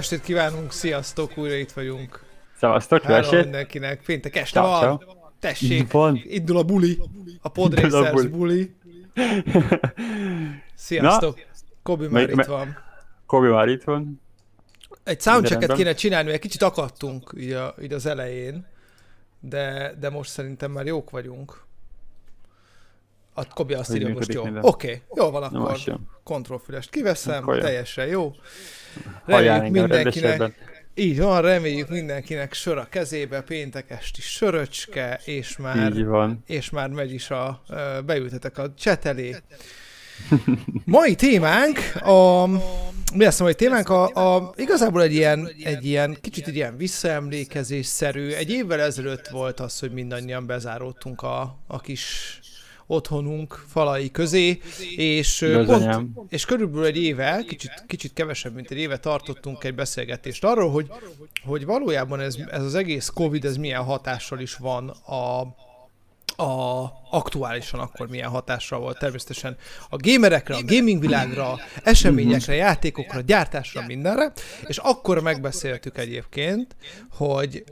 Estét kívánunk, sziasztok, újra itt vagyunk. Szevasztok, jó estét! mindenkinek, péntek este Ciao, van. ciao. Tessék, Van. indul a buli, a Podracers buli. buli. Sziasztok, Kobi már itt van. Kobi már itt van. Egy soundchecket kéne csinálni, mert egy kicsit akadtunk így, a, így az elején, de, de most szerintem már jók vagyunk. A Kobi azt írja most jó. Oké, jól van Na akkor. most jön. Kontrollfülest kiveszem, Akkor teljesen jó. Reméljük mindenkinek, így van, reméljük mindenkinek sör a kezébe, péntek esti söröcske, és már, Így van. és már megy is a, beültetek a chat elé. Mai témánk, a, mi lesz a mai témánk? A, a, igazából egy ilyen, egy ilyen, kicsit egy ilyen visszaemlékezésszerű. Egy évvel ezelőtt volt az, hogy mindannyian bezáródtunk a, a kis otthonunk falai közé, és, pont, és körülbelül egy éve, kicsit, kicsit kevesebb, mint egy éve tartottunk egy beszélgetést arról, hogy, hogy valójában ez, ez az egész Covid, ez milyen hatással is van a, a aktuálisan akkor milyen hatással volt természetesen a gamerekre, a gaming világra, eseményekre, játékokra, gyártásra, mindenre, és akkor megbeszéltük egyébként, hogy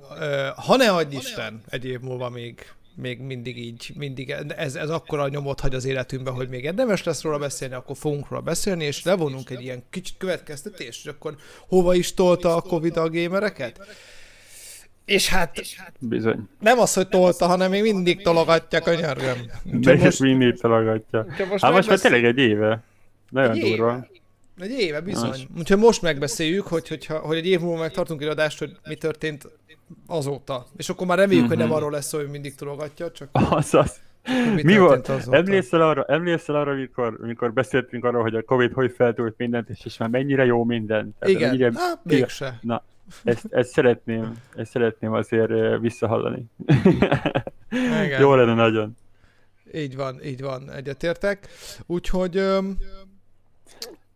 ha ne adj Isten, egy év múlva még még mindig így, mindig ez, ez akkora nyomot hagy az életünkbe, hogy még érdemes lesz róla beszélni, akkor fogunk róla beszélni, és levonunk egy ilyen kicsit következtetést, hogy akkor hova is tolta a Covid a gamereket? És hát Bizony. nem az, hogy tolta, hanem még mindig tologatja, könyörgöm. De most mindig most Hát most már megbesz- tényleg egy éve. Nagyon Egy éve. durva. Egy éve bizony. Most. Úgyhogy most megbeszéljük, hogy, hogyha, hogy egy év múlva megtartunk egy adást, hogy mi történt azóta. És akkor már reméljük, hogy nem Mhm. arról lesz hogy mindig tologatja, csak Azaz. mi, Mi volt? azóta. Emlékszel arra, emlékszel arra amikor, amikor beszéltünk arról, hogy a Covid hogy feltúlt mindent, és, és már mennyire jó minden? Tehát Igen, mennyire- hát mégse. Na, ezt, ezt szeretném, ezt szeretném azért visszahallani. Igen. Jó lenne nagyon. Így van, így van, egyetértek. Úgyhogy, öm,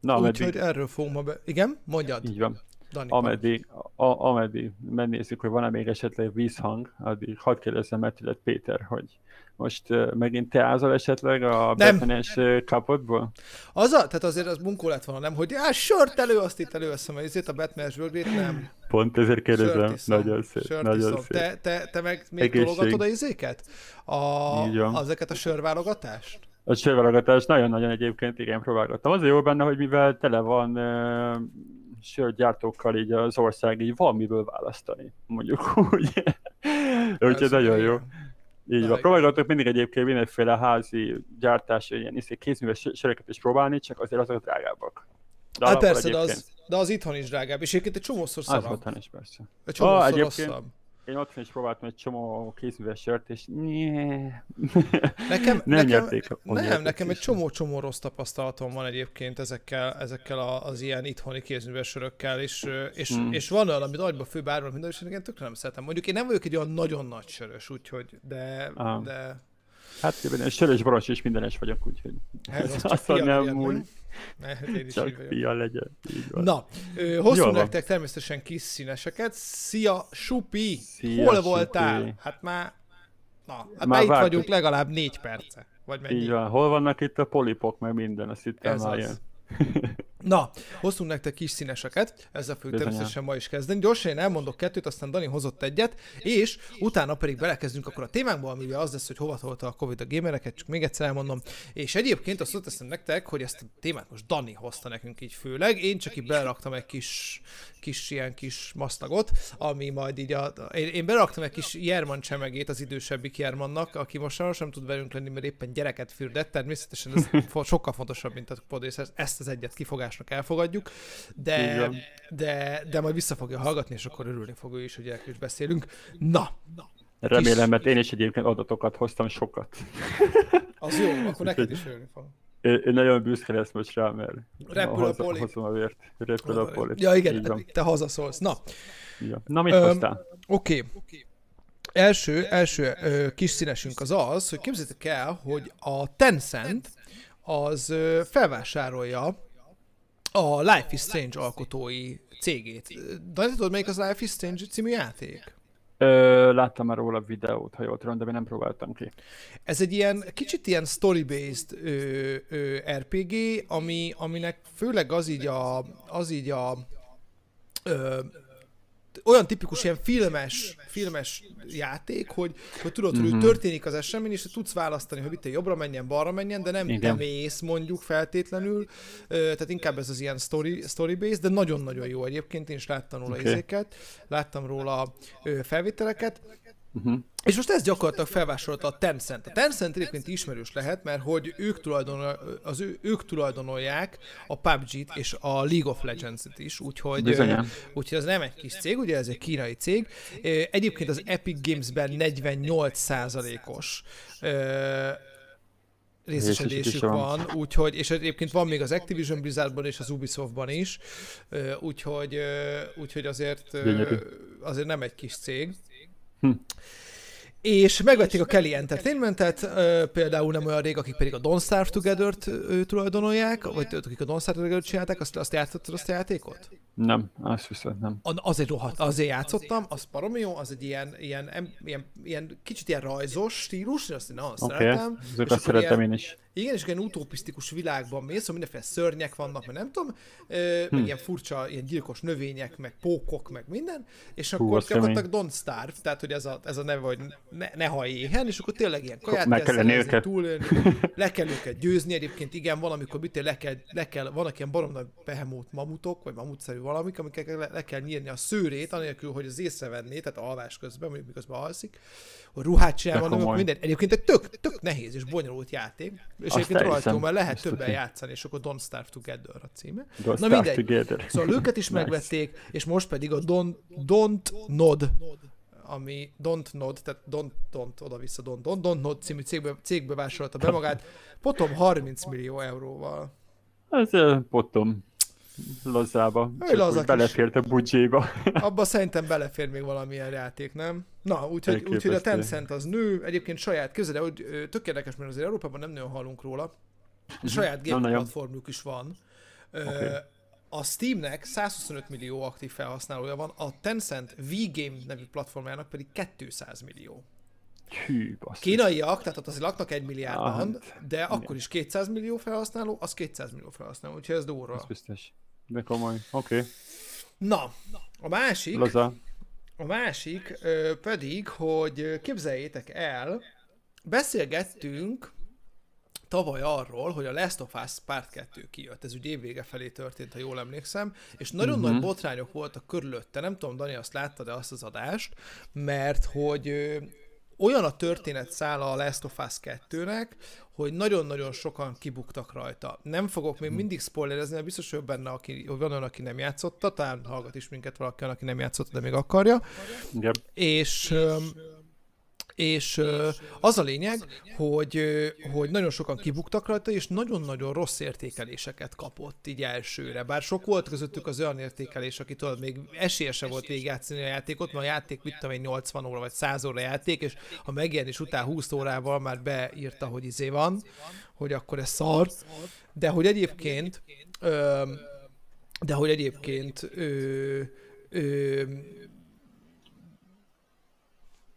Na, úgyhogy erről fogunk ma be... Igen? Mondjad, így van. Dani. Ameddig, a, ameddig megnézzük, hogy van-e még esetleg vízhang, addig hadd kérdezzem Metület Péter, hogy most uh, megint te ázol esetleg a uh, kapotból? Az a, tehát azért az bunkó lett volna, nem, hogy á, sört elő, azt itt előveszem, hogy ezért a Batman-es nem. Pont ezért kérdezem. Nagyon szép, sört nagyon szép. Te, te, te meg még Egészség. tologatod a izéket? A, azeket a sörválogatást? A sörválogatás nagyon-nagyon egyébként igen próbálgattam. Az a jó benne, hogy mivel tele van uh, sörgyártókkal így az ország, így van miből választani, mondjuk úgy. Úgyhogy nagyon jó. Így van. Próbálgatok mindig egyébként mindenféle házi gyártás, ilyen iszé kézműves sö- söröket is próbálni, csak azért azok drágábbak. De Hát persze, de egyébként- az, de az itthon is drágább, és egyébként egy csomószor Az szarabb. otthon is persze. Egy csomószor Ah, egyébként- rosszabb. Én otthon is próbáltam egy csomó kézműves sört, és nyee. Nekem, nem nekem, nem, nekem egy csomó-csomó rossz tapasztalatom van egyébként ezekkel, ezekkel a, az ilyen itthoni kézműves sörökkel, és, és, Hmm. és van olyan, amit agyba fő bármilyen minden, és én tökre nem szeretem. Mondjuk én nem vagyok egy olyan nagyon nagy sörös, úgyhogy, de, Ah. de Hát én sörös boros is mindenes vagyok, úgyhogy Hát, az azt fia nem múlik, hát én is így csak fia legyen. Így van. Na, ö, hoztunk nektek természetesen kis színeseket. Szia, Supi! Szia, Hol Supi. voltál? Hát már... Na, hát már, Már itt vagyunk legalább négy perce. Vagy mennyi? Így van. Hol vannak itt a polipok, meg minden, azt hittem Ez már az. Na, hoztunk nektek kis színeseket, ezzel fogjuk természetesen ma is kezdeni. Gyorsan én elmondok kettőt, aztán Dani hozott egyet, és utána pedig belekezdünk akkor a témánkba, amivel az lesz, hogy hova tolta a Covid a gamereket, csak még egyszer elmondom. És egyébként azt teszem nektek, hogy ezt a témát most Dani hozta nekünk így főleg, én csak így beleraktam egy kis, kis ilyen kis maszlagot, ami majd így a... Én, én beleraktam egy kis Jerman csemegét az idősebbik Jermannak, aki most sajnos nem tud velünk lenni, mert éppen gyereket fürdett, természetesen ez sokkal fontosabb, mint a podcast, ezt az egyet kifogásnak elfogadjuk, de, de, de majd vissza fogja hallgatni, és akkor örülni fog ő is, hogy erről is beszélünk. Na, Remélem, mert én is egyébként adatokat hoztam sokat. az jó, akkor neked is örülni fog. Én, én nagyon büszke lesz most rá, mert Repül a hozom- poli. Hozom a vért. Repül a poli. Ja, igen, te hazaszólsz. Na, van. Na, mit Öm, hoztál? Oké. Első, első ö, kis színesünk az az, hogy képzeljétek el, hogy a Tencent az ö, felvásárolja a Life is Strange alkotói cégét. De tudod, melyik az Life is Strange című játék? Ö, láttam már róla videót, ha jól tudom, de még nem próbáltam ki. Ez egy ilyen, kicsit ilyen story-based ö, ö, RPG, ami, aminek főleg az így a, az így a, ö, olyan tipikus ilyen filmes, filmes játék, hogy, hogy tudod, hogy mm-hmm. történik az esemény, és tudsz választani, hogy itt jobbra menjen, balra menjen, de nem Igen. te mész mondjuk feltétlenül, tehát inkább ez az ilyen story, story based, de nagyon-nagyon jó egyébként, én is láttam róla okay. izéket, láttam róla felvételeket, Uh-huh. És most ez gyakorlatilag felvásárolta a Tencent. A Tencent egyébként ismerős lehet, mert hogy ők, tulajdonol, az ő, ők tulajdonolják a PUBG-t és a League of Legends-et is, úgyhogy, Bizonyán. úgyhogy ez nem egy kis cég, ugye ez egy kínai cég. Egyébként az Epic Games-ben 48%-os részesedésük van, úgyhogy, és egyébként van még az Activision Blizzardban és az Ubisoftban is, úgyhogy, úgyhogy azért, azért nem egy kis cég. Hm. És megvették a Kelly Entertainmentet, például nem olyan rég, akik pedig a Don't Starve Together-t tulajdonolják, vagy akik a Don't Starve Together-t csinálták, azt, azt játszottad azt a játékot? Nem, azt viszont nem. Azért rohadt, azért játszottam, az baromi jó, az egy ilyen, ilyen, ilyen, ilyen kicsit ilyen rajzos stílus, azt én nagyon okay. szeretem. Ezeket szeretem én is. Igen, és ilyen utopisztikus világban mész, szóval mindenféle szörnyek vannak, meg nem tudom, ö, hm. meg ilyen furcsa, ilyen gyilkos növények, meg pókok, meg minden, és Hú, akkor gyakorlatilag don't starve, tehát hogy ez a, ez a neve, hogy ne, ne haj éhen, és akkor tényleg ilyen kaját meg kell őket. túlélni, le kell őket győzni, egyébként igen, valamikor mit le kell, le kell, vannak ilyen barom nagy behemót mamutok, vagy mamutszerű valamik, amiket le, le kell nyírni a szőrét, anélkül, hogy az észrevenné, tehát alvás közben, mondjuk miközben alszik, hogy ruhát csinálni, minden. Egyébként egy tök, tök nehéz és bonyolult játék, és egyébként rajta, mert lehet többen tudni. játszani, és akkor Don't Starve Together a címe. Don't Na mindegy. Together. Szóval őket is nice. megvették, és most pedig a Don't, Don't Nod ami Don't Nod, tehát Don't, Don't, oda-vissza Don't, Don't, Don't Nod című cégbe, cégbe vásárolta be magát, potom 30 millió euróval. Ez potom lazába. Csak laza belefért a budzséba. Abba szerintem belefér még valamilyen játék, nem? Na, úgyhogy, úgyhogy a Tencent az nő, egyébként saját, közre, hogy tök érdekes, mert azért Európában nem nagyon hallunk róla, mhm. saját game platformjuk is van. Okay. A Steamnek 125 millió aktív felhasználója van, a Tencent V-Game nevű platformjának pedig 200 millió. Hű, Kínaiak, tehát ott azért laknak egy milliárdan, ah, de igen. akkor is 200 millió felhasználó, az 200 millió felhasználó, úgyhogy ez durva. Ez biztos. De komoly, oké. Okay. Na, a másik... Laza. A másik ö, pedig, hogy képzeljétek el, beszélgettünk tavaly arról, hogy a Last of Us Part 2 kijött. Ez ugye évvége felé történt, ha jól emlékszem, és nagyon uh-huh. nagy botrányok voltak körülötte. Nem tudom, Dani, azt láttad de azt az adást, mert hogy olyan a történet szála a Last of Us 2-nek, hogy nagyon-nagyon sokan kibuktak rajta. Nem fogok még mindig spoilerezni, mert biztos, hogy benne, aki, hogy van olyan, aki nem játszotta, talán hallgat is minket valaki, aki nem játszotta, de még akarja. Yep. És és az a lényeg, hogy, hogy nagyon sokan kibuktak rajta, és nagyon-nagyon rossz értékeléseket kapott így elsőre. Bár sok volt közöttük az olyan értékelés, aki tudod, még esélyese volt végigjátszani a játékot, mert a játék, mit tudom én, 80 óra vagy 100 óra játék, és a megjelenés után 20 órával már beírta, hogy izé van, hogy akkor ez szar. De hogy egyébként, de hogy egyébként ö, ö,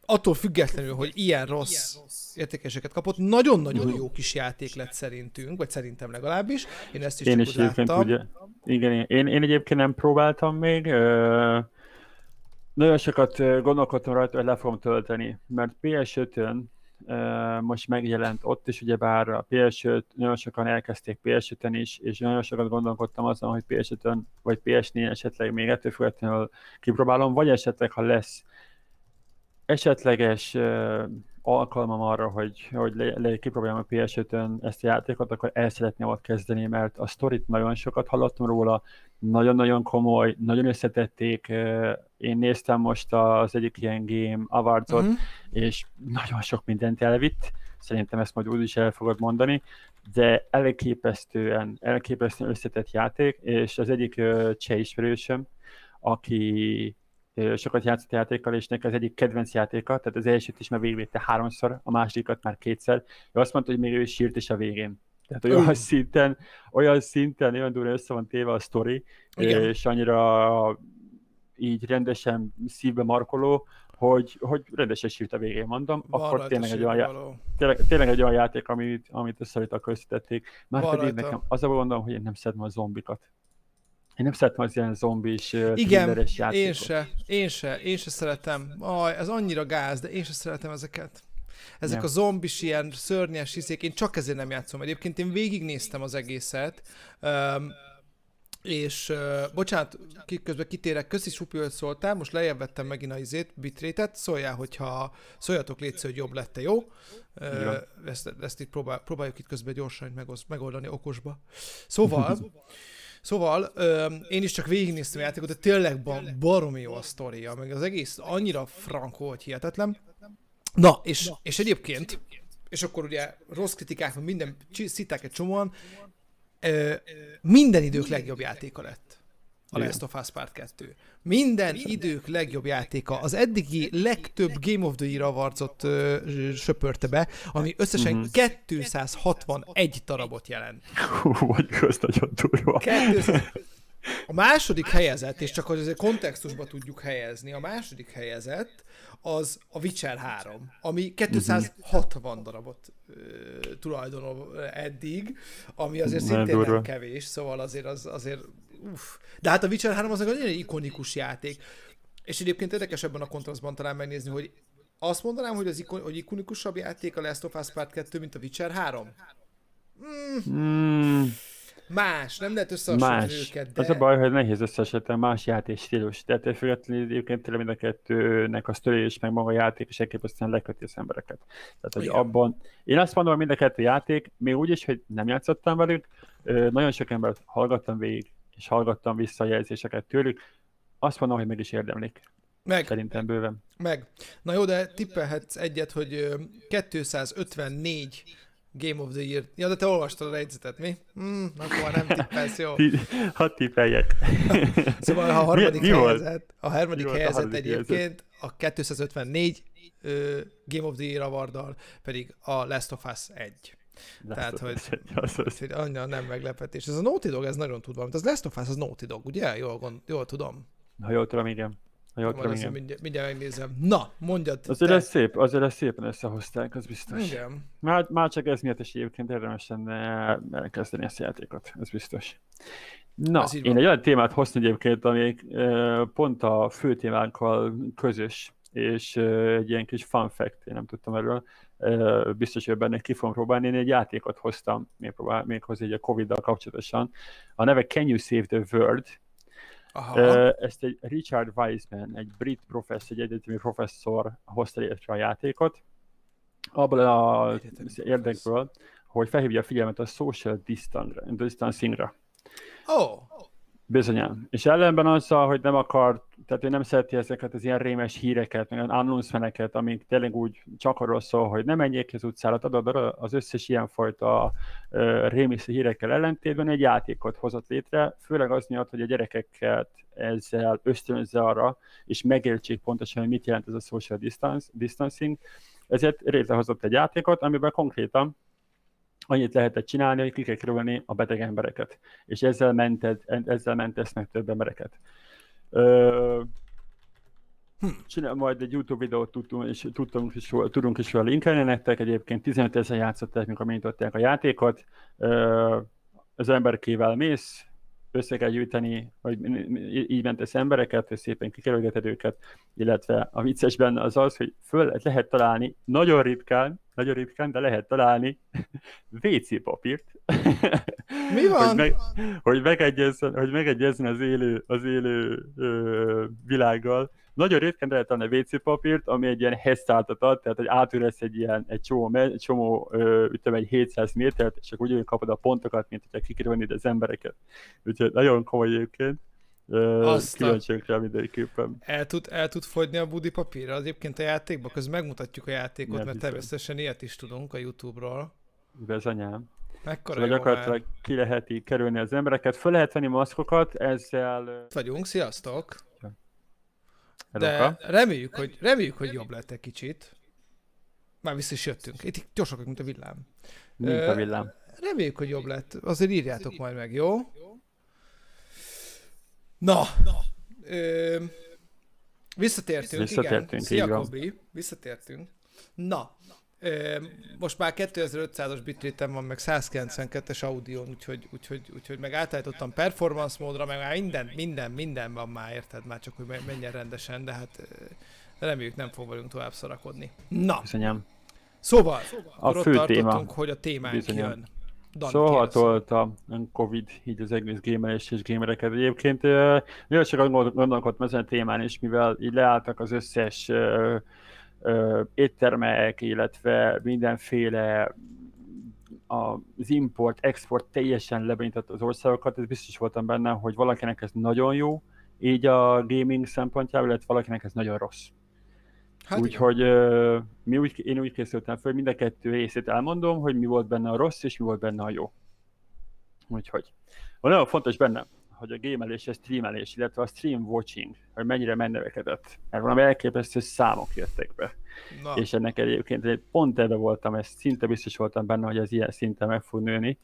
attól függetlenül, hogy ilyen rossz értékeseket kapott, nagyon-nagyon jó kis játék lett szerintünk, vagy szerintem legalábbis. Én ezt is, én is láttam. Ugye, igen, én, én egyébként nem próbáltam még. Ö, nagyon sokat gondolkodtam rajta, hogy le fogom tölteni, mert PS5-ön most megjelent ott is, ugyebár a PS5, nagyon sokan elkezdték PS5-en is, és nagyon sokat gondolkodtam azon, hogy PS5-ön vagy PS4 esetleg még ettől függetlenül kipróbálom, vagy esetleg, ha lesz esetleges uh, alkalmam arra, hogy, hogy le, le, kipróbáljam a PS5-ön ezt a játékot, akkor el szeretném ott kezdeni, mert a sztorit nagyon sokat hallottam róla, nagyon-nagyon komoly, nagyon összetették. Én néztem most az egyik ilyen game awards uh-huh. és nagyon sok mindent elvitt, szerintem ezt majd úgy is el fogod mondani, de elképesztően, elképesztően összetett játék, és az egyik cseh ismerősöm, aki sokat játszott játékkal, és neki az egyik kedvenc játéka, tehát az elsőt is már végigvédte háromszor, a másodikat már kétszer. Ő azt mondta, hogy még ő is sírt is a végén. Tehát olyan szinten, olyan szinten, olyan durva össze van téve a sztori, Igen. és annyira így rendesen szívbe markoló, hogy, hogy rendesen sírt a végén, mondom, Van akkor tényleg egy, olyan, já- tényleg, tényleg egy olyan játék, amit, amit összeállítak összetették. Már Van pedig rajta. nekem az a gondom, hogy én nem szedem a zombikat. Én nem szeretem az ilyen zombis, Igen, játékot. én se, én se, én se szeretem. Aj, ez annyira gáz, de én se szeretem ezeket. Ezek ja. a zombis, ilyen szörnyes izék, én csak ezért nem játszom. Egyébként én végignéztem az egészet, um, és uh, bocsánat, közben kitérek, köszi Supi, hogy szóltál, most lejjebb vettem megint a izét, bitrétet, szóljál, hogyha szóljatok létsz, hogy jobb lett jó. Uh, ezt, ezt itt próbál, próbáljuk itt közben gyorsan megosz, megoldani okosba. Szóval, Szóval ö, én is csak végignéztem a játékot, de tényleg baromi jó a sztoria, meg az egész annyira frankó, hogy hihetetlen. Na, és, és egyébként, és akkor ugye rossz kritikák, minden szitták egy csomóan, ö, minden idők legjobb játéka lett a Last of Us Part 2. Minden idők legjobb játéka. Az eddigi legtöbb Game of the Year awards söpörte be, ami összesen. Mhm. 261 darabot jelent. Hú, vagy az nagyon durva. 200... A második helyezett, és csak hogy azért kontextusba tudjuk helyezni, a második helyezett az a Witcher 3, ami 260 darabot uh, tulajdonol eddig, ami azért szintén nem kevés, szóval azért az azért uff. De hát a Witcher 3 az egy ikonikus játék. És egyébként érdekes ebben a kontrasztban talán megnézni, hogy azt mondanám, hogy az ikon, hogy ikonikusabb játék a Last of Us Part 2, mint a Witcher 3? Mm. Mm. Más, nem lehet összehasonlítani őket, de... Az a baj, hogy nehéz összehasonlítani más játék stílus. Tehát függetlenül egyébként tényleg mind a kettőnek a sztori és meg maga a játék és elképesztően leköti az embereket. Tehát, hogy Igen. abban... Én azt mondom, hogy mind a kettő játék, még úgy is, hogy nem játszottam velük, nagyon sok embert hallgattam végig, és hallgattam vissza a jelzéseket tőlük, azt mondom, hogy meg is érdemlik. Meg. Szerintem bőven. Meg. Na jó, de tippelhetsz egyet, hogy 254 Game of the Year. Ja, de te olvastad a jegyzetet, mi? Hmm, akkor nem tippelsz, jó. Hadd tippeljek. szóval ha a harmadik mi, mi helyzet, a harmadik helyzet a harmadik egyébként helyzet? a 254 uh, Game of the Year awarddal pedig a Last of Us 1. Tehát, hogy, hogy annyira nem meglepetés. Ez a Naughty Dog, ez nagyon tud valamit. Az Last of Us, az Naughty Dog, ugye? Jól, gond, jól tudom. Ha jól tudom, igen. Ha jól tudom, igen. Mindjárt, mindjárt megnézem. Na, mondjad. Azért te. ez szép, azért ez szépen összehozták, az biztos. Igen. Már, már csak ez miatt is egyébként érdemes elkezdeni ezt a játékot, ez biztos. Na, én egy olyan témát hoztam egyébként, ami pont a fő témánkkal közös, és egy ilyen kis fun fact, én nem tudtam erről, biztos, hogy benne ki fogom próbálni. Én egy játékot hoztam, még, próbál, még hozzá egy a Covid-dal kapcsolatosan. A neve Can You Save the World? Aha. Ezt egy Richard Wiseman, egy brit professzor, egy egyetemi professzor hozta létre a játékot. Abból az érdekből, hogy felhívja a figyelmet a social distancing-ra. Oh. Bizonyán. És ellenben azzal, hogy nem akar, tehát ő nem szereti ezeket az ilyen rémes híreket, meg announcementeket, amik tényleg úgy csak arról szól, hogy nem menjék az utcára, adod az összes ilyenfajta uh, rémésző hírekkel ellentétben egy játékot hozott létre, főleg az miatt, hogy a gyerekeket ezzel ösztönözze arra, és megértsék pontosan, hogy mit jelent ez a social distance, distancing, ezért létrehozott egy játékot, amiben konkrétan annyit lehetett csinálni, hogy ki kell kerülni a beteg embereket. És ezzel, mented, ezzel mentesz meg több embereket. Ö, hm. Csinál, majd egy YouTube videót tudtunk, és tudtunk is, tudunk is róla linkelni nektek, egyébként 15 ezer játszották, mikor megnyitották a játékot. Ö, az emberkével mész, össze kell gyűjteni, hogy így mentesz embereket, hogy szépen kikerülgeted őket, illetve a vicces benne az az, hogy föl lehet találni, nagyon ritkán, nagyon ritkán, de lehet találni WC papírt. Mi van? hogy, meg, hogy, megegyezzen, hogy megegyezzen az élő, az élő ö, világgal. Nagyon ritkán lehet találni WC papírt, ami egy ilyen hesztáltat ad, tehát hogy átüresz egy ilyen egy csomó, egy csomó ö, ütem egy 700 métert, és akkor ugyanúgy kapod a pontokat, mint hogyha kikerülnéd az embereket. Úgyhogy nagyon komoly egyébként. Kíváncsiak rá mindenképpen. El tud, el tud fogyni a budi papír egyébként a játékban, közben megmutatjuk a játékot, Nem mert természetesen ilyet is tudunk a Youtube-ról. anyám. Mekkora szóval gyakorlatilag már. ki lehet így kerülni az embereket, föl lehet venni maszkokat, ezzel... Vagyunk, sziasztok! De reméljük, hogy, reméljük, hogy jobb lett egy kicsit. Már vissza is jöttünk. Itt gyorsak, mint a villám. Mint a villám. Reméljük, hogy jobb lett. Azért írjátok majd meg, jó? Na, ö, visszatértünk, visszatértünk, igen. Szia, Kobi. Visszatértünk. Na, Most már 2500-as bitrate van, meg 192-es audio, úgyhogy, úgyhogy, úgyhogy meg átállítottam performance módra, meg már minden, minden, minden van már, érted? Már csak, hogy menjen rendesen, de hát reméljük nem fog velünk tovább szarakodni. Na! Bizonyám. Szóval, a fő téma. hogy a témánk Bizonyám. jön. Dan, szóval tolt a Covid így az egész gamerés és gamereket. Egyébként nagyon sokat gondolkodtam ezen a témán is, mivel így leálltak az összes uh, éttermek, illetve mindenféle az import, export teljesen lebonyított az országokat, ez biztos voltam benne, hogy valakinek ez nagyon jó, így a gaming szempontjából, illetve valakinek ez nagyon rossz. Hát Úgyhogy uh, mi úgy, én úgy készültem fel, hogy mind a kettő részét elmondom, hogy mi volt benne a rossz, és mi volt benne a jó. Úgyhogy. Van nagyon fontos benne, hogy a gamelés, a streamelés, illetve a stream watching, hogy mennyire megnövekedett. Mert valami elképesztő számok jöttek be. Na. És ennek egyébként pont ebbe voltam, ezt szinte biztos voltam benne, hogy ez ilyen szinten meg fog nőni.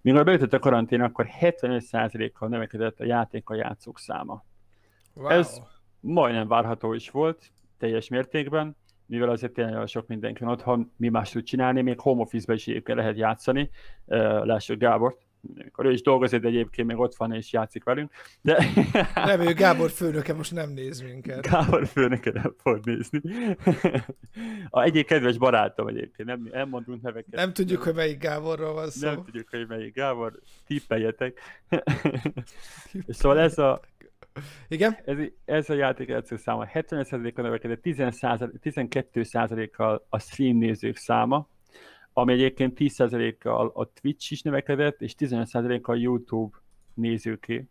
Mikor beütött a karantén, akkor 75%-kal növekedett a játékkal játszók száma. Wow. Ez majdnem várható is volt, teljes mértékben, mivel azért tényleg sok mindenki van otthon, mi más tud csinálni, még home office-be is lehet játszani, lássuk Gábort, amikor ő is dolgozik, de egyébként még ott van és játszik velünk. De... Nem, ő Gábor főnöke most nem néz minket. Gábor főnöke nem fog nézni. A egyik kedves barátom egyébként, nem, nem mondunk neveket. Nem tudjuk, hogy melyik Gáborról van szó. Nem tudjuk, hogy melyik Gábor, tippeljetek. szóval ez a, igen? Ez, ez a játék játszó száma 70%-kal növekedett, 12%-kal a stream nézők száma, ami egyébként 10%-kal a Twitch is növekedett, és 15%-kal a YouTube nézőké.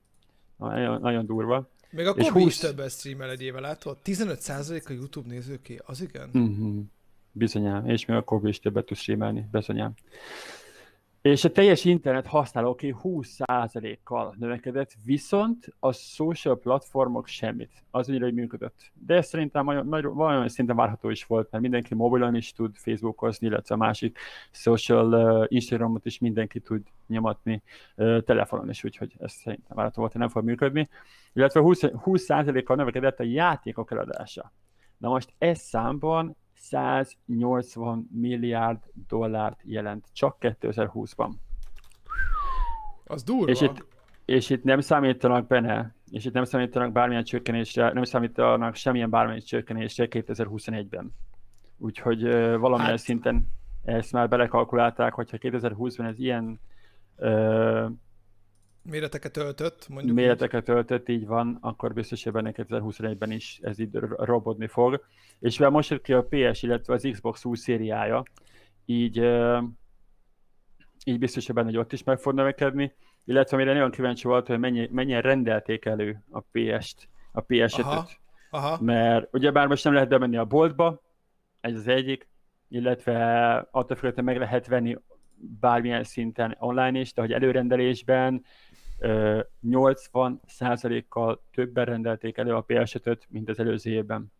Nagyon, nagyon durva. Még a Kobi 20... is többet streamel egy éve, látod? 15% a YouTube nézőké, az igen? Uh-huh. Bizonyám, és még a Kobi is többet tud streamelni, bizonyám. És a teljes internet használóké 20%-kal növekedett, viszont a social platformok semmit. Az annyira, hogy működött. De ez szerintem valami szinten várható is volt, mert mindenki mobilon is tud Facebookozni, illetve a másik social uh, Instagramot is mindenki tud nyomatni uh, telefonon is, úgyhogy ez szerintem várható volt, hogy nem fog működni. Illetve 20, 20%-kal növekedett a játékok eladása. Na most ez számban 180 milliárd dollárt jelent csak 2020-ban. Az durva. És itt, és itt nem számítanak benne, és itt nem számítanak bármilyen csökkenésre, nem számítanak semmilyen bármilyen csökkenésre 2021-ben. Úgyhogy uh, valamilyen hát... szinten ezt már belekalkulálták, hogyha 2020-ban ez ilyen uh, Méreteket öltött, mondjuk Méreteket így. öltött, így van, akkor biztos, hogy benne 2021-ben is ez így robodni fog. És mivel most jött ki a PS, illetve az Xbox új szériája, így, így biztos, hogy benne, hogy ott is meg fog növekedni, illetve amire nagyon kíváncsi volt, hogy mennyi, mennyien rendelték elő a PS-t, a ps aha, aha. mert ugyebár most nem lehet bemenni a boltba, ez az egyik, illetve attól függetlenül meg lehet venni bármilyen szinten online is, de hogy előrendelésben 80%-kal többen rendelték elő a PS5-öt, mint az előző évben.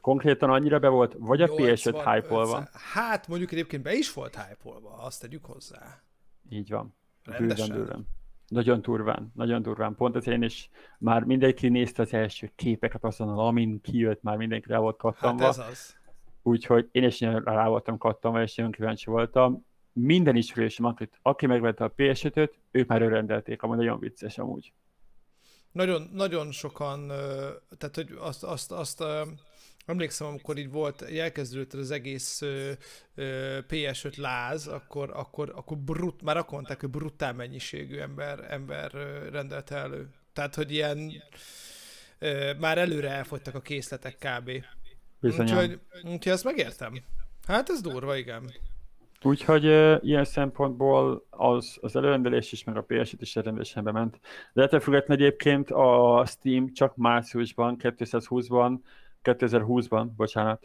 Konkrétan annyira be volt, vagy a PS5 hype Hát mondjuk egyébként be is volt hype azt tegyük hozzá. Így van. Bőven, bőven. Nagyon durván, nagyon durván. Pont ez én is már mindenki nézte az első képeket azonnal, amin kijött, már mindenki rá volt kattanva. Hát ez az. Úgyhogy én is rá voltam kattanva, és nagyon kíváncsi voltam minden ismerősöm, akit, aki megvette a ps ők már rendelték, amúgy nagyon vicces amúgy. Nagyon, nagyon sokan, tehát hogy azt, azt, azt emlékszem, amikor így volt, elkezdődött az egész PS5 láz, akkor, akkor, akkor brut, már akkor mondták, hogy brutál mennyiségű ember, ember rendelte elő. Tehát, hogy ilyen már előre elfogytak a készletek kb. Úgyhogy, úgyhogy ezt megértem. Hát ez durva, igen. Úgyhogy uh, ilyen szempontból az, az előrendelés is, meg a ps is rendesen bement. De ettől függetlenül egyébként a Steam csak márciusban, 220-ban, 2020-ban, bocsánat,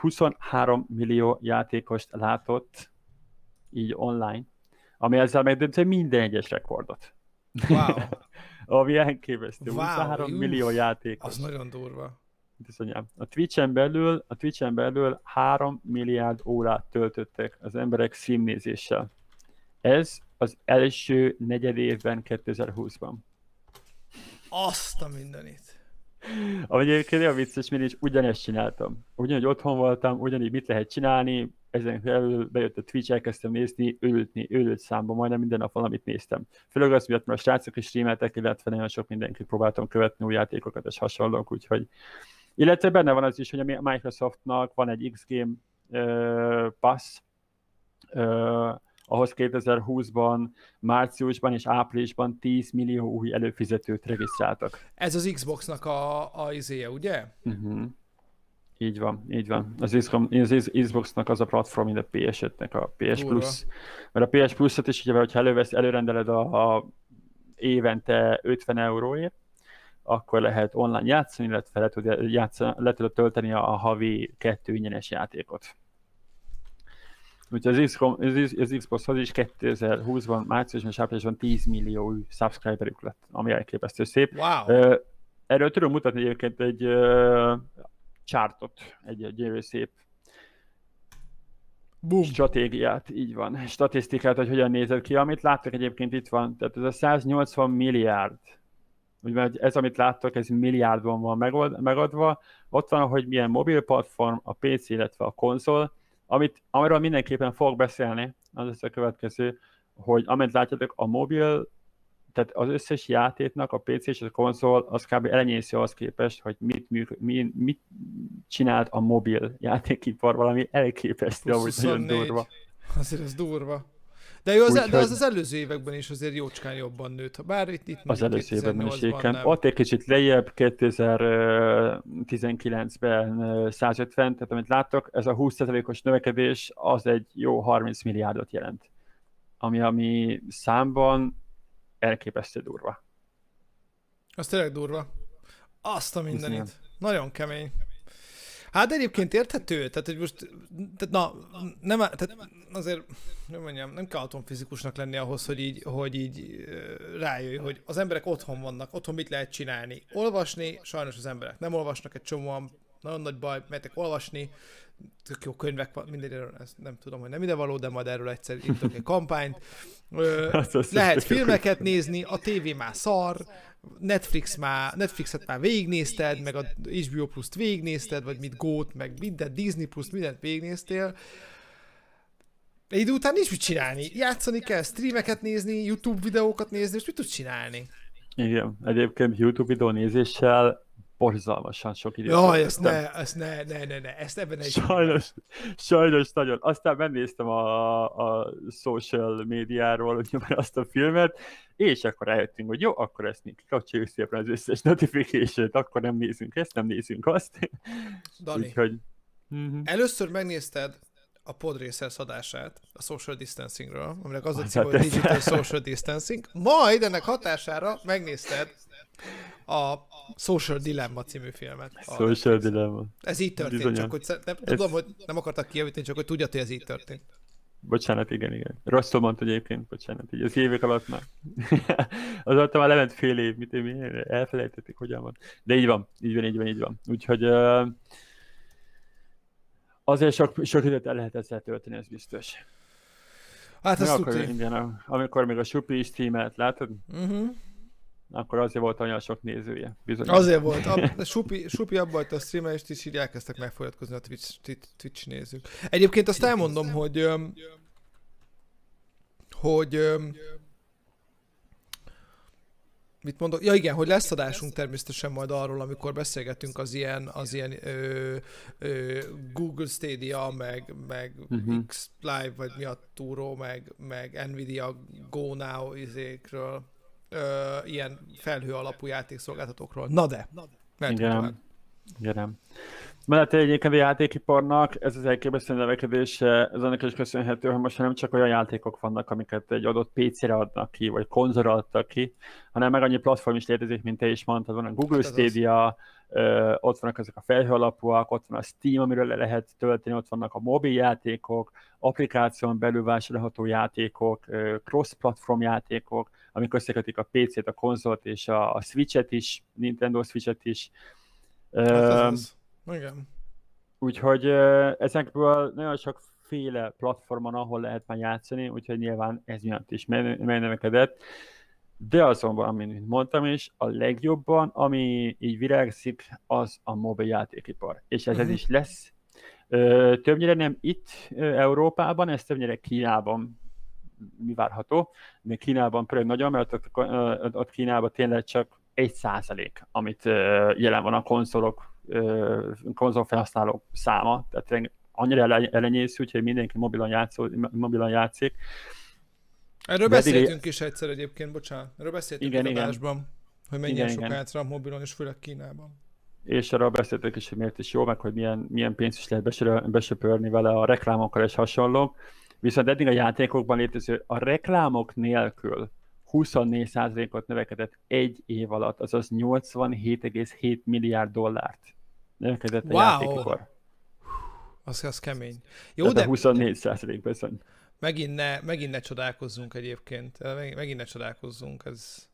23 millió játékost látott így online, ami ezzel megdönti minden egyes rekordot. Wow. ami elképesztő. Wow, 23 millió játékos. Az nagyon durva. Bizonyám. A Twitch-en belül, a Twitch-en belül 3 milliárd órát töltöttek az emberek streamnézéssel. Ez az első negyed évben 2020-ban. Azt a mindenit. Ami egyébként olyan vicces, én is ugyanezt csináltam. Ugyanúgy otthon voltam, ugyanígy mit lehet csinálni, ezen felül bejött a Twitch, elkezdtem nézni, őlültni, őlült számba, majdnem minden nap valamit néztem. Főleg az miatt, mert a srácok is streameltek, illetve nagyon sok mindenkit próbáltam követni, új játékokat és hasonlók, úgyhogy illetve benne van az is, hogy a Microsoftnak van egy X-Game uh, Pass, uh, ahhoz 2020-ban, márciusban és áprilisban 10 millió új előfizetőt regisztráltak. Ez az Xbox-nak a, a izéje, ugye? Uh-huh. Így van, így van. Az, az Xbox-nak az a platform, mint a PS5-nek a PS Durva. Plus. Mert a PS Plus-ot is, ugye, hogyha elővesz, előrendeled a, a évente 50 euróért, akkor lehet online játszani, illetve le tudod, játszani, le tudod tölteni a, a havi kettő ingyenes játékot. Úgyhogy az, Xbox, az Xboxhoz is 2020-ban, márciusban és áprilisban 10 millió subscriberük lett, ami elképesztő szép. Wow. Erről tudom mutatni egyébként egy uh, chartot, egy, egy gyönyörű szép Boom. stratégiát, így van, statisztikát, hogy hogyan nézett ki. Amit láttak egyébként itt van, tehát ez a 180 milliárd, ugye ez, amit láttok, ez milliárdban van megold, megadva. Ott van, hogy milyen mobil platform, a PC, illetve a konzol, amit, amiről mindenképpen fogok beszélni, az lesz a következő, hogy amint látjátok, a mobil, tehát az összes játéknak a PC és a konzol, az kb. elenyésző az képest, hogy mit, műk, mit, mit csinált a mobil játékipar, valami elképesztő, ahogy nagyon durva. Azért ez durva. De, jó, az, Úgy, de az az előző években is azért jócskán jobban nőtt. Bár itt, itt az előző években is igen. Ott egy kicsit lejjebb, 2019-ben 150, tehát amit láttok, ez a 20%-os növekedés az egy jó 30 milliárdot jelent. Ami, ami számban elképesztő durva. Az tényleg durva. Azt a mindenit. Nagyon kemény. Hát egyébként érthető, tehát hogy most, tehát na, nem, tehát azért, nem mondjam, nem kell atomfizikusnak lenni ahhoz, hogy így, hogy így rájöjj, hogy az emberek otthon vannak, otthon mit lehet csinálni. Olvasni, sajnos az emberek nem olvasnak egy csomóan, nagyon nagy baj, mehetek olvasni, tök jó könyvek van, mindegyről, ezt nem tudom, hogy nem ide való, de majd erről egyszer írtok egy kampányt. Ö, hát lehet filmeket nézni, a tévé már szar, Netflix már, Netflixet már végignézted, meg a HBO Plus-t végignézted, vagy mit Gót, meg minden Disney Plus-t, mindent végignéztél. Egy idő után nincs mit csinálni. Játszani kell, streameket nézni, YouTube videókat nézni, és mit tudsz csinálni? Igen, egyébként YouTube videó nézéssel borzalmasan sok időt. Jaj, ezt ne, ezt ne, ne, ne, ne, ezt ebben egy... Sajnos, sajnos nagyon. Aztán megnéztem a, a social médiáról azt a filmet, és akkor rájöttünk, hogy jó, akkor ezt még kikapcsoljuk szépen az összes notification akkor nem nézünk ezt, nem nézünk azt. Dani, Úgyhogy... uh-huh. először megnézted a Podracers adását a social distancingről, aminek az a cím, hogy digital social distancing, majd ennek hatására megnézted a Social Dilemma című filmet. Social Dilemma. Ez így történt, Bizonyan. csak hogy nem, ez... tudom, hogy nem akartak kijavítani, csak hogy tudja, hogy ez így történt. Bocsánat, igen, igen. Rosszul mondta egyébként, bocsánat, így az évek alatt már. Azóta már lement fél év, mit mi elfelejtették, hogyan van. De így van, így van, így van, így van. Úgyhogy uh, azért sok, sok időt el lehet ezzel tölteni, ez biztos. Hát ez akkor, igen, amikor még a Supi streamelt, látod? Uh-huh akkor azért volt olyan sok nézője. Bizony. Azért volt. A, Supi, Supi abba a streamelést is így elkezdtek megfolyatkozni a Twitch, Twitch nézők. Egyébként azt elmondom, hogy hogy mit mondok? Ja igen, hogy lesz adásunk természetesen majd arról, amikor beszélgetünk az ilyen, az ilyen ö, ö, Google Stadia, meg, meg uh-huh. X Live, vagy mi a túró, meg, meg Nvidia Go Now izékről ö, ilyen felhő alapú játékszolgáltatókról. Na de, Igen. Igen. Mellett egyébként a játékiparnak ez az elképesztő növekedése, ez annak is köszönhető, hogy most nem csak olyan játékok vannak, amiket egy adott PC-re adnak ki, vagy konzolra adtak ki, hanem meg annyi platform is létezik, mint te is mondtad, van a Google hát Stadia, ö, ott vannak ezek a felhő alapúak, ott van a Steam, amiről le lehet tölteni, ott vannak a mobil játékok, applikáción belül vásárolható játékok, cross-platform játékok, amik összekötik a PC-t, a konzolt és a, a Switch-et is, Nintendo Switch-et is. Hát ez az. Igen. Úgyhogy ezekből nagyon sokféle platformon, ahol lehet már játszani, úgyhogy nyilván ez miatt is megnövekedett. De azonban, mint mondtam is, a legjobban, ami így virágzik, az a mobil játékipar. És ez, ez Mhm. is lesz. Ö, többnyire nem itt Európában, ez többnyire Kínában mi várható. De Kínában például nagyon, mert ott, ott Kínában tényleg csak egy százalék, amit jelen van a konzolok, konzolfelhasználók száma. Tehát annyira ele- elenyésző, úgyhogy mindenki mobilon, játszó, mobilon játszik. Erről De eddig- beszéltünk is egyszer egyébként, bocsánat. Erről beszéltünk Igen, igen, adásban, hogy mennyien Igen, sokan igen. mobilon, és főleg Kínában. és arra beszéltek is, hogy miért is jó, meg hogy milyen, milyen pénzt is lehet besöpörni vele a reklámokkal és hasonlók. Viszont eddig a játékokban létező a reklámok nélkül 24%-ot növekedett egy év alatt, azaz 87,7 milliárd dollárt növekedett a Wow! játékipar. Az, az kemény. Jó, Jó, de... de 24% bizony. Megint ne, megint ne csodálkozzunk egyébként. Meg- Megint ne csodálkozzunk, ez,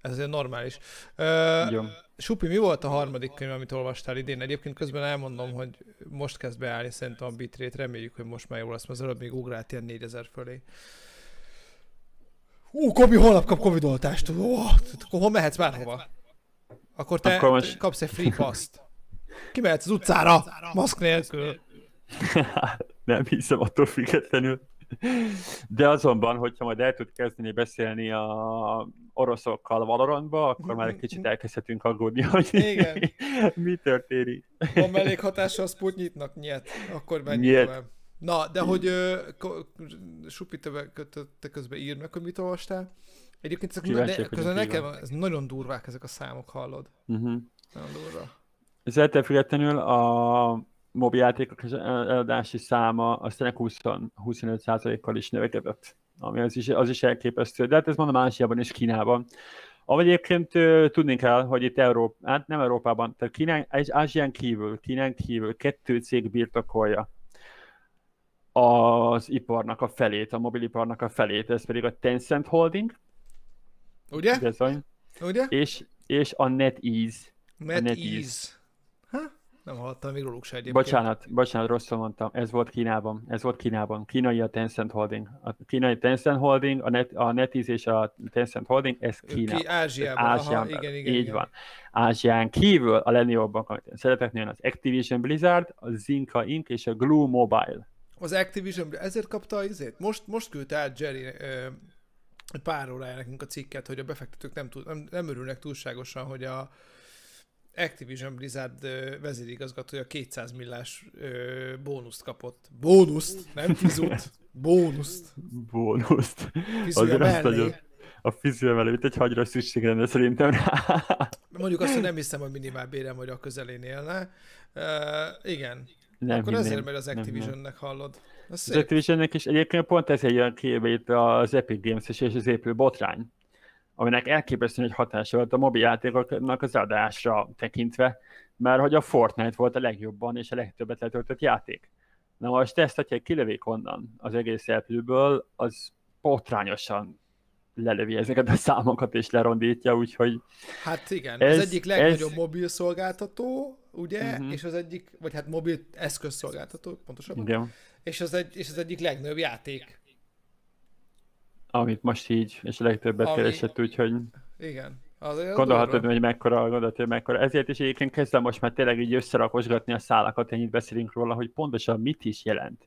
ez normális. Ö. Supi, mi volt a harmadik könyv, amit olvastál idén? Egyébként közben elmondom, hogy most kezd beállni szerintem a bitrate, reméljük, hogy most már jó lesz, mert az előbb még ugrált ilyen 4000 fölé. Ú, Kobi, holnap kap Covid oltást. Ó, hol mehetsz bárhova? Akkor te Akkor most- kapsz egy free pass-t. Kimehetsz az utcára, maszk nélkül. nem hiszem attól függetlenül. De azonban, hogyha majd el tud kezdeni beszélni a oroszokkal Valorantba, akkor már egy kicsit elkezdhetünk aggódni, hogy Igen. mi történik. Van mellékhatása a Sputniknak? Nyet. Akkor menjünk tovább. Na, de hogy ö, Supi, te, közben meg, hogy mit olvastál. Egyébként ezek ne, közben nekem ez nagyon durvák ezek a számok, hallod? Uh-huh. Nagyon durva. Ez ettől függetlenül a mobiljátékok eladási száma az tényleg 20, 25%-kal is növekedett, ami az is, az is elképesztő. De hát ez mondom Ázsiában és Kínában. Ahogy egyébként tudni kell, hogy itt Európa, hát nem Európában, tehát Kínán, és Ázsián kívül, Kínán kívül kettő cég birtokolja az iparnak a felét, a mobiliparnak a felét, ez pedig a Tencent Holding, Ugye? bizony, Ugye? és, és a NetEase. NetEase. NetEase. Nem hallottam még róluk se egyébként. Bocsánat, bocsánat, rosszul mondtam. Ez volt Kínában. Ez volt Kínában. Kínai a Tencent Holding. A kínai Tencent Holding, a, Net, a NetEase és a Tencent Holding, ez Ki Kínában. Ázsiában. Ázsián Aha, belül. igen, igen, Így igen. van. Ázsián kívül a én szeretek az Activision Blizzard, a Zynga Inc. és a Glue Mobile. Az Activision, ezért kapta izét? Most, most küldte át Jerry ö, pár órája nekünk a cikket, hogy a befektetők nem, tud, nem, nem örülnek túlságosan, hogy a Activision Blizzard vezérigazgatója 200 millás bónuszt kapott. Bónuszt, nem fizut. Bónuszt. Bónuszt. Fizúja Azért azt nagyon, a fizúja mellé, mint egy hagyra szükség lenne szerintem rá. Mondjuk azt, hogy nem hiszem, hogy minimál bérem vagy a közelén élne. Uh, igen. Nem Akkor hinném. ezért megy az. Activisionnek, hallod. Az Az. Activisionnek is egyébként pont ez jön képbe itt az Epic Games és az épül botrány, aminek elképesztő egy hatása volt a mobiljátékoknak az adásra tekintve, mert hogy a Fortnite volt a legjobban és a legtöbbet letöltött játék. Na most ezt, hogyha kilövik onnan az egész elpülből, az botrányosan lelövi ezeket a számokat és lerondítja, úgyhogy Hát igen, Ez- az egyik legnagyobb ez- mobil szolgáltató, ugye, Mhm. és az egyik, vagy hát mobil eszközszolgáltató, pontosabban, igen, és az, egy, és az egyik legnagyobb játék. Amit most így, és a legtöbbet Ami- keresett, úgyhogy Igen. Az, az Gondolhatod, hogy mekkora, gondolhatod, hogy mekkora. Ezért is egyébként kezdem most már tényleg így összerakosgatni a szálakat, ennyit beszélünk róla, hogy pontosan mit is jelent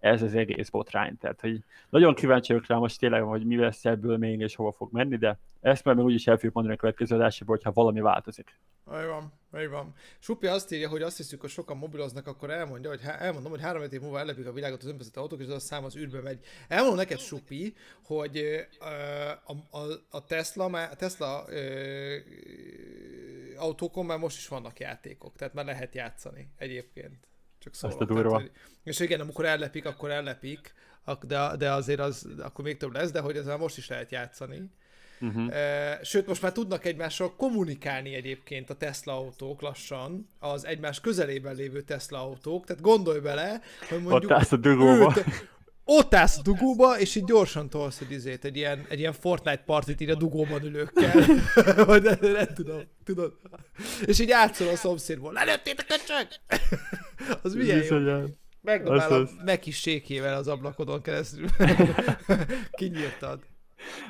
ez az egész botrány. Tehát, hogy nagyon kíváncsi vagyok rá most tényleg, hogy mi lesz ebből még, és hova fog menni, de ezt majd még úgyis el fogjuk mondani a következő adásában, hogyha valami változik. Így van, így van. Supi azt írja, hogy azt hiszük, hogy sokan mobiloznak, akkor elmondja, hogy há- elmondom, hogy három év múlva ellepik a világot az önvezető autók, és az a szám az űrbe megy. Elmondom neked, Supi, hogy a, a, a Tesla, már, a Tesla ö, autókon már most is vannak játékok, tehát már lehet játszani egyébként. Csak szólok. Azt a durva. Tehát, hogy, és igen, amikor ellepik, akkor ellepik, de, de azért az, akkor még több lesz, de hogy ezzel most is lehet játszani. Uh-huh. Sőt, most már tudnak egymással kommunikálni egyébként a Tesla autók lassan, az egymás közelében lévő Tesla autók, tehát gondolj bele, hogy mondjuk... Ott állsz a dugóba. ült- ott állsz a dugóba, és így gyorsan tolsz egy izét, egy ilyen, egy ilyen Fortnite partit így a dugóban ülőkkel. Vagy nem, nem tudom, tudod. És így átszol a szomszédból. Lelőttétek köcsög! az milyen jó. Bizonyán. Megdobál a Az az. meg is sékével az ablakodon keresztül. Kinyírtad.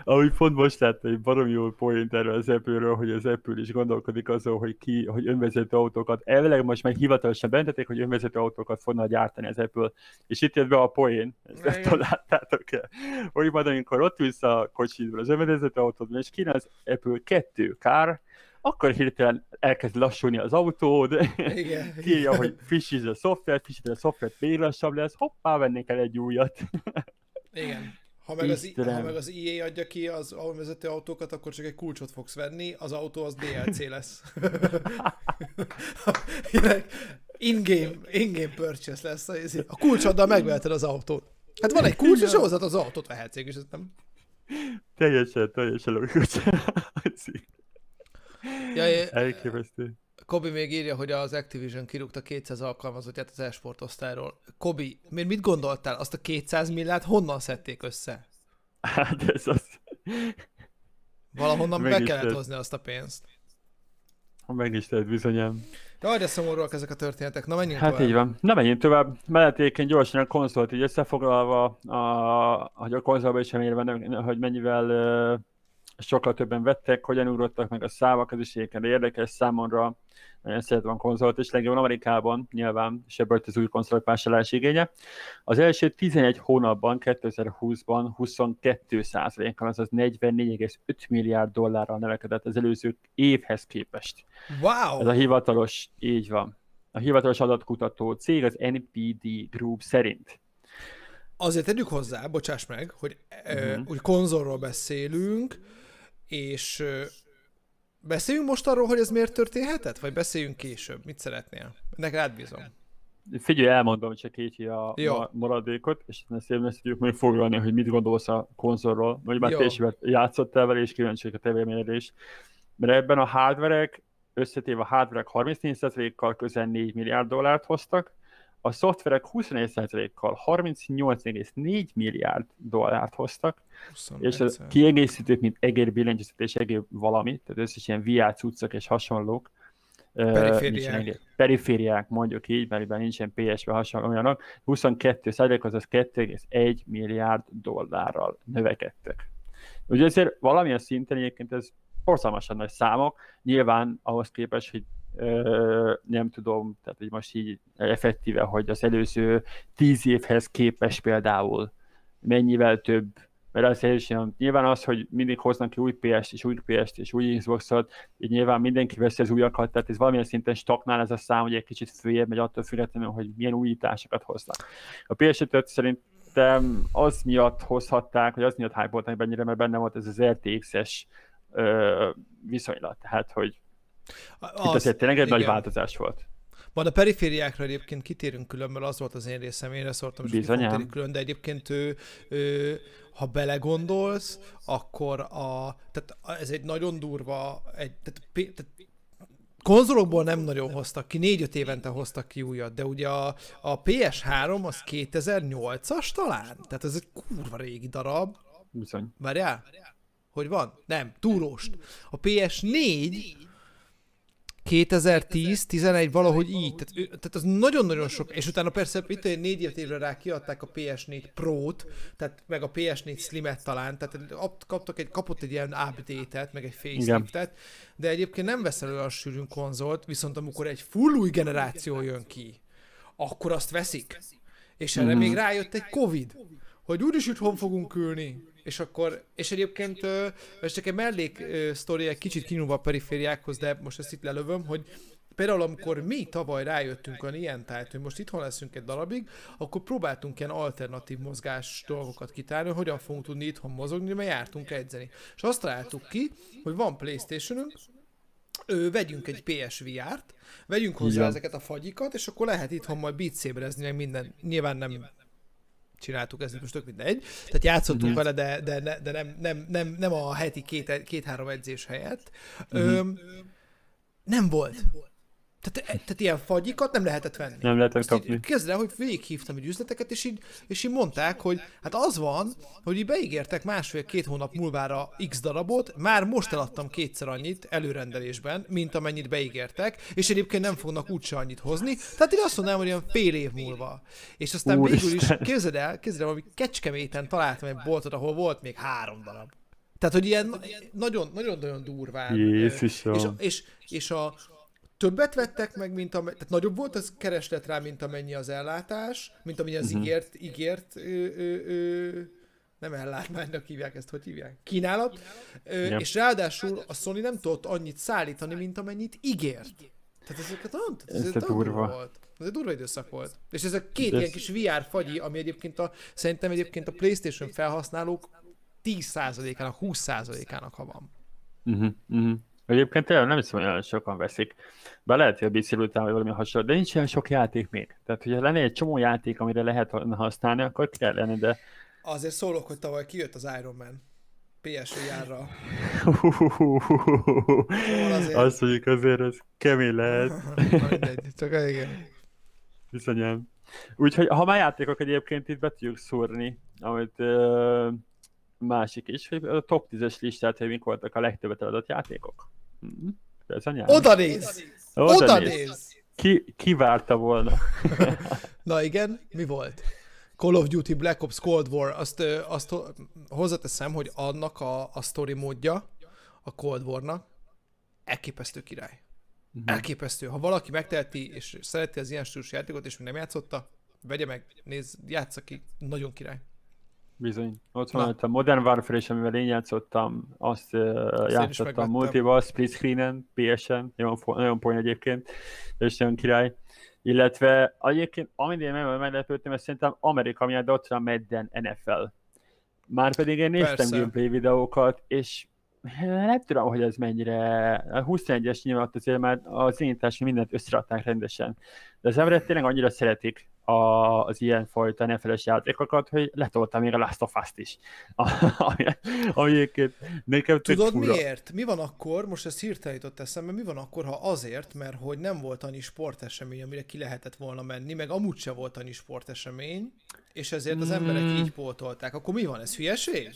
Ahogy pont most láttam egy barom jó point erről az apple hogy az Apple is gondolkodik azon, hogy ki, hogy önvezető autókat, elvileg most meg hivatalosan bentették, hogy önvezető autókat fogna gyártani az Apple, és itt jött be a poén, ezt nem láttátok el, hogy majd amikor ott ülsz a kocsidból az önvezető autódban, és kéne az Apple 2 kár, akkor hirtelen elkezd lassulni az autód, Igen. kírja, hogy frissítsd a szoftvert, frissítsd a szoftvert, még lassabb lesz, hoppá, vennék el egy újat. Igen. Ha meg, az, ha meg az IE adja ki az vezető autókat, akkor csak egy kulcsot fogsz venni, az autó az DLC lesz. in-game, in-game purchase lesz. A kulcsoddal megveheted az autót. Hát van egy kulcs, és ahhoz az autót vehetsz, és ez nem... Teljesen, teljesen logikus. ja, Elképesztő. Kobi még írja, hogy az Activision kirúgta 200 alkalmazottját az esport osztályról. Kobi, miért mit gondoltál? Azt a 200 milliárd honnan szedték össze? Hát ez az... Valahonnan meg be kellett lehet. hozni azt a pénzt. Meg is lehet bizonyám. De de szomorúak ezek a történetek. Na menjünk hát tovább. így van. Na menjünk tovább. Mellettéken gyorsan a konzolt így összefoglalva, a, hogy a konzolba is emlélve, hogy mennyivel sokkal többen vettek, hogyan ugrottak meg a számok, ez is érdekes számomra szeretem a konzolt, és legjobban Amerikában nyilván ebből az új konzolok vásárlási igénye. Az első 11 hónapban, 2020-ban 22 kal azaz 44,5 milliárd dollárral növekedett az előző évhez képest. Wow! Ez a hivatalos, így van. A hivatalos adatkutató cég az NPD Group szerint. Azért tegyük hozzá, bocsáss meg, hogy uh-huh. úgy konzolról beszélünk, és Beszéljünk most arról, hogy ez miért történhetett? Vagy beszéljünk később? Mit szeretnél? Ennek rád bízom. Figyelj, elmondom csak így a, a maradékot, és ezt én ezt tudjuk foglalni, hogy mit gondolsz a konzolról, vagy már te játszottál vele, és kíváncsiak a tevéményedre is. Mert ebben a hardverek, összetéve a hardverek 34%-kal közel 4 milliárd dollárt hoztak, a szoftverek 21%-kal 38,4 milliárd dollárt hoztak, 21. és a kiegészítők, mint egér billentyűzet és egér valami, tehát összes ilyen VR cuccok és hasonlók, Perifériák. Uh, perifériák, mondjuk így, mert nincsen PSV hasonló olyanok, 22 százalék, azaz 2,1 milliárd dollárral növekedtek. Ugye ezért valamilyen szinten egyébként ez borzalmasan nagy számok, nyilván ahhoz képest, hogy nem tudom, tehát hogy most így effektíve, hogy az előző tíz évhez képes például mennyivel több, mert az is nyilván az, hogy mindig hoznak ki új PS-t és új PS-t és új Xbox-ot, így nyilván mindenki veszi az újakat, tehát ez valamilyen szinten stagnál ez a szám, hogy egy kicsit följebb megy attól függetlenül, hogy milyen újításokat hoznak. A PS5 szerintem az miatt hozhatták, hogy az miatt hype bennyire, mert benne volt ez az RTX-es viszonylat, tehát hogy az, Itt azért tényleg egy igen. nagy változás volt. Majd a perifériákra egyébként kitérünk külön, mert az volt az én részem, én szóltam, és Bizonyám. külön, de egyébként ő, ő, ha belegondolsz, akkor a, tehát ez egy nagyon durva, egy, tehát, tehát konzolokból nem nagyon hoztak ki, négy-öt évente hoztak ki újat, de ugye a, a PS3 az 2008-as talán? Tehát ez egy kurva régi darab. Bizony. Várjál? Hogy van? Nem, túróst. A PS4 2010, 11 valahogy így, tehát, tehát az nagyon-nagyon sok, és utána persze itt négy évre rá kiadták a PS4 Pro-t, tehát meg a PS4 Slim-et talán, tehát kaptak egy, kapott egy ilyen update-et, meg egy faceliftet, de egyébként nem veszel olyan sűrűn konzolt, viszont amikor egy full új generáció jön ki, akkor azt veszik. És erre mm. még rájött egy Covid, hogy úgyis itthon fogunk ülni, és akkor, és egyébként, ez csak egy mellék sztori, egy kicsit kinyúlva a perifériákhoz, de most ezt itt lelövöm, hogy például amikor mi tavaly rájöttünk olyan ilyen tájt, hogy most itthon leszünk egy darabig, akkor próbáltunk ilyen alternatív mozgás dolgokat kitálni, hogy hogyan fogunk tudni itthon mozogni, mert jártunk edzeni. És azt találtuk ki, hogy van Playstationünk, ő, vegyünk egy PSVR-t, vegyünk hozzá Igen. ezeket a fagyikat, és akkor lehet itthon majd beat meg minden, nyilván nem csináltuk, ez most tök mindegy. Tehát játszottunk uh-huh. vele, de, de, de nem, nem, nem, nem a heti két, két-három edzés helyett. Uh-huh. Öm, nem volt. Tehát, tehát ilyen fagyikat nem lehetett venni. Nem lehetett kapni. Kezdve, hogy végighívtam egy üzleteket, és így, és így mondták, hogy hát az van, hogy így beígértek másfél-két hónap múlvára x darabot, már most eladtam kétszer annyit előrendelésben, mint amennyit beígértek, és egyébként nem fognak úgyse annyit hozni. Tehát én azt mondanám, hogy ilyen fél év múlva. És aztán Úristen. végül is, képzeld el, képzeld el, hogy Kecskeméten találtam egy boltot, ahol volt még három darab. Tehát, hogy ilyen nagyon-nagyon durván. Jézusom. És, és, és a többet vettek meg, mint a, tehát nagyobb volt az kereslet rá, mint amennyi az ellátás, mint amennyi az uh-huh. ígért, ígért ö, ö, ö, nem ellátmánynak hívják ezt, hogy hívják? Kínálat. Ö, yep. És ráadásul a Sony nem tudott annyit szállítani, mint amennyit ígért. Tehát ezeket nem, ez, ez durva. volt. Ez egy durva időszak volt. És ez a két De ilyen kis VR fagyi, ami egyébként a, szerintem egyébként a Playstation felhasználók 10%-ának, 20%-ának ha van. Uh-huh, uh-huh. Egyébként tényleg nem hiszem, hogy olyan sokan veszik. Be lehet, hogy a BC után vagy valami hasonló, de nincs olyan sok játék még. Tehát, hogyha lenne egy csomó játék, amire lehet használni, akkor kellene, de... Azért szólok, hogy tavaly kijött az Iron Man. PSV járra. Azt mondjuk azért ez kemény lehet. mindegy, csak igen. Viszonyám. Úgyhogy ha már játékok egyébként itt be tudjuk szúrni, amit uh, másik is, hogy a top 10-es listát, hogy mik voltak a legtöbbet eladott játékok. Mm-hmm. Oda néz! Oda, Oda néz! néz. Ki, ki várta volna? Na igen, mi volt? Call of Duty Black Ops Cold War, azt, azt hozzáteszem, hogy annak a, a story módja, a Cold War-nak, elképesztő király. Uh-huh. Elképesztő. Ha valaki megteheti, és szereti az ilyen stílusú játékot, és még nem játszotta, vegye meg, nézz, játsza ki, nagyon király. Bizony. Ott van a Modern Warfare is, amivel én játszottam, azt uh, játszottam multival, split screenen, PS-en, nagyon, nagyon poén egyébként, és nagyon király. Illetve egyébként, amit én meglepődtem, ez szerintem Amerika miatt ott van Madden NFL. Már pedig én néztem Persze. gameplay videókat, és nem tudom, hogy ez mennyire, a 21-es nyilván azért már az indítás mindent összerakták rendesen. De az emberek tényleg annyira szeretik a, az ilyen fajta nefeles játékokat, hogy letoltam még a Last of Us-t is. ami, ami egyébként nekem Tudod fura. miért? Mi van akkor, most ez hirtelen jutott eszembe, mi van akkor, ha azért, mert hogy nem volt annyi sportesemény, amire ki lehetett volna menni, meg amúgy se volt annyi sportesemény, és ezért az emberek mm. így pótolták. Akkor mi van, ez hülyeség?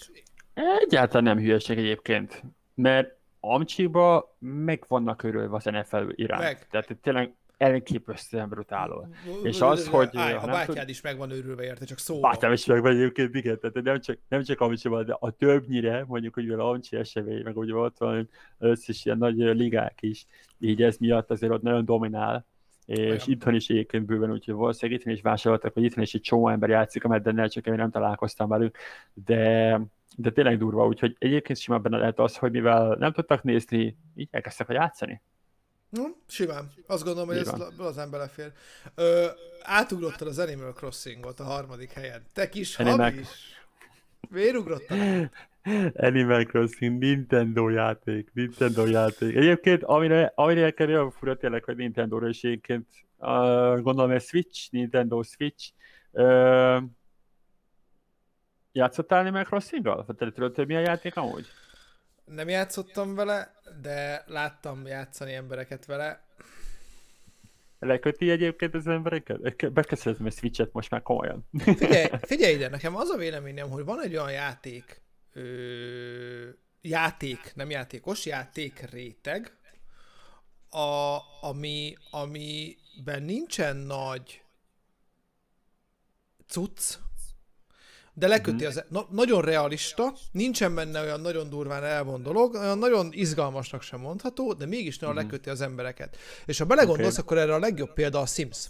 Egyáltalán nem hülyeség egyébként, mert Amcsiba meg vannak örülve az NFL iránt. Meg. Tehát tényleg elképesztően brutáló. És az, hogy... Állj, a bátyád tud... is meg van őrülve érte, csak szó. Bátyám is meg van egyébként, igen, tehát nem csak, nem csak Amcsiban, de a többnyire, mondjuk, hogy a Amcsi esemény, meg ugye ott van összes ilyen nagy ligák is, így ez miatt azért ott nagyon dominál, és Olyan. itthon is egyébként bőven, úgyhogy valószínűleg itthon is vásároltak, hogy itthon is egy csomó ember játszik a meddennel, csak én nem találkoztam velük, de de tényleg durva, úgyhogy egyébként simán benne lehet az, hogy mivel nem tudtak nézni, így elkezdtek a játszani. Hm, simán. Azt gondolom, hogy ez az ember belefér. Ö, átugrottad az Animal Crossing-ot a harmadik helyen. Te kis Animal... is. Miért ugrottad? Animal Crossing, Nintendo játék, Nintendo játék. Egyébként, amire, amire kell olyan fura tényleg, hogy Nintendo-ra is egyébként, uh, gondolom ez Switch, Nintendo Switch, uh, Játszottál Animal Crossing-gal? Te tudod, hogy milyen játék amúgy? Nem játszottam vele, de láttam játszani embereket vele. Leköti egyébként az embereket? Bekezdhetem egy Switch-et most már komolyan. Figyelj, figyelj ide, nekem az a véleményem, hogy van egy olyan játék, ö, játék, nem játékos, játék réteg, a, ami, amiben nincsen nagy cucc, de leköti mm-hmm. az... Na, nagyon realista, nincsen benne olyan nagyon durván elvon dolog, olyan nagyon izgalmasnak sem mondható, de mégis nagyon mm-hmm. leköti az embereket. És ha belegondolsz, okay. akkor erre a legjobb példa a Sims.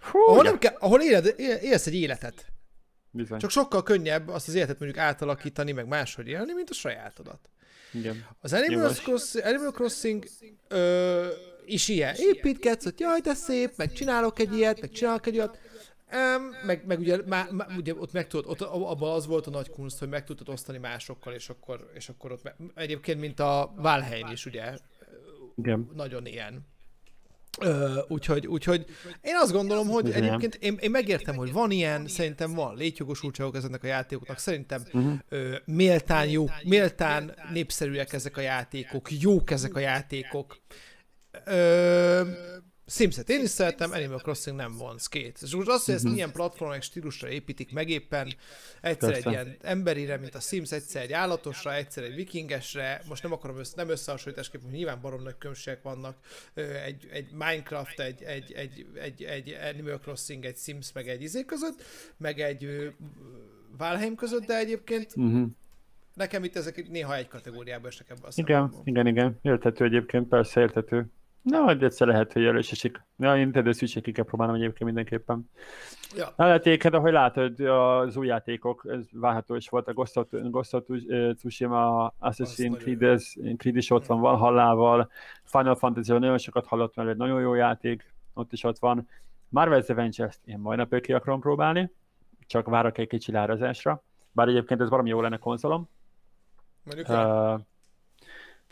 Hú, ahol, nem kell, ahol éled, élsz egy életet. Bizony. Csak sokkal könnyebb azt az életet mondjuk átalakítani, meg máshogy élni, mint a sajátodat. Igen. Az Animal, Crossing, Animal Crossing ö, is ilyen. Építkedsz, hogy jaj, de szép, meg csinálok egy ilyet, meg csinálok egy ilyet. Um, meg, meg ugye, má, má, ugye ott meg tudod, ott abban az volt a nagy kunst, hogy meg tudtad osztani másokkal, és akkor, és akkor ott, egyébként, mint a Valheim is, ugye, Igen. nagyon ilyen. Uh, úgyhogy, úgyhogy én azt gondolom, hogy Igen. egyébként én, én megértem, hogy van ilyen, szerintem van létjogosultságok ezeknek a játékoknak, szerintem uh-huh. uh, méltán jó, méltán népszerűek ezek a játékok, jók ezek a játékok. Uh, Simset én is szeretem, Animal Crossing nem von skate. És most azt, hogy ezt uh-huh. milyen platformok stílusra építik meg éppen, egyszer Persze. egy ilyen emberire, mint a Sims, egyszer egy állatosra, egyszer egy vikingesre, most nem akarom össze, nem összehasonlításképpen, nyilván barom nagy különbségek vannak, egy, egy Minecraft, egy, egy, egy, egy, egy Animal Crossing, egy Sims, meg egy izé között, meg egy Valheim között, de egyébként uh-huh nekem itt ezek néha egy kategóriába esnek ebbe a Igen, igen, igen. Érthető egyébként, persze érthető. Na, hogy egyszer lehet, hogy erős esik. Ja, én Nintendo switch ki kell próbálnom egyébként mindenképpen. Ja. Na, lehet egyébként, ahogy látod, az új játékok, ez várható is volt, a Ghost of, of Tsushima, Assassin's Creed, ez, Creed is ott van Valhallával, Final fantasy nagyon sokat hallottam, mert egy nagyon jó játék, ott is ott van. Marvel's Avengers-t én majdnem ki akarom próbálni, csak várok egy kicsi lárazásra. Bár egyébként ez valami jó lenne konzolom, Mondjuk Uh,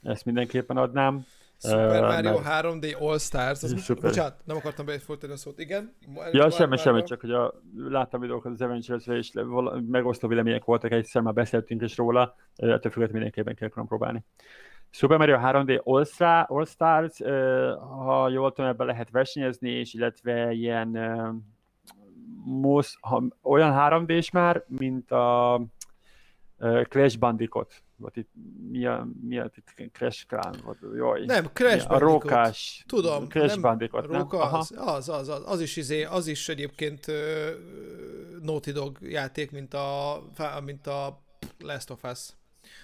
ezt mindenképpen adnám. Super uh, Mario mert- 3D All Stars, az mit, Szuper. bocsánat, nem akartam befolytani a szót, igen? Ja, semmi, semmi, csak hogy a, láttam videókat az avengers és vala- megosztó vélemények voltak, egyszer már beszéltünk is róla, ettől függetlenül mindenképpen kell akarom próbálni. Super Mario 3D All, Star, All Stars, ha jól tudom, ebben lehet versenyezni, és illetve ilyen most, ha, olyan 3D-s már, mint a ö, Crash Bandicoot. Vagy itt, mi a, mi a itt Crash Clan? Vagy, jaj. Nem, Crash a rókás. Tudom, Crash nem, Bandicoot, nem? Róka, Aha. az, az, az, az, az, is izé, az is egyébként ö, Naughty Dog játék, mint a, mint a Last of Us.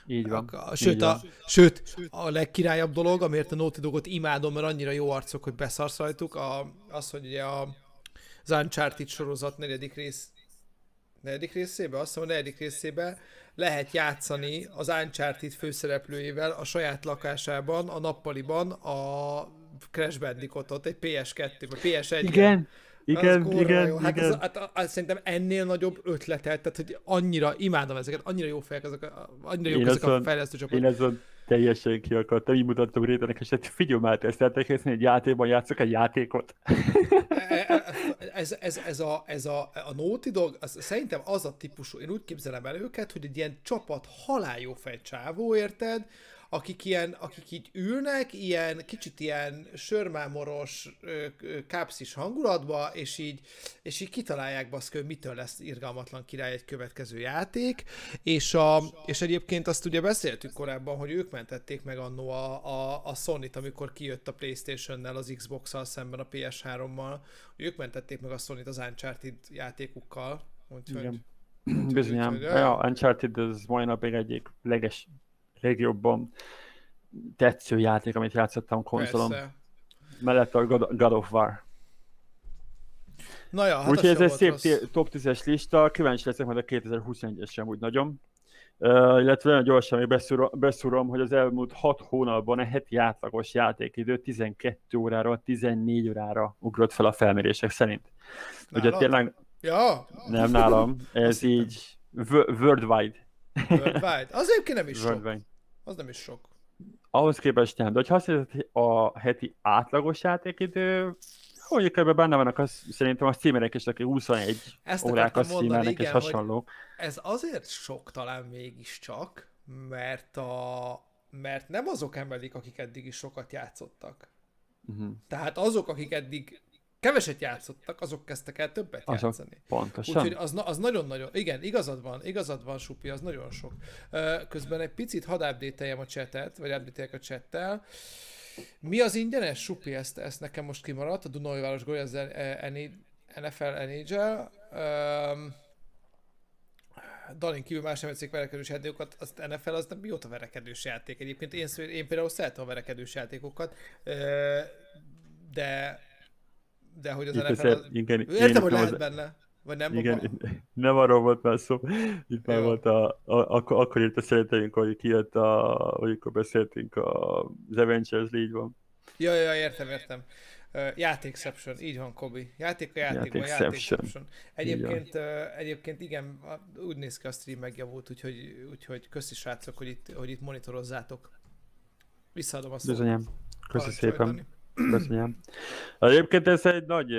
Így van. A, így sőt, a, van. sőt, a legkirályabb dolog, amiért a Naughty Dogot imádom, mert annyira jó arcok, hogy beszarsz rajtuk, a, az, hogy ugye a, az Uncharted sorozat negyedik rész negyedik részébe, azt hiszem a negyedik részébe lehet játszani az Uncharted főszereplőjével a saját lakásában, a nappaliban a Crash Bandicootot, egy PS2 vagy PS1 Igen, igen, az igen, jó. Hát, igen. Az, hát az, szerintem ennél nagyobb ötletet, tehát hogy annyira imádom ezeket, annyira jó fejek ezek, annyira jók Én ezek a fejlesztő Én csapatok. azon teljesen ki akartam, így mutattam Rétenek, és hát figyelj már, ezt eltekészni, egy játékban játszok egy játékot. E- e- ez, ez, ez, a, ez a, a Naughty Dog, az, szerintem az a típusú, én úgy képzelem el őket, hogy egy ilyen csapat haláljófej fej csávó, érted? Akik, ilyen, akik így ülnek, ilyen kicsit ilyen sörmámoros, kápszis hangulatba, és így, és így kitalálják baszki, hogy mitől lesz irgalmatlan király egy következő játék, és, a, és egyébként azt ugye beszéltük korábban, hogy ők mentették meg annó a, a, a Sony-t, amikor kijött a Playstation-nel az Xbox-al szemben a PS3-mal, ők mentették meg a Sony-t az Uncharted játékukkal, úgyhogy Igen. Bizonyám. Ja, Uncharted az mai napig egyik leges, legjobban tetsző játék, amit játszottam konzolon. persze. Mellett a God, God of War. Na ja, hát Úgyhogy ez egy szép rossz. top 10-es lista, kíváncsi leszek majd a 2021-es sem úgy nagyon. Uh, illetve nagyon gyorsan még beszúrom, beszúrom, hogy az elmúlt 6 hónapban a heti átlagos játékidő 12 órára, 14 órára ugrott fel a felmérések szerint. Ugye Nálad? tényleg Ja, nem nálam, ez Azt így wo- worldwide. worldwide. Az egyébként nem is sok. Az nem is sok. Ahhoz képest nem, de ha azt hiszed, a heti átlagos játékidő, mondjuk ebben benne vannak az, szerintem a streamerek is, akik 21 Ezt órákat streamelnek és hasonló. Ez azért sok talán mégiscsak, mert, a, mert nem azok emelik, akik eddig is sokat játszottak. Uh-huh. Tehát azok, akik eddig keveset játszottak, azok kezdtek el többet Azok. játszani. Pontosan. Úgyhogy az, az nagyon-nagyon, igen, igazad van, igazad van, Supi, az nagyon sok. Közben egy picit hadd a chatet, vagy update a chattel. Mi az ingyenes, Supi? Ezt, ezt nekem most kimaradt, a Dunai Város Golya, az eh, NFL NHL. Um, Dalin kívül más nem játszik verekedős játékokat, azt NFL az nem mióta verekedős játék. Egyébként én, én például szeretem a verekedős játékokat, de de hogy az Itt NFL... azért- Az... igen, Értem, hogy lehet az- benne. Vagy nem? Igen, abban? nem arról volt már szó. Itt már Jó. volt a, a, akkor, akkor írt a szereteink, hogy kijött a, akkor beszéltünk a, az Avengers, így van. Ja, ja, értem, értem. Uh, játékception, így van, Kobi. Játék a játékban, Játékception. Egyébként, uh, egyébként igen, úgy néz ki a stream megjavult, úgyhogy, úgyhogy köszi srácok, hogy itt, hogy itt monitorozzátok. Visszaadom a szót. Bizonyám. Köszi szépen. Dani. Köszönöm. Egyébként ez egy nagy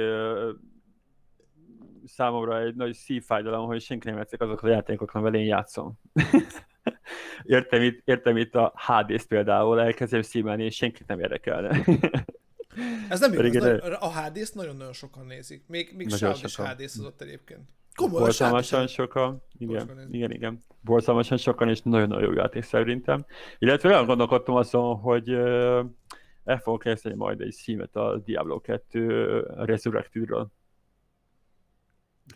számomra egy nagy szívfájdalom, hogy senki nem játszik azok a játékoknak, amivel én játszom. értem, itt, értem itt a HD-t például, elkezdem szívelni, és senkit nem érdekelne. Ez nem igaz, nagyon, ide- a HD-t nagyon-nagyon sokan nézik. Még, még Sáv is. HD-t hozott egyébként. Komolyan, Borzalmasan sokan, igen, igen, igen. Borzalmasan sokan, és nagyon-nagyon jó játék szerintem. Illetve olyan gondolkodtam azon, hogy el fogok kezdeni majd egy címet a Diablo 2 Resurrected-ről.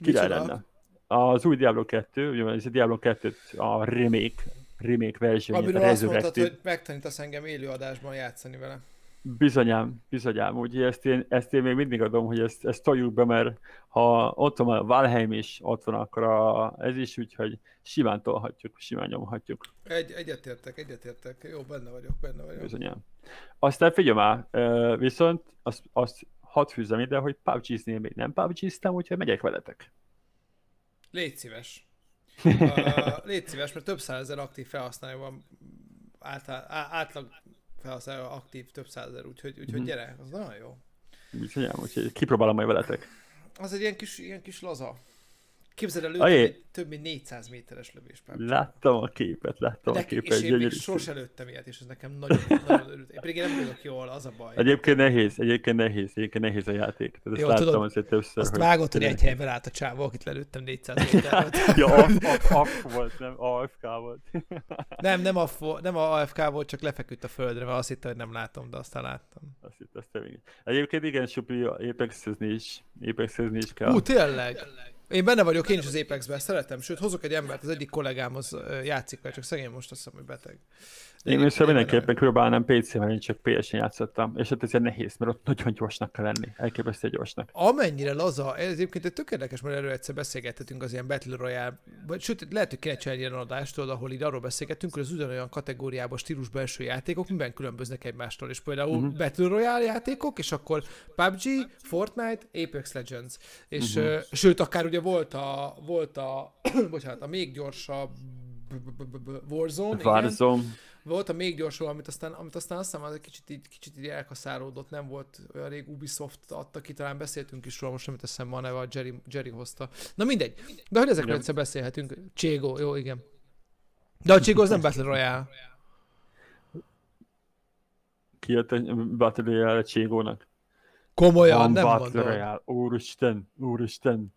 Király lenne. Az új Diablo 2, ugye ez a Diablo 2 a remake remake verzióját, Amiről azt mondtad, hogy megtanítasz engem élőadásban játszani vele. Bizonyám, bizonyám, úgyhogy ezt én, ezt én még mindig adom, hogy ezt, ezt toljuk be, mert ha ott van a Valheim is, ott van akkor a, ez is, úgyhogy simán tolhatjuk, simán nyomhatjuk, Egy, egyetértek, egyetértek. Jó, benne vagyok, benne vagyok. bizonyám. Aztán figyelj már, viszont azt, azt hadd fűzzem ide, hogy PUBG-znél még nem PUBG-ztem, úgyhogy megyek veletek. Légy szíves. Uh, légy szíves, mert több százezer aktív felhasználó van, által, átlag felhasználó aktív több százezer, úgyhogy, úgyhogy Mhm. gyere, az nagyon jó. Bizonyám, úgyhogy kipróbálom majd veletek. Az egy ilyen kis, ilyen kis laza. Képzeld el, Ajé. lőttem egy több mint 400 méteres lövés. pár. Láttam a képet, láttam a De, képet, és én még gyönyörű. sose lőttem ilyet, és ez nekem nagyon, nagyon örült. Én pedig én nem lövök jól, az a baj. Egyébként nehéz, egyébként nehéz, egyébként nehéz a játék. Tehát ezt Jó, láttam tudod, azért többször. Azt hogy vágott, hogy tényleg- egy helyben állt a csávó, akit lelőttem 400 méterre. Ja, AF, AF, AF volt, nem AFK volt. Nem, nem, a, fo- nem a AFK volt, csak lefeküdt a földre, mert azt hitte, hogy nem látom, de aztán láttam. Azt itt, azt. Egyébként igen, Supli, Apex-ezni is, Apex-ezni is kell. Ú, tényleg? Én benne vagyok, én is az Apex-ben szeretem, sőt, hozok egy embert, az egyik kollégám az játszik vele, csak szegény most azt hiszem, hogy beteg. Én én mindenképpen próbálnám PC-ben, én csak PS-en játszottam, és ott ezért nehéz, mert ott nagyon gyorsnak kell lenni, elképesztő gyorsnak. Amennyire laza, ez egyébként egy tök érdekes, mert erről egyszer beszélgethetünk az ilyen Battle Royale, vagy sőt, lehet, hogy kéne csinálni egy ilyen adást, ahol így arról beszélgetünk, hogy az ugyanolyan kategóriában stílus belső játékok miben különböznek egymástól, és például uh-huh. Battle Royale játékok, és akkor PUBG, Fortnite, Apex Legends, és uh-huh. uh, sőt, akár ugye volt a, volt a, bocsánat, a még gyorsabb b- Warzone, igen. Volt a még gyorsabb, amit aztán, amit aztán azt hiszem, az egy kicsit így, kicsit így elkaszálódott, nem volt olyan rég Ubisoft adta ki, talán beszéltünk is róla, most nem jut eszembe a neve, a Jerry, Jerry hozta. Na mindegy, de hogy ezekről egyszer beszélhetünk. Cségó, jó, igen. De a Cségó az nem Battle Royale. kijött a Battle Royale Cségónak. Komolyan, Van nem Battle mondom. Royale, úristen, úristen.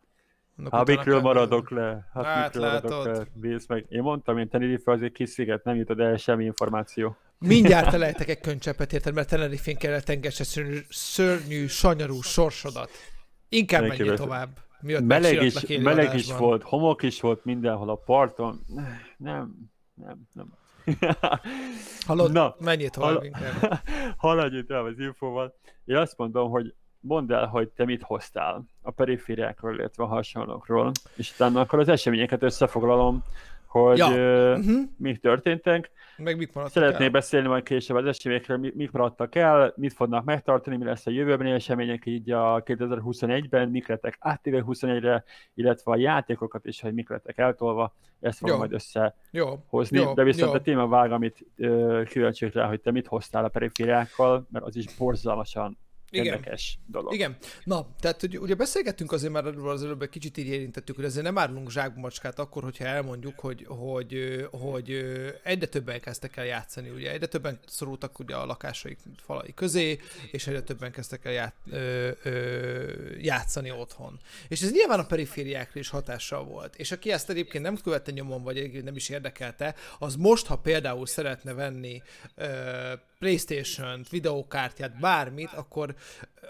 Annak kell maradok le? Hát, Hát maradok látod. le? Nézd meg. Én mondtam, én Tenerife azért kis sziget, nem jutott el semmi információ. Mindjárt elejtek egy könycseppet érted, mert Tenerife-n kellett tengesse szörnyű, szörnyű, sanyarú sorsodat. Inkább menjél Elképesztő. tovább. Miatt Meleg is, meleg is volt, homok is volt mindenhol a parton. Nem, nem, nem. Hallod? Na, menjél tovább hall- inkább. Haladjunk tovább az infóval. Én azt mondom, hogy mondd el, hogy te mit hoztál a perifériákról, illetve a hasonlókról, és utána akkor az eseményeket összefoglalom, hogy Ja. ja. Uh-huh. mik történtek. Meg mik maradt Szeretnék beszélni majd később az eseményekről, mi- mik maradtak el, mit fognak megtartani, mi lesz a jövőbeni események így a 2021-ben, mik lettek áttéve 21-re, illetve a játékokat is, hogy mik lettek eltolva, ezt fogom Jó. majd össze Jó, hozni, Jó, de viszont jó. a téma vág, amit ö, kíváncsiak rá, hogy te mit hoztál a perifériákkal, mert az is borzalmasan Igen. érdekes dolog. Igen. Na, tehát hogy ugye beszélgettünk azért már erről az előbb egy kicsit így érintettük, hogy azért nem árulunk zsákba macskát akkor, hogyha elmondjuk, hogy, hogy, hogy egyre többen kezdtek el játszani, ugye egyre többen szorultak ugye a lakásaik falai közé, és egyre többen kezdtek el ját, ö, ö, játszani otthon. És ez nyilván a perifériákra is hatással volt. És aki ezt egyébként nem követte nyomon, vagy nem is érdekelte, az most, ha például szeretne venni ö, Playstation-t, videókártyát, bármit, akkor,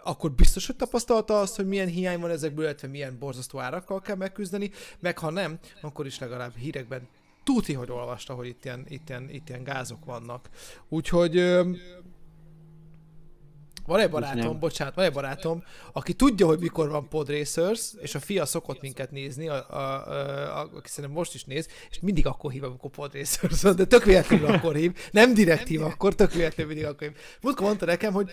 akkor biztos, hogy tapasztalta azt, hogy milyen hiány van ezekből, illetve milyen borzasztó árakkal kell megküzdeni, meg ha nem, akkor is legalább hírekben tuti, hogy olvasta, hogy itt ilyen, itt ilyen, itt ilyen gázok vannak. Úgyhogy van egy barátom, bocsánat, van egy barátom, aki tudja, hogy mikor van Pod Racers, és a fia szokott minket nézni, a, a, a, a, aki szerintem most is néz, és mindig akkor hív, amikor Pod Racers van, de tök véletlenül akkor hív, nem direkt hív akkor, tök véletlenül mindig akkor hív. Múltkor mondta nekem, hogy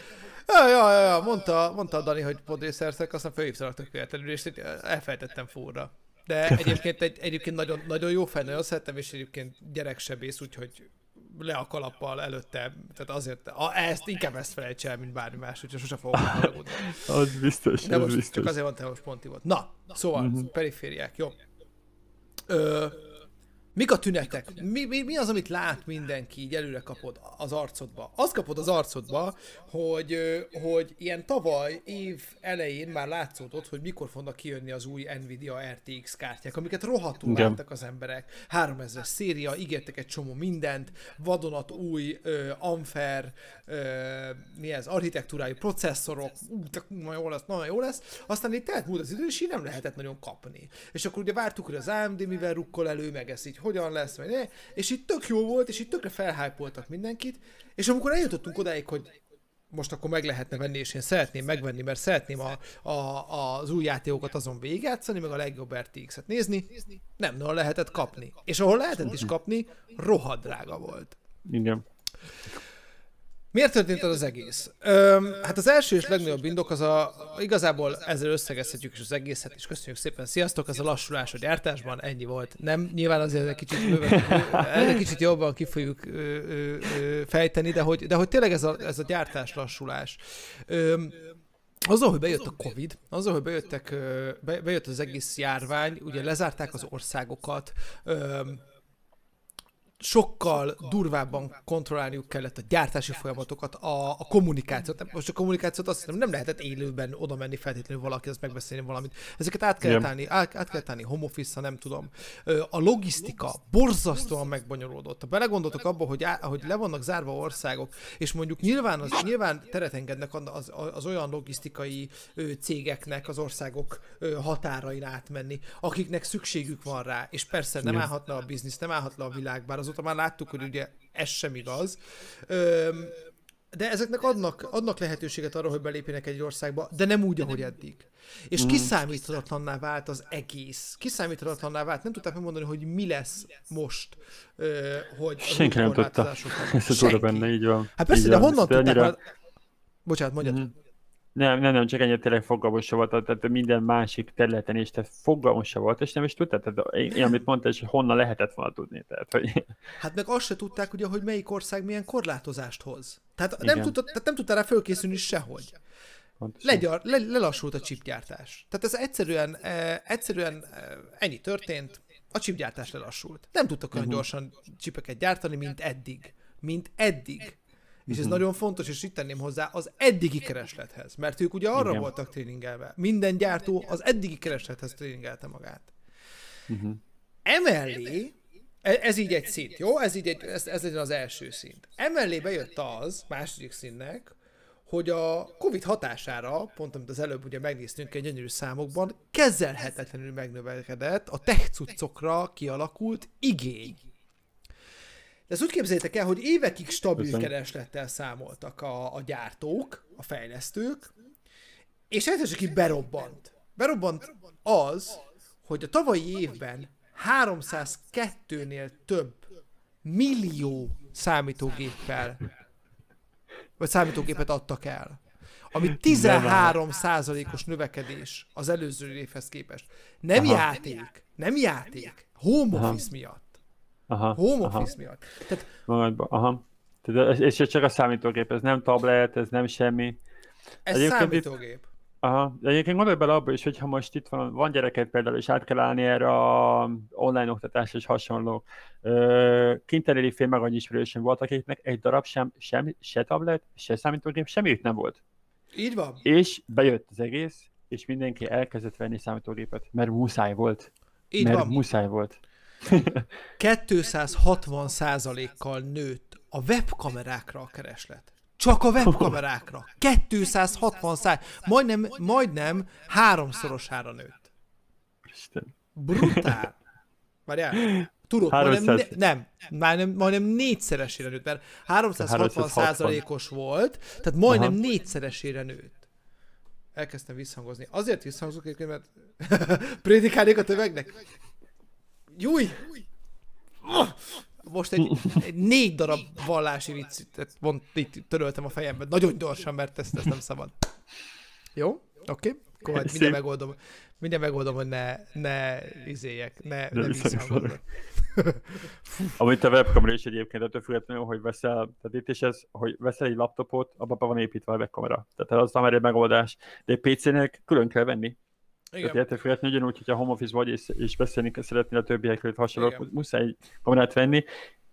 ja, ja, ja, ja, mondta, mondta a Dani, hogy Pod Racers-ek, aztán felhívtalak tök véletlenül, és elfelejtettem furra. De egyébként, egy, egyébként nagyon, nagyon jó fej, nagyon szeretem, és egyébként gyereksebész, úgyhogy le a kalappal előtte, tehát azért, a, ezt, inkább ezt felejts el, mint bármi más, úgyhogy sose fogok haragudni. Az biztos, De most biztos. csak azért mondtam, hogy most pont volt. Na, szóval, uh-huh. perifériák, jó. Ö, mik a tünetek? Mi, mi, mi az, amit lát mindenki, így előre kapod az arcodba? Azt kapod az arcodba, hogy, hogy ilyen tavaly év elején már látszódott, hogy mikor fognak kijönni az új Nvidia RTX kártyák, amiket rohadtul Igen. vártak az emberek. 3000 széria, ígértek egy csomó mindent, vadonat új ö, Amfer, ö, mi ez, architektúrájú processzorok, ú, de nagyon jó lesz, nagyon jó lesz. Aztán itt telt múlt az idő, és így nem lehetett nagyon kapni. És akkor ugye vártuk, hogy az AMD mivel rukkol elő, meg ezt így hogyan lesz, vagy ne, és itt tök jó volt, és itt tökre felhájpoltak mindenkit, és amikor eljutottunk odáig, hogy most akkor meg lehetne venni, és én szeretném megvenni, mert szeretném a, a, az új játékokat azon végigjátszani, meg a legjobb RTX-et nézni, nem nagyon lehetett kapni. És ahol lehetett is kapni, rohadt drága volt. Igen. Miért történt az az egész? Öm, hát az első és legnagyobb indok az a, igazából ezzel összegezhetjük is az egészet, és köszönjük szépen, sziasztok, az a lassulás a gyártásban, ennyi volt. Nem, nyilván azért egy kicsit, egy kicsit jobban ki fogjuk fejteni, de hogy, de hogy tényleg ez a, ez a gyártás lassulás. Öm, azzal, hogy bejött a Covid, azzal, hogy bejöttek, be, bejött az egész járvány, ugye lezárták az országokat, öm, sokkal durvábban kontrollálniuk kellett a gyártási folyamatokat, a, a kommunikációt. Most a kommunikációt azt hiszem nem lehetett élőben oda menni feltétlenül valaki, az megbeszélni valamit. Ezeket át kellett állni, át, át kellett állni home office nem tudom. A logisztika borzasztóan megbonyolódott. Ha belegondoltok abba, hogy, á, hogy le vannak zárva országok, és mondjuk nyilván, az, nyilván teret engednek az, az, az olyan logisztikai cégeknek az országok határain átmenni, akiknek szükségük van rá, és persze nem állhatna a biznisz, nem állhatna a világ, bár azóta már láttuk, hogy ugye ez sem igaz. Öm, de ezeknek adnak, adnak lehetőséget arra, hogy belépjenek egy országba, de nem úgy, ahogy eddig. És mm. kiszámíthatatlanná vált az egész. Kiszámíthatatlanná vált. Nem tudták megmondani, hogy mi lesz most, hogy Senki nem tudta. Ez a benne, így van. Hát persze, így de honnan tudták? Annyira... Bocsánat, mondjad. Mm. Nem, nem, nem, csak ennyi tényleg fogalmos se volt, tehát minden másik területen is, tehát fogalmos se volt, és nem is tudtad, tehát én, amit mondta, és honnan lehetett volna tudni. Tehát, hogy... Hát meg azt se tudták, ugye, hogy melyik ország milyen korlátozást hoz. Tehát nem, tudta, tehát nem tudtál rá fölkészülni sehogy. Legyar, le, lelassult a chipgyártás. Tehát ez egyszerűen, eh, egyszerűen eh, ennyi történt, a chipgyártás lelassult. Nem tudtak olyan uh-huh. gyorsan csipeket gyártani, mint eddig. Mint eddig. És ez uh-huh. nagyon fontos, és itt tenném hozzá az eddigi kereslethez. Mert ők ugye arra Igen. voltak tréningelve. Minden gyártó az eddigi kereslethez tréningelte magát. Uh-huh. Emellé, e, ez így egy szint, jó? Ez így egy, ez, ez egy az első szint. Emellé bejött az, második színnek, hogy a Covid hatására, pont amit az előbb ugye megnéztünk egy gyönyörű számokban, kezelhetetlenül megnövekedett a tech cuccokra kialakult igény. De ezt úgy képzeljétek el, hogy évekig stabil Köszön. kereslettel számoltak a, a gyártók, a fejlesztők, és csak így berobbant. Berobbant az, hogy a tavalyi évben 302-nél több millió számítógéppel, vagy számítógépet adtak el. Ami 13 százalékos növekedés az előző évhez képest. Nem Aha. játék, nem játék, home office miatt. Aha, Home aha. office miatt. Tehát... Magadba, aha. Tehát, és ez csak a számítógép, ez nem tablet, ez nem semmi. Ez Egyébként számítógép. Itt, aha. De egyébként gondolj bele abba is, hogyha most itt van, van gyereket például, és át kell állni erre a online oktatás és hasonló. Kinteréli fél meg annyi ismerősöm volt, akiknek egy darab sem, sem, se tablet, se számítógép, semmi nem volt. Így van. És bejött az egész, és mindenki elkezdett venni számítógépet, mert muszáj volt. Így mert van. muszáj volt. 260 százalékkal nőtt a webkamerákra a kereslet. Csak a webkamerákra. 260 száz, majdnem, majdnem háromszorosára nőtt. Isten. Brutál. Várjál. Tudod, majdnem, ne, nem, majdnem, majdnem négyszeresére nőtt, mert 360 százalékos volt, tehát majdnem Aha. négyszeresére nőtt. Elkezdtem visszhangozni. Azért visszhangozok egyébként, mert prédikálnék a tömegnek. Júj! Most egy, egy négy darab vallási viccet mond, itt töröltem a fejembe. Nagyon gyorsan, mert ezt, ezt nem szabad. Jó? Oké? Okay? Akkor majd minden megoldom, minden megoldom, hogy ne, ne izéljek, ne, ne visszhangozzak. Amit a webkamera is egyébként attól függetlenül, hogy veszel, tehát itt is ez, hogy veszel egy laptopot, abban van építve a webkamera. Tehát az már egy megoldás. De egy PC-nek külön kell venni. Igen. Tehát érted függetlenül ugyanúgy, hogyha home office vagy, és, és beszélni szeretnél a többiekről, hasonlók, muszáj kamerát venni.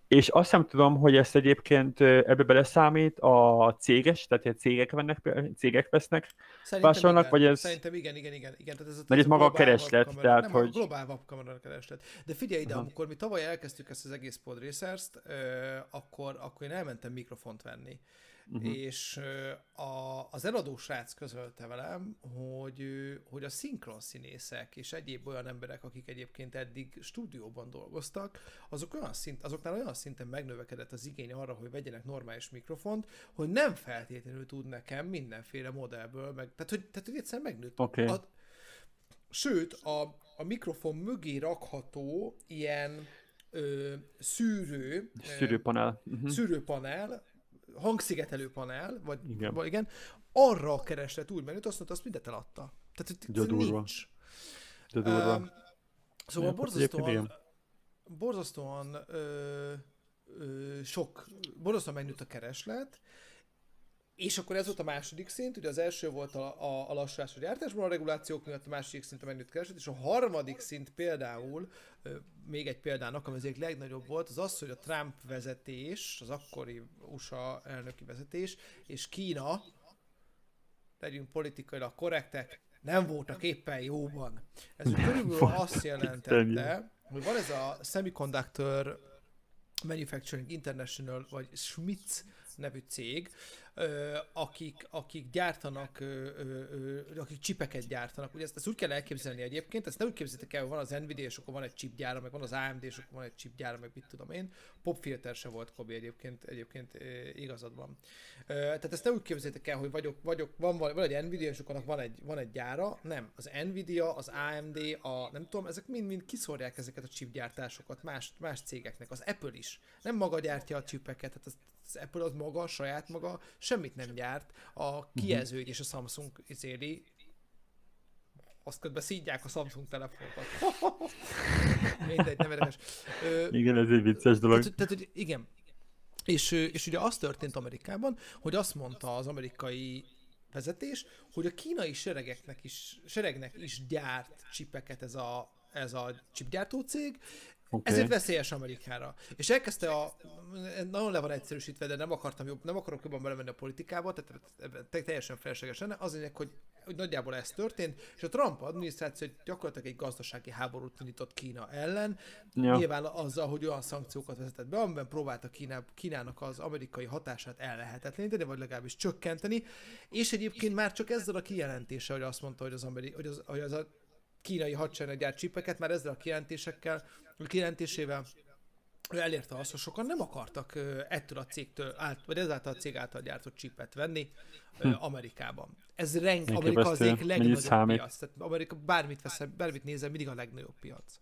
És azt sem tudom, hogy ezt egyébként ebbe beleszámít a céges, tehát hogy cégek, vennek, cégek vesznek, vásárolnak, vagy ez... Szerintem igen, igen, igen. igen. Tehát ez Mert itt maga a kereslet, tehát nem, hogy... a globál webkamera kereslet. De figyelj ide, Aha. amikor mi tavaly elkezdtük ezt az egész podracers akkor, akkor én elmentem mikrofont venni uh-huh. és a, az eladó srác közölte velem, hogy, hogy a szinkron színészek és egyéb olyan emberek, akik egyébként eddig stúdióban dolgoztak, azok olyan szint, azoknál olyan szinten megnövekedett az igény arra, hogy vegyenek normális mikrofont, hogy nem feltétlenül tud nekem mindenféle modellből, meg, tehát hogy, tehát, hogy egyszerűen megnőtt. Okay. A, sőt, a, a mikrofon mögé rakható ilyen ö, szűrő, szűrőpanel, uh-huh. szűrőpanel, hangszigetelő panel, vagy igen, vagy igen arra a kereslet úgy menőt, azt mondta, azt mindet eladta. Tehát hogy nincs. De durva. Um, szóval ja, borzasztóan, borzasztóan ö, ö, sok, borzasztóan megnőtt a kereslet, és akkor ez volt a második szint, ugye az első volt a, a, a lassulás a gyártásban a regulációk miatt, a második szint a megnőtt kereslet, és a harmadik szint például, még egy példának, ami azért legnagyobb volt, az az, hogy a Trump vezetés, az akkori USA elnöki vezetés, és Kína, legyünk politikailag korrektek, nem voltak éppen jóban. Ez körülbelül azt jelentette, hogy van ez a Semiconductor Manufacturing International, vagy Schmitz nevű cég, akik, akik gyártanak, akik csipeket gyártanak. Ugye ezt, ezt úgy kell elképzelni egyébként, ezt nem úgy képzeljétek el, hogy van az Nvidia, és akkor van egy chipgyára, meg van az AMD, és akkor van egy chipgyára, meg mit tudom én. Popfilter se volt Kobi egyébként, egyébként igazad van. Tehát ezt nem úgy képzeljétek el, hogy vagyok, vagyok van, van egy Nvidia, és akkor van egy, van egy gyára. Nem, az Nvidia, az AMD, a nem tudom, ezek mind-mind kiszorják ezeket a chipgyártásokat más, más cégeknek. Az Apple is. Nem maga gyártja a chipeket, tehát az, az Apple az maga, saját maga, semmit nem gyárt. A kijelző és a Samsung izéli, azt közben szídják a Samsung telefonokat. Mindegy, nem érdekes. Igen, ez egy vicces dolog. Tehát, tehát hogy igen. És, és ugye az történt Amerikában, hogy azt mondta az amerikai vezetés, hogy a kínai seregeknek is, seregnek is gyárt csipeket ez a, ez a chipgyártó cég, Okay. Ezért veszélyes Amerikára. És elkezdte a, nagyon le van egyszerűsítve, de nem akartam jobb, nem akarok jobban belemenni a politikába, tehát teljesen felesleges lenne. Az lényeg, hogy, hogy nagyjából ez történt, és a Trump adminisztráció gyakorlatilag egy gazdasági háborút nyitott Kína ellen, ja. nyilván azzal, hogy olyan szankciókat vezetett be, amiben próbálta Kína, Kínának az amerikai hatását ellehetetleníteni, vagy legalábbis csökkenteni, és egyébként már csak ezzel a kijelentéssel, hogy azt mondta, hogy az, ameri, hogy az, hogy az a kínai hadsereg gyárt csipeket, már ezzel a kijelentésekkel, kijelentésével ő elérte azt, hogy sokan nem akartak ettől a cégtől, át, vagy ezáltal a cég által gyártott csipet venni hm. Amerikában. Ez reng, Amerika az egyik legnagyobb piac. Tehát Amerika bármit, vesz, bármit nézel, mindig a legnagyobb piac.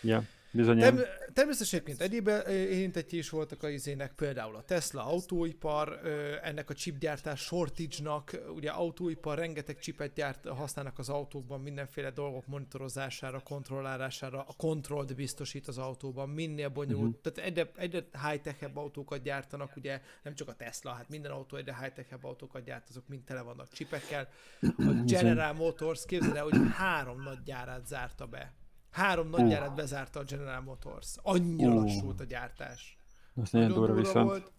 Ja. Bizonyám. Term- természetesen egyéb érintettjé is voltak a izének, például a Tesla autóipar, ennek a chipgyártás shortage-nak, ugye autóipar rengeteg chipet gyárt, használnak az autókban mindenféle dolgok monitorozására, kontrollálására, a kontrollt biztosít az autóban, minél bonyolult, uh-huh. tehát egyre, egyre high-tech autókat gyártanak, ugye nem csak a Tesla, hát minden autó egyre high-tech autókat gyárt, azok mind tele vannak csipekkel. A General Motors, képzeld el, hogy három nagy gyárát zárta be Három nagy gyárat bezárta a General Motors. Annyira uh. lassult a gyártás. Az nagyon durva viszont. Volt.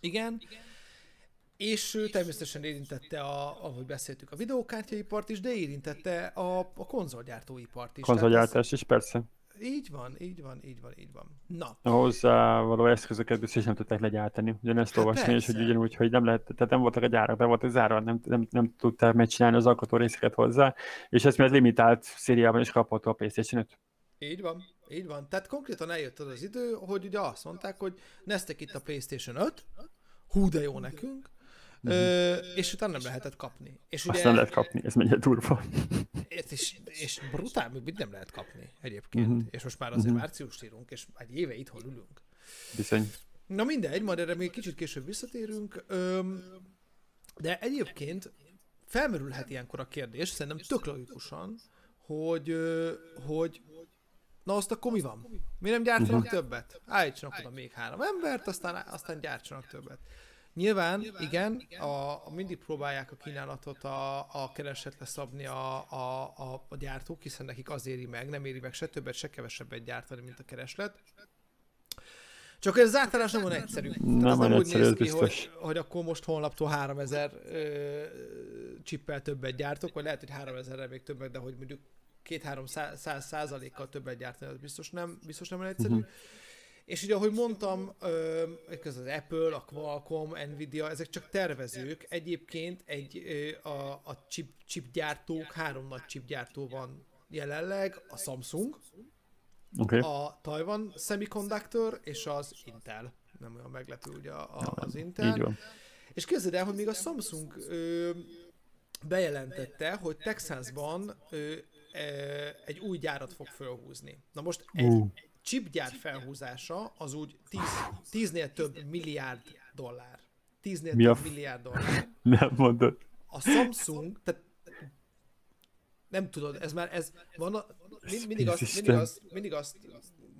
Igen. És ő természetesen érintette, a, ahogy beszéltük, a videókártyaipart is, de érintette a, a konzolgyártóipart is. Konzolgyártás is, persze. Így van, így van, így van, így van. Na. A hozzá való eszközöket biztos nem tudták legyártani. Ugyanezt hát olvasni, és hogy ugyanúgy, hogy nem lehet, tehát nem voltak a gyárak, be volt a zárva, nem, nem, nem tudták megcsinálni az alkotó részeket hozzá, és ez miatt limitált szériában is kapható a PlayStation 5. Így van, így van. Tehát konkrétan eljött az az idő, hogy ugye azt mondták, hogy neztek itt a PlayStation 5, hú de jó nekünk. Ö, és utána nem lehetett kapni. És ugye, Azt nem lehet kapni, ez mennyire durva. És, és brutál, mit nem lehet kapni egyébként. Mm-hmm. És most már azért mm-hmm. március írunk, és egy éve itthon ülünk. Bizony. Na mindegy, majd erre még kicsit később visszatérünk. Öm, de egyébként felmerülhet ilyenkor a kérdés, szerintem tök logikusan, hogy, hogy na azt akkor mi van? Mi nem gyártanak uh-huh. többet? Állítsanak oda még három embert, aztán, aztán gyártsanak többet. Nyilván, igen, a, a mindig próbálják a kínálatot a, a keresetre szabni a, a, a, a gyártók, hiszen nekik az éri meg, nem éri meg se többet, se kevesebbet gyártani, mint a kereslet. Csak ez az átállás nem olyan egyszerű. Nem, Tehát nem úgy néz ki, hogy, hogy akkor most holnaptól 3000 ö, csippel többet gyártok, vagy lehet, hogy 3000-rel még többet, de hogy mondjuk 2-3 százalékkal többet gyártani, az biztos nem, biztos nem olyan egyszerű. Uh-huh És ugye, ahogy mondtam, ez az Apple, a Qualcomm, Nvidia, ezek csak tervezők. Egyébként egy, a, a chip, gyártók, három nagy chip gyártó van jelenleg, a Samsung, okay. a Taiwan Semiconductor és az Intel. Nem olyan meglepő ugye a, az Intel. Így van. És képzeld el, hogy még a Samsung ö, bejelentette, hogy Texasban ö, ö, egy új gyárat fog felhúzni. Na most egy, uh. Chipgyár felhúzása az úgy 10, 10-nél több milliárd dollár. 10-nél Mi több a... milliárd dollár. Nem mondod. A Samsung, tehát nem tudod, ez már, ez van, a, mind, mindig, azt, mindig, azt, mindig azt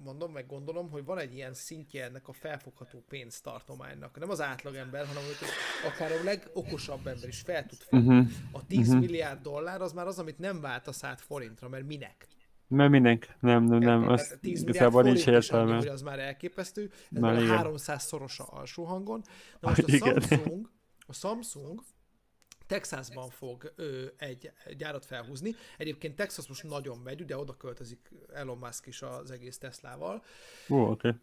mondom, meg gondolom, hogy van egy ilyen szintje ennek a felfogható pénztartománynak. Nem az átlagember, hanem hogy akár a legokosabb ember is fel tud fogni. Uh-huh. A 10 uh-huh. milliárd dollár az már az, amit nem váltasz át forintra, mert minek? Mert minek? Nem, nem, nem. Az igazából nincs értelme. Hogy az már elképesztő. Ez már, már 300 szorosa alsó hangon. Na most a igen. Samsung, a Samsung Texasban fog ö, egy gyárat felhúzni. Egyébként Texas most nagyon megy, ugye oda költözik Elon Musk is az egész Teslával. Ó, oh, oké. Okay.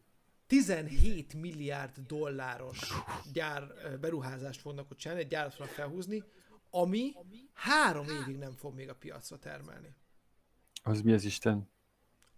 17 milliárd dolláros gyár beruházást fognak ott csinálni, egy gyárat fognak felhúzni, ami három évig nem fog még a piacra termelni. Az mi az Isten?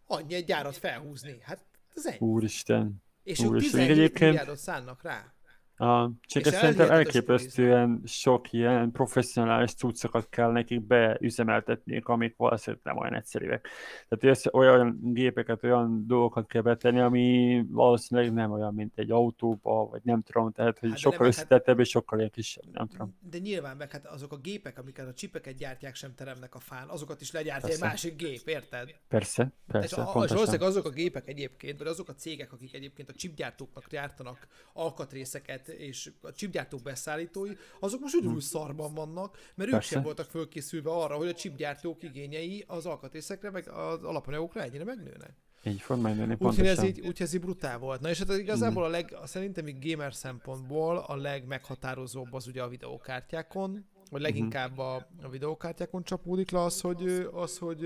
Annyi egy gyárat felhúzni. Hát ez ennyi. Úristen. És Úristen. ők 17 egyébként... milliárdot szánnak rá. A, csak ezt szerintem elképesztően sok ilyen professzionális cuccokat kell nekik beüzemeltetniük, amik valószínűleg nem olyan egyszerűek. Tehát ezt, olyan gépeket, olyan dolgokat kell betenni, ami valószínűleg nem olyan, mint egy autóba, vagy nem tudom, tehát hogy hát sokkal hát- összetettebb hát, és sokkal ilyen kisebb, nem tudom. De nyilván meg hát azok a gépek, amiket a csipeket gyártják, sem teremnek a fán, azokat is legyártja egy másik gép, érted? Persze, persze. És, a, és valószínűleg azok a gépek egyébként, vagy azok a cégek, akik egyébként a chipgyártóknak gyártanak alkatrészeket, és a chipgyártók beszállítói, azok most ugyanúgy hmm. szarban vannak, mert Persze. ők sem voltak fölkészülve arra, hogy a chipgyártók igényei az alkatrészekre, meg az alapanyagokra ennyire megnőnek. Így fog megnőni, Úgyhogy ez így, úgy ez így brutál volt. Na és hát igazából a leg, szerintem így gamer szempontból a legmeghatározóbb az ugye a videókártyákon, vagy leginkább a, a videókártyákon csapódik le az, hogy, az, hogy,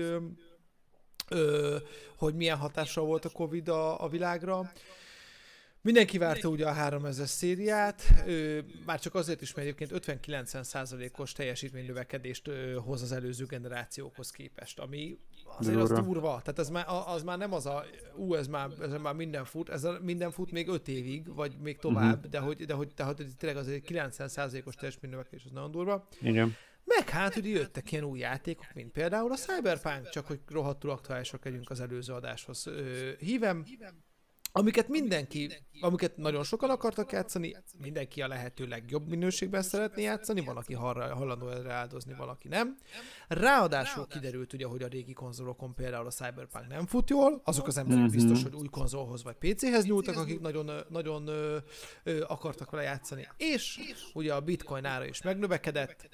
ö, hogy milyen hatással volt a Covid a, a világra. Mindenki várta ugye a 3000 szériát, ő, már csak azért is, mert egyébként 50-90%-os teljesítménynövekedést ö, hoz az előző generációkhoz képest, ami azért az durva. Tehát az már, az már nem az a, ú, ez már, ez már minden fut, ez a, minden fut még 5 évig, vagy még tovább, uh-huh. de hogy, de hogy, de hogy tényleg azért 90%-os teljesítménynövekedés az nagyon durva. Igen. Meg hát ugye jöttek ilyen új játékok, mint például a Cyberpunk, csak hogy rohadtul aktuálisak legyünk az előző adáshoz. Ö, hívem, amiket mindenki, amiket nagyon sokan akartak játszani, mindenki a lehető legjobb minőségben szeretné játszani, van, aki hajlandó erre áldozni, valaki nem. Ráadásul kiderült ugye, hogy a régi konzolokon például a Cyberpunk nem fut jól, azok az emberek mm-hmm. biztos, hogy új konzolhoz vagy PC-hez nyúltak, akik nagyon, nagyon ö, ö, akartak vele játszani. És ugye a bitcoin ára is megnövekedett,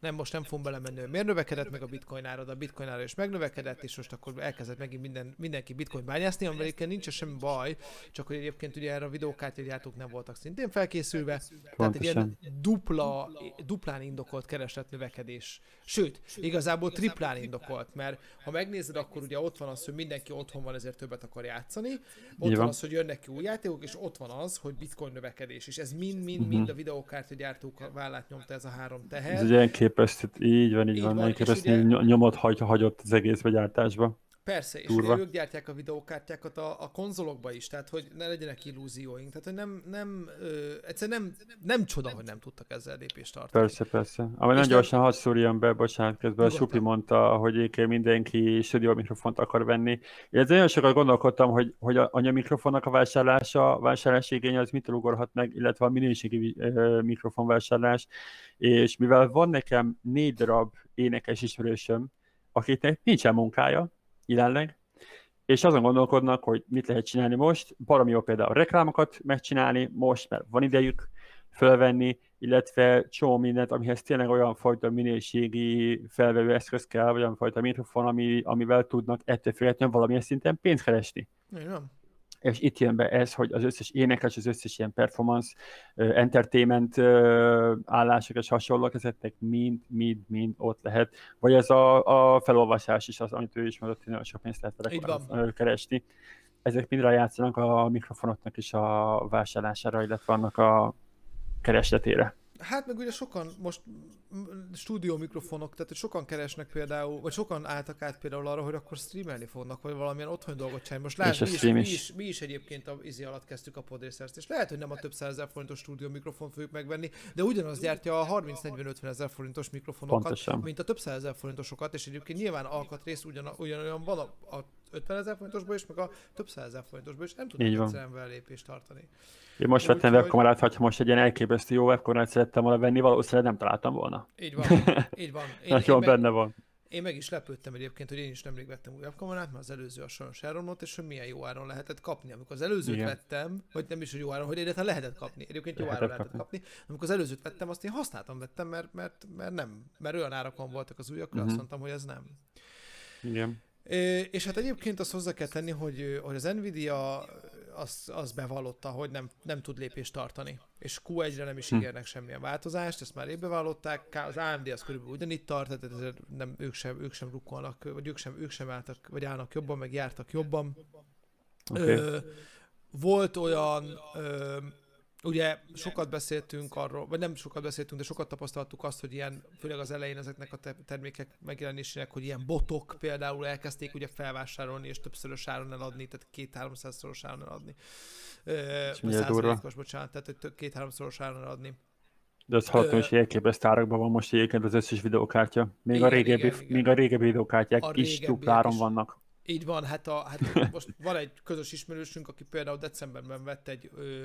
nem most nem fogom belemenni, miért növekedett meg a bitcoin ára, de a bitcoin ára is megnövekedett, és most akkor elkezdett megint minden, mindenki bitcoin bányászni, amivel nincs semmi baj, csak hogy egyébként ugye erre a videókártyagyártók nem voltak szintén felkészülve, Pontosan. tehát egy ilyen dupla, duplán indokolt kereslet növekedés. Sőt, igazából triplán indokolt, mert ha megnézed, akkor ugye ott van az, hogy mindenki otthon van, ezért többet akar játszani, ott van. van az, hogy jönnek ki új játékok, és ott van az, hogy bitcoin növekedés, és ez mind-mind-mind uh-huh. a videókártyagyártók vállát nyomta ez a három teher. Ez egy elképesztő, így van, így, így van, van elképesztő ugye... nyomot hagy, hagyott az egész begyártásba. Persze, és ugye ők gyártják a videókártyákat a, a konzolokba is, tehát hogy ne legyenek illúzióink. Tehát, hogy nem, nem, ö, egyszerűen nem, nem csoda, hogy nem tudtak ezzel lépést tartani. Persze, persze. Ami nagyon gyorsan hadd szúrjam be, bocsánat, közben a Supi mondta, hogy én mindenki stúdió mikrofont akar venni. Én nagyon sokat gondolkodtam, hogy, hogy a anyamikrofonnak a vásárlása, vásárlási igény az mitől ugorhat meg, illetve a minőségi mikrofonvásárlás. És mivel van nekem négy darab énekes ismerősöm, akiknek nincsen munkája, jelenleg, és azon gondolkodnak, hogy mit lehet csinálni most. Baromi jó például reklámokat megcsinálni most, mert van idejük felvenni, illetve csomó mindent, amihez tényleg olyan fajta minőségi felvevő eszköz kell, vagy olyan fajta mikrofon, ami, amivel tudnak ettől függetlenül valamilyen szinten pénzt keresni. Igen és itt jön be ez, hogy az összes énekes, az összes ilyen performance, entertainment állások és hasonlók, ezeknek mind, mind, mind ott lehet. Vagy ez a, a felolvasás is az, amit ő is mondott, hogy sok pénzt lehet vele keresni. ezek mind rájátszanak a mikrofonoknak is a vásárlására, illetve annak a keresletére. Hát meg ugye sokan most stúdió mikrofonok, tehát hogy sokan keresnek például, vagy sokan álltak át például arra, hogy akkor streamelni fognak, vagy valamilyen otthoni dolgot csinálni. Most lehet, mi is, mi, is, mi is egyébként a izi alatt kezdtük a podrészert, és lehet, hogy nem a több százezer forintos stúdió mikrofon fogjuk megvenni, de ugyanaz gyártja a 30-40-50 ezer forintos mikrofonokat, Pontosan. mint a több százezer forintosokat, és egyébként nyilván alkatrész ugyan, ugyanolyan van a, a 50 ezer forintosból is, meg a több százezer forintosból is, nem tudunk egyszerűen vele lépést tartani. Én most vettem webkamerát, ha most egy ilyen elképesztő jó webkamerát szerettem volna venni, valószínűleg nem találtam volna. Így van, így van. Én, Nagyon én benne van. Én meg is lepődtem egyébként, hogy én is nemrég vettem új webkamerát, mert az előző a sajnos elromlott, és hogy milyen jó áron lehetett kapni. Amikor az előzőt Igen. vettem, vagy nem is, hogy jó áron, hogy egyáltalán lehetett kapni. Egyébként jó áron lehetett kapni. kapni. Amikor az előzőt vettem, azt én használtam vettem, mert, mert, mert nem, mert olyan árakon voltak az újak, uh-huh. azt mondtam, hogy ez nem. Igen. És hát egyébként azt hozzá kell tenni, hogy, hogy az Nvidia az, az bevallotta, hogy nem, nem tud lépést tartani. És Q1-re nem is hm. ígérnek semmilyen változást, ezt már bevallották, az AMD az körülbelül ugyanitt tart, tehát nem, ők, sem, ők sem rukkolnak, vagy ők sem, ők sem álltak, vagy állnak jobban, meg jártak jobban. Okay. Ö, volt olyan ö, Ugye sokat beszéltünk arról, vagy nem sokat beszéltünk, de sokat tapasztaltuk azt, hogy ilyen, főleg az elején ezeknek a termékek megjelenésének, hogy ilyen botok például elkezdték ugye felvásárolni és többszörös áron eladni, tehát két-háromszázszoros áron eladni. Százalékos, bocsánat, tehát két-háromszoros áron eladni. De az hallottam, hogy elképesztő árakban van most egyébként az összes videókártya. Még, igen, a, régebbi, igen, igen. még a régebbi videókártyák a is dupláron vannak. Így van, hát, a, hát most van egy közös ismerősünk, aki például decemberben vett egy ö,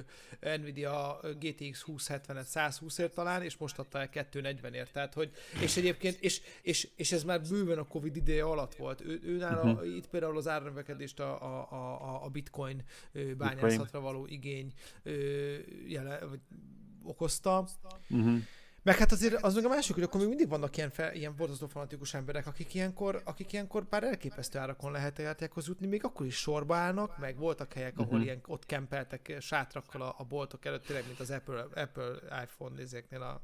Nvidia GTX 2070-et 120-ért talán, és most adta el 240-ért, tehát hogy, és egyébként, és, és, és ez már bőven a Covid ideje alatt volt. Ő, ő nála uh-huh. itt például az árnövekedést a, a, a, a bitcoin bányászatra való igény jele, vagy okozta. Uh-huh. Meg hát azért az meg a másik, hogy akkor még mindig vannak ilyen, fel, ilyen borzasztó fanatikus emberek, akik ilyenkor, akik ilyenkor bár elképesztő árakon lehet játékhoz jutni, még akkor is sorba állnak, meg voltak helyek, ahol uh-huh. ilyen, ott kempeltek sátrakkal a, a boltok előtt, tényleg, mint az Apple, Apple iPhone nézéknél a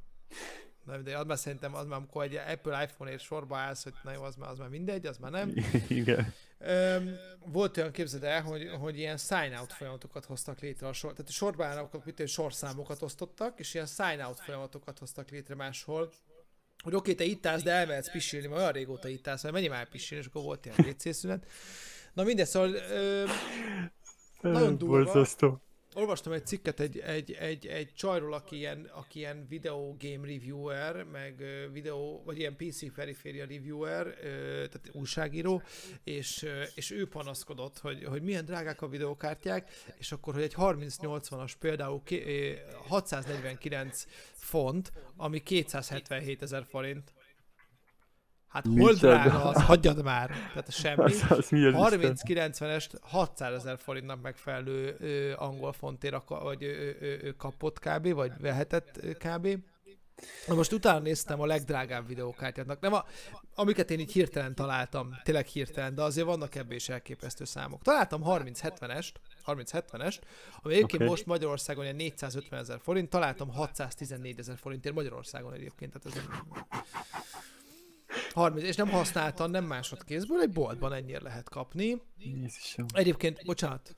Na, de az már szerintem az már, amikor egy Apple iPhone-ért sorba állsz, hogy na jó, az már, az már mindegy, az már nem. Igen. Um, volt olyan, képzeld el, hogy, hogy ilyen sign-out folyamatokat hoztak létre a sor, tehát a sorba állnak, mint sorszámokat osztottak, és ilyen sign-out folyamatokat hoztak létre máshol, hogy oké, te itt állsz, de elmehetsz pisilni, mert olyan régóta itt állsz, mert menj már pisilni, és akkor volt ilyen WC szünet. Na mindegy, szóval ö, nagyon durva. Borzasztó olvastam egy cikket egy, egy, egy, egy csajról, aki ilyen, aki ilyen video game reviewer, meg videó, vagy ilyen PC periféria reviewer, tehát újságíró, és, és ő panaszkodott, hogy, hogy milyen drágák a videókártyák, és akkor, hogy egy 3080-as például 649 font, ami 277 ezer forint. Hát hol drága az, hagyjad már, tehát semmi. Az, az 30-90-est 600 ezer forintnak megfelelő ö, angol fontér, vagy ö, ö, kapott kb, vagy vehetett kb. Na most utána néztem a legdrágább videókártyáknak. Nem a, amiket én így hirtelen találtam, tényleg hirtelen, de azért vannak ebben is elképesztő számok. Találtam 30-70-est, 30-70-est, ami egyébként okay. most Magyarországon ilyen 450 ezer forint, találtam 614 ezer forintért Magyarországon egyébként. Tehát ez 30, és nem használtan, nem másodkézből, egy boltban ennyire lehet kapni. Jézusom. Egyébként, bocsánat,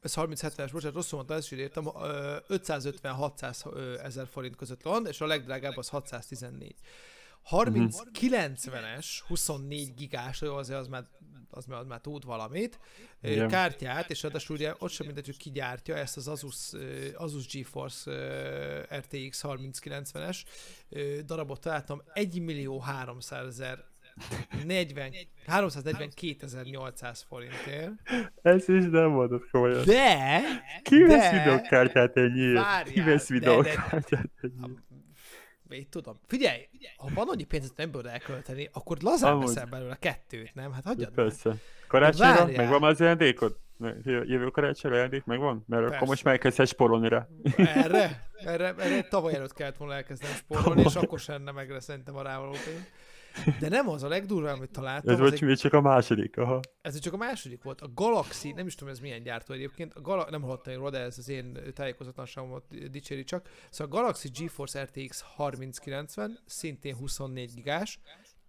ez 30-70-es, bocsánat, rosszul mondtam, ezt is írtam, 550-600 ezer forint között van, és a legdrágább az 614. 30-90-es, 24 gigás, jó, azért az már, az már, az már tud valamit, Igen. kártyát, és ráadásul ugye ott sem mindegy, hogy ki gyártja ezt az Asus, Asus GeForce RTX 3090-es darabot találtam 1 millió 300 ezer 40, 342.800 forintért. Ez is nem mondod komolyan. De! Ki vesz videókártyát ennyiért? Ki vesz videókártyát ennyiért? Így tudom. Figyelj, ha van annyi pénzet nem bőle elkölteni, akkor lazán Amúgy. veszel belőle kettőt, nem? Hát hagyjad Persze. Karácsonyra megvan az ajándékod? Jövő karácsonyra ajándék megvan? Mert Persze. akkor most megkezdhetsz spórolni rá. Erre? Erre, erre tavaly előtt kellett volna elkezdenem spórolni, és akkor sem megre szerintem a rávaló pénz. De nem az a legdurvább, amit találtam. Ez volt egy... csak a második, aha. Ez csak a második volt. A Galaxy, nem is tudom, ez milyen gyártó egyébként, a Gala... nem hallottam róla, de ez az én tájékozatlanságomat dicséri csak. Szóval a Galaxy GeForce RTX 3090, szintén 24 gigás,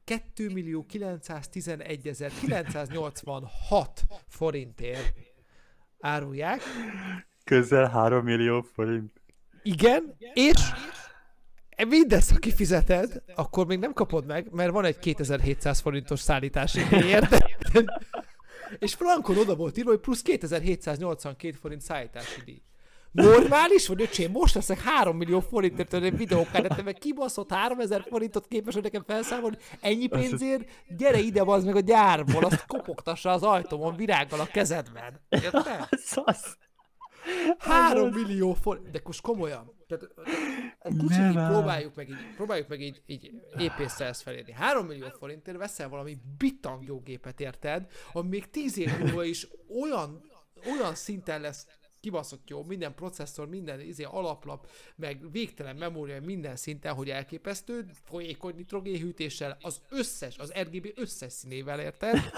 2 millió 911 986 forintért árulják. Közel 3 millió forint. Igen, és mindezt, ha kifizeted, akkor még nem kapod meg, mert van egy 2700 forintos szállítási díj, érted? És Frankon oda volt írva, hogy plusz 2782 forint szállítási díj. Normális vagy, öcsém? Most leszek 3 millió forintért egy videókártyát, meg kibaszott 3000 forintot képes, hogy nekem felszámolni. Ennyi pénzért? Gyere ide, az meg a gyárból, azt kopogtassa az ajtómon virággal a kezedben. Érted? Szasz. 3 millió forint. De most komolyan. Tehát, egy kicsit így próbáljuk meg így, próbáljuk meg így, így épésszel ezt felérni. 3 millió forintért veszel valami bitangjógépet, érted? Ami még 10 év múlva is olyan, olyan szinten lesz kibaszott jó, minden processzor, minden izé, alaplap, meg végtelen memória minden szinten, hogy elképesztő, folyékony nitrogénhűtéssel, az összes, az RGB összes színével, érted?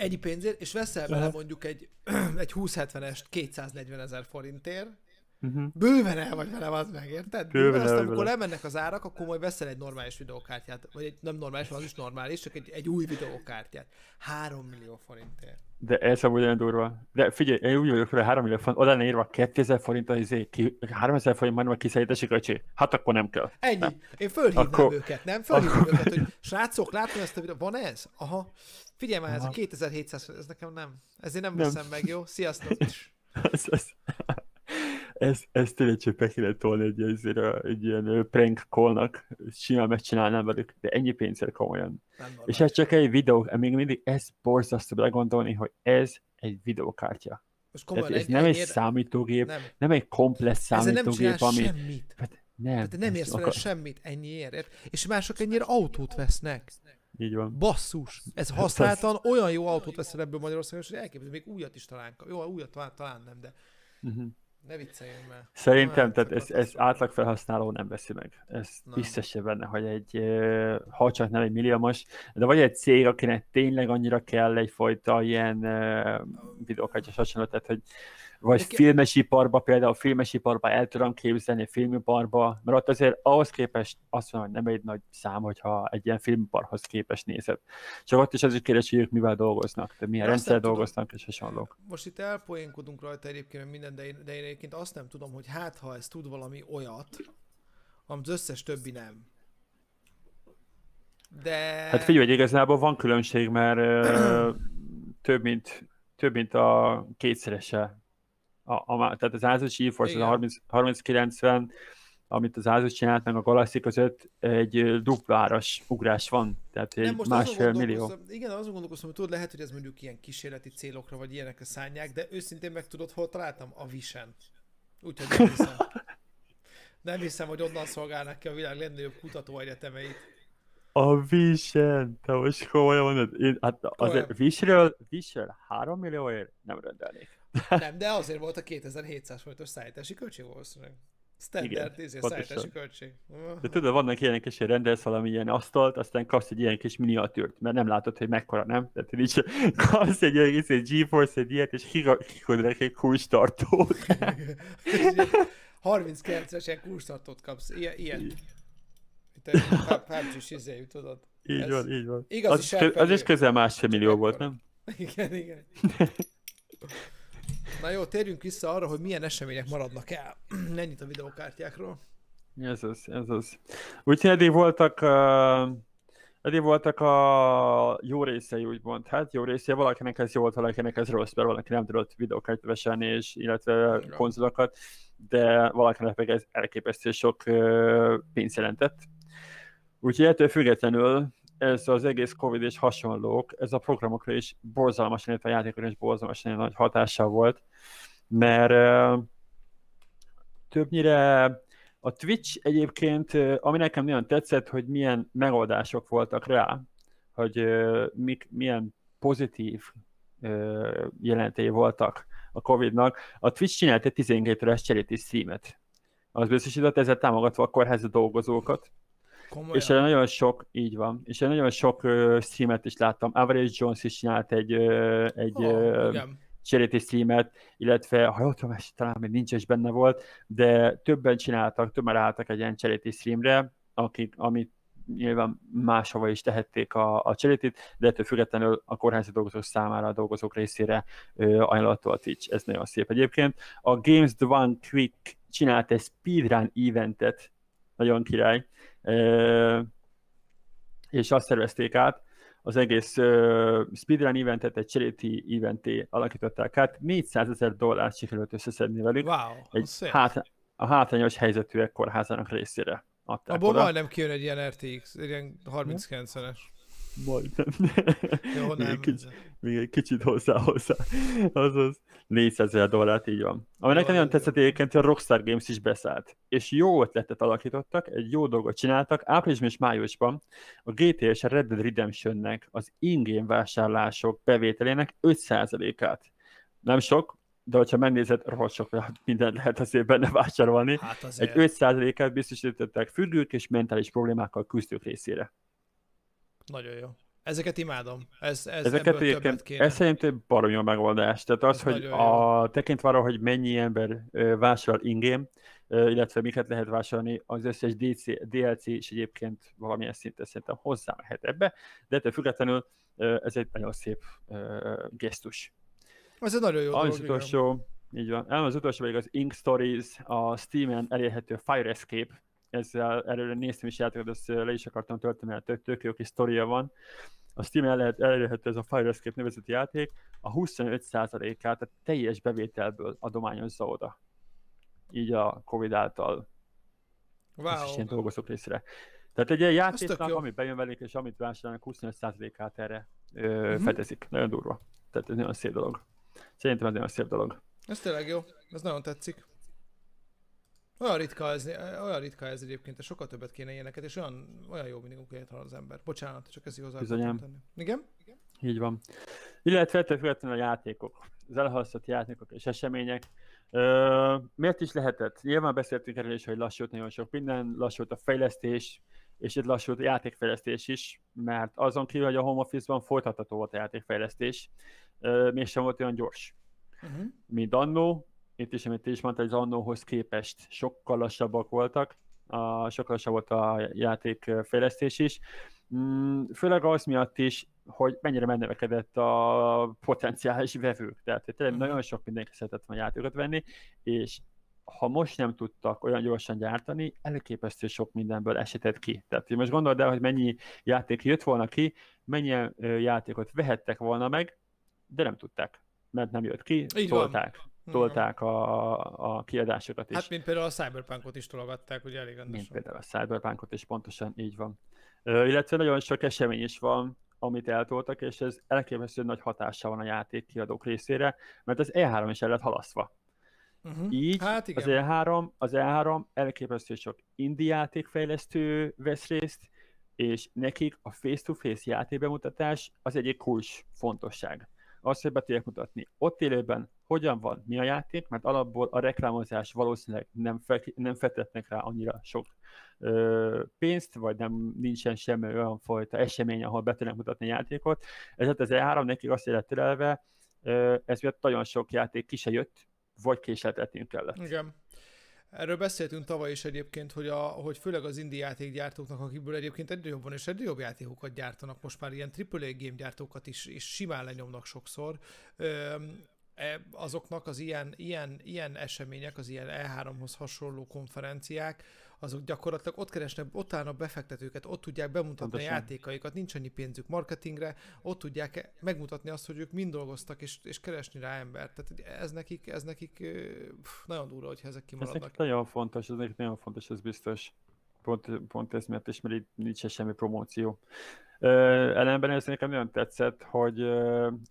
Ennyi pénzért, és veszel bele mondjuk egy, egy 2070-est 240 ezer forintért, Mhm. bőven el vagy vele, az meg, érted? Bőven Bőven, aztán, amikor vele. lemennek az árak, akkor majd veszel egy normális videókártyát, vagy egy nem normális, az is normális, csak egy, egy új videókártyát. 3 millió forintért. De ez amúgy olyan durva. De figyelj, én úgy vagyok vele, 3 millió forint, oda lenne írva 2000 forint, az izé, ki, 3000 forint majd a kiszállítási költség. Hát akkor nem kell. Ennyi. Én fölhívnám Akkor- őket, nem? Fölhívnám akkor- őket, hogy srácok, látom ezt a videót. Van ez? Aha. Figyelj már, ez a Aha. 2700, ez nekem nem. Ezért nem Nem. veszem meg, jó? Sziasztok! ez, ez, ez, ez tényleg csak be kéne tolni egy, egy, egy ilyen prank callnak, simán megcsinálnám velük, de ennyi pénzért komolyan. Nem. És ez csak egy videó, még mindig ez borzasztó belegondolni, hogy ez egy videókártya. Most Tehát komolyan, ez nem egy ennyire- számítógép, Nem. nem egy komplex nem számítógép, csinálsz ami... semmit. Hát nem, Tehát nem érsz vele akar- semmit ennyiért. ért? És mások ennyire autót vesznek. Így van. Basszus! Ez használtan olyan jó autót veszel ebből Magyarországon, hogy elképzelhető, még újat is talán. Jó, újat talán, talán nem, de Uh-huh. Ne vicceljünk már. Szerintem, Hát, tehát ez, ez katasztrófa. átlag felhasználó nem veszi meg. Ez biztos benne, hogy egy, ha csak nem egy milliómos, de vagy egy cég, akinek tényleg annyira kell egyfajta ilyen videókártyás hasonló, tehát hogy vagy De ki- filmesiparba, például filmesiparba el tudom képzelni, filmiparba, mert ott azért ahhoz képest azt mondom, hogy nem egy nagy szám, hogyha egy ilyen filmiparhoz képest nézed. Csak ott is az is kérdés, hogy ők mivel dolgoznak, tehát milyen rendszer tudom. dolgoznak, és hasonlók. Most itt elpoénkodunk rajta egyébként minden, de én, de én egyébként azt nem tudom, hogy hát ha ez tud valami olyat, amit az összes többi nem. De... Hát figyelj, hogy igazából van különbség, mert ö, több, mint, több, mint a kétszerese. A, a, tehát az Asus GeForce, az a Igen. 30, 3090, amit az Asus csinált meg a Galaxy között, egy dupláras ugrás van. Tehát egy nem, most másfél millió. igen, azon gondolkoztam, hogy tudod, lehet, hogy ez mondjuk ilyen kísérleti célokra, vagy ilyenekre szánják, de őszintén meg tudod, hol találtam? A Visen. Úgyhogy nem hiszem. Nem hiszem, hogy onnan szolgálnak ki a világ legnagyobb kutatóegyetemeit. A Vision, te most komolyan mondod? Én, hát Komolyan. azért Visről, Visről 3 millióért nem rendelnék. Nem, de azért volt a 2700 forintos szállítási költség valószínűleg. Standard, Igen, izé, pontosan. szállítási költség. De tudod, vannak ilyenek is, hogy rendelsz valami ilyen asztalt, aztán kapsz egy ilyen kis miniatűrt, mert nem látod, hogy mekkora, nem? Tehát így kapsz egy ilyen egy GeForce egy ilyet, és kikod egy kulcstartót. 39-es ilyen kurstartót kapsz, ilyen. ilyen. Itt egy PUBG-s izéjű, tudod. Így Ez van, így van. igazi Az, is az is közel másfél millió volt, nem? Igen, igen. Na jó, térjünk vissza arra, hogy milyen események maradnak el. Ennyit a videókártyákról. Ez az, ez az. Úgyhogy eddig voltak, uh, eddig voltak a jó részei, úgymond. Hát jó részei, valakinek ez jó volt, valakinek ez rossz, mert valaki nem tudott videókártyát vásárolni, és, illetve Igen. konzolokat, de valakinek meg ez elképesztő sok uh, pénzt jelentett. Úgyhogy ettől függetlenül ez az egész Covid és hasonlók, ez a programokra is borzalmasan, illetve a játékokra is borzalmasan nagy hatással volt, mert uh, többnyire a Twitch egyébként, ami nekem nagyon tetszett, hogy milyen megoldások voltak rá, hogy mik, milyen pozitív jelentei voltak a Covid-nak. A Twitch csinált egy 12 órás charity streamet. Az biztosított ezzel támogatva a kórházi dolgozókat. Komolyan. És erre nagyon sok, így van, és erre nagyon sok ö, streamet is láttam. Average Jones is csinált egy, egy oh, igen. Charity streamet, illetve ha jól tudom, talán még nincs is benne volt, de többen csináltak, többen álltak egy ilyen charity streamre, akik, amit nyilván máshova is tehették a, a cserétit, de ettől függetlenül a kórházi dolgozók számára, a dolgozók részére ajánlható a Twitch. Ez nagyon szép egyébként. A Games the One Quick csinált egy speedrun eventet, nagyon király, és azt szervezték át, az egész uh, speedrun eventet egy charity eventé alakították át, 400 ezer dollárt sikerült összeszedni velük. Wow, egy hát, a hátrányos helyzetűek kórházának részére adták Abból oda. majdnem kijön egy ilyen RTX, egy ilyen 39-es. Majdnem. Jó, nem. Még, kicsit, még egy kicsit hozzá hozzá. Azaz 400 ezer dollárt, így van. Ami nekem nagyon tetszett egyébként, hogy a Rockstar Games is beszállt. És jó ötletet alakítottak, egy jó dolgot csináltak. Áprilisban és májusban a GTA és a Red Dead Redemptionnek az ingame vásárlások bevételének 5%-át. Nem sok, de hogyha megnézed, rohadt sok mindent lehet azért benne vásárolni. Hát azért. Egy 5%-át biztosították függők és mentális problémákkal küzdők részére. Nagyon jó. Ezeket imádom. Ez, ez Ezeket egyébként, ez szerintem baromi a megoldás. Tehát az, ez hogy a, tekintve arra, hogy mennyi ember vásárol ingame, illetve miket lehet vásárolni, az összes DC, DLC is egyébként valamilyen szinten szerintem hozzámehet ebbe, de ettől függetlenül ez egy nagyon szép gesztus. Ez egy nagyon jó az dolog, utolsó, igen. így van. El az utolsó pedig az Ink Stories, a Steam-en elérhető Fire Escape, ezzel erről néztem is játékot, ezt le is akartam tölteni, mert tök, tök jó kis sztoria van. A Steam el lehet, elérhető ez a Fire Escape nevezeti játék, a 25%-át a teljes bevételből adományozza oda. Így a Covid által wow. is ilyen dolgozók részre. Tehát egy ilyen játéknak, ami bejön velük, és amit vásárolnak, 25%-át erre ö, uh-huh. fedezik. Nagyon durva. Tehát ez nagyon szép dolog. Szerintem ez nagyon szép dolog. Ez tényleg jó. Ez nagyon tetszik. Olyan ritka ez, olyan ritka ez egyébként, és sokkal többet kéne ilyeneket, és olyan, olyan jó mindig, amikor hal az ember. Bocsánat, csak ez hozzá Bizonyám. tenni. Igen? Igen? Így van. Illetve ettől függetlenül a játékok, az elhalasztott játékok és események. Ö, miért is lehetett? Nyilván beszéltünk erről is, hogy lassult nagyon sok minden, lassult a fejlesztés, és itt lassult a játékfejlesztés is, mert azon kívül, hogy a home office-ban folytatható volt a játékfejlesztés, mégsem volt olyan gyors, uh-huh. mint annó, itt is, amit is mondta, hogy az annóhoz képest sokkal lassabbak voltak, a, sokkal lassabb volt a játékfejlesztés is, mm, főleg az miatt is, hogy mennyire megnövekedett a potenciális vevők. Tehát tényleg uh-huh. nagyon sok mindenki szeretett volna játékot venni, és ha most nem tudtak olyan gyorsan gyártani, elképesztő sok mindenből esetett ki. Tehát most gondold el, hogy mennyi játék jött volna ki, mennyi játékot vehettek volna meg, de nem tudták, mert nem jött ki, Így tolták. Van tolták a, a kiadásokat is. Hát, mint például a Cyberpunkot is tologatták, ugye elég rendesen. Mint például a Cyberpunkot is pontosan így van. Ö, illetve nagyon sok esemény is van, amit eltoltak, és ez elképesztő nagy hatással van a játék kiadók részére, mert az E3 is el lett halasztva. Uh-huh. Így hát igen. az E3, az E3 elképesztő sok indie játékfejlesztő vesz részt, és nekik a face-to-face játékbemutatás az egyik kulcs fontosság. Azt, hogy be tudják mutatni ott élőben, hogyan van, mi a játék, mert alapból a reklámozás valószínűleg nem, fe, nem fetetnek rá annyira sok ö, pénzt, vagy nem nincsen semmi olyan fajta esemény, ahol be tudnak mutatni a játékot. Ezért az E3 nekik azt élet terelve, ez miatt nagyon sok játék ki se jött, vagy késleltetnünk kellett. Igen. Erről beszéltünk tavaly is egyébként, hogy, a, hogy főleg az indie játékgyártóknak, akikből egyébként egyre jobban és egyre jobb játékokat gyártanak, most már ilyen AAA game gyártókat is, is simán lenyomnak sokszor. Öm, E, azoknak az ilyen, ilyen, ilyen események, az ilyen E3-hoz hasonló konferenciák, azok gyakorlatilag ott keresnek, ott állnak befektetőket, ott tudják bemutatni Pontosan. a játékaikat, nincs annyi pénzük marketingre, ott tudják megmutatni azt, hogy ők mind dolgoztak, és, és keresni rá embert. Tehát ez nekik, ez nekik pff, nagyon durva, hogyha ezek kimaradnak. Ez nagyon fontos, ez nagyon fontos, ez biztos. Pont, pont ez miatt is, mert itt nincs semmi promóció. Ellenben ez nekem nagyon tetszett, hogy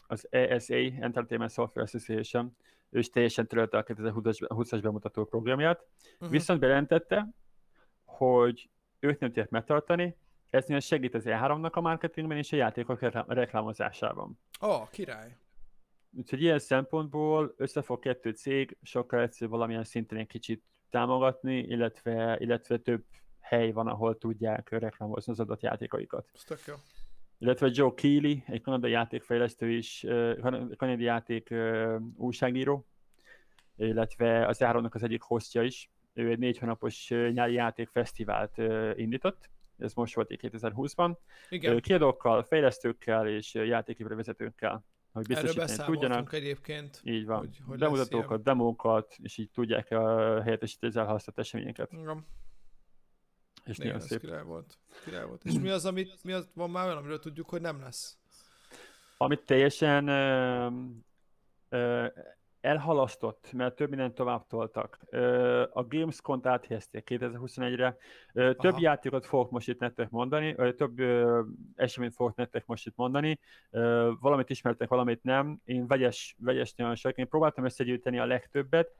az ESA, Entertainment Software Association, ő is teljesen törölte a 2020-as bemutató programját, uh-huh. viszont bejelentette, hogy ők nem tudják megtartani, ez nagyon segít az E3-nak a marketingben és a játékok reklámozásában. Ó, oh, király! Úgyhogy ilyen szempontból összefog kettő cég, sokkal egyszerűbb valamilyen szinten egy kicsit támogatni, illetve, illetve több hely van, ahol tudják reklámozni az adott játékaikat. Ez tök jó. Illetve Joe Keely, egy kanadai játékfejlesztő is, kanadai játék újságíró, illetve az Áronnak az egyik hostja is. Ő egy négy hónapos nyári játékfesztivált indított, ez most volt 2020-ban. Igen. Kiadókkal, fejlesztőkkel és játékipari vezetőkkel hogy biztosítani tudjanak. egyébként. Így van. hogy- hogy Bemutatókat, demókat, és így tudják uh, helyettesíteni az elhasznált eseményeket. Igen, És igen nagyon szép. király volt. Király volt. És mi az, amit, mi az, van már olyan, amiről tudjuk, hogy nem lesz? Amit teljesen ö, ö, elhalasztott, mert több mindent tovább toltak. A Gamescom-t áthelyezték 2021-re. Ö, több Aha. játékot fogok most itt nektek mondani, több eseményt fogok nektek most itt mondani. Valamit ismertek, valamit nem. Én vegyes, vegyes nagyon sok. Én próbáltam összegyűjteni a legtöbbet.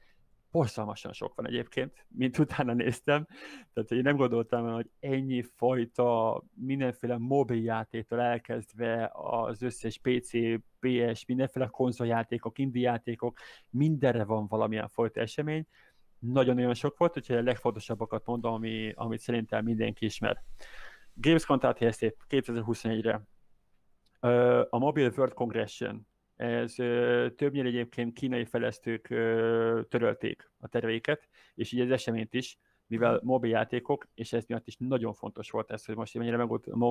Borzalmasan sok van egyébként, mint utána néztem. Tehát én nem gondoltam, hogy ennyi fajta mindenféle mobil játéktól elkezdve az összes PC, PS, mindenféle konzoljátékok, indie játékok, mindenre van valamilyen fajta esemény. Nagyon-nagyon sok volt, úgyhogy a legfontosabbakat mondom, ami, amit szerintem mindenki ismer. Gamescom-t áthelyezték 2021-re. Ö, A Mobile World Congression, ez többnyire egyébként kínai fejlesztők törölték a terveiket, és így az eseményt is, mivel mobil játékok, és ez miatt is nagyon fontos volt ez, hogy most mennyire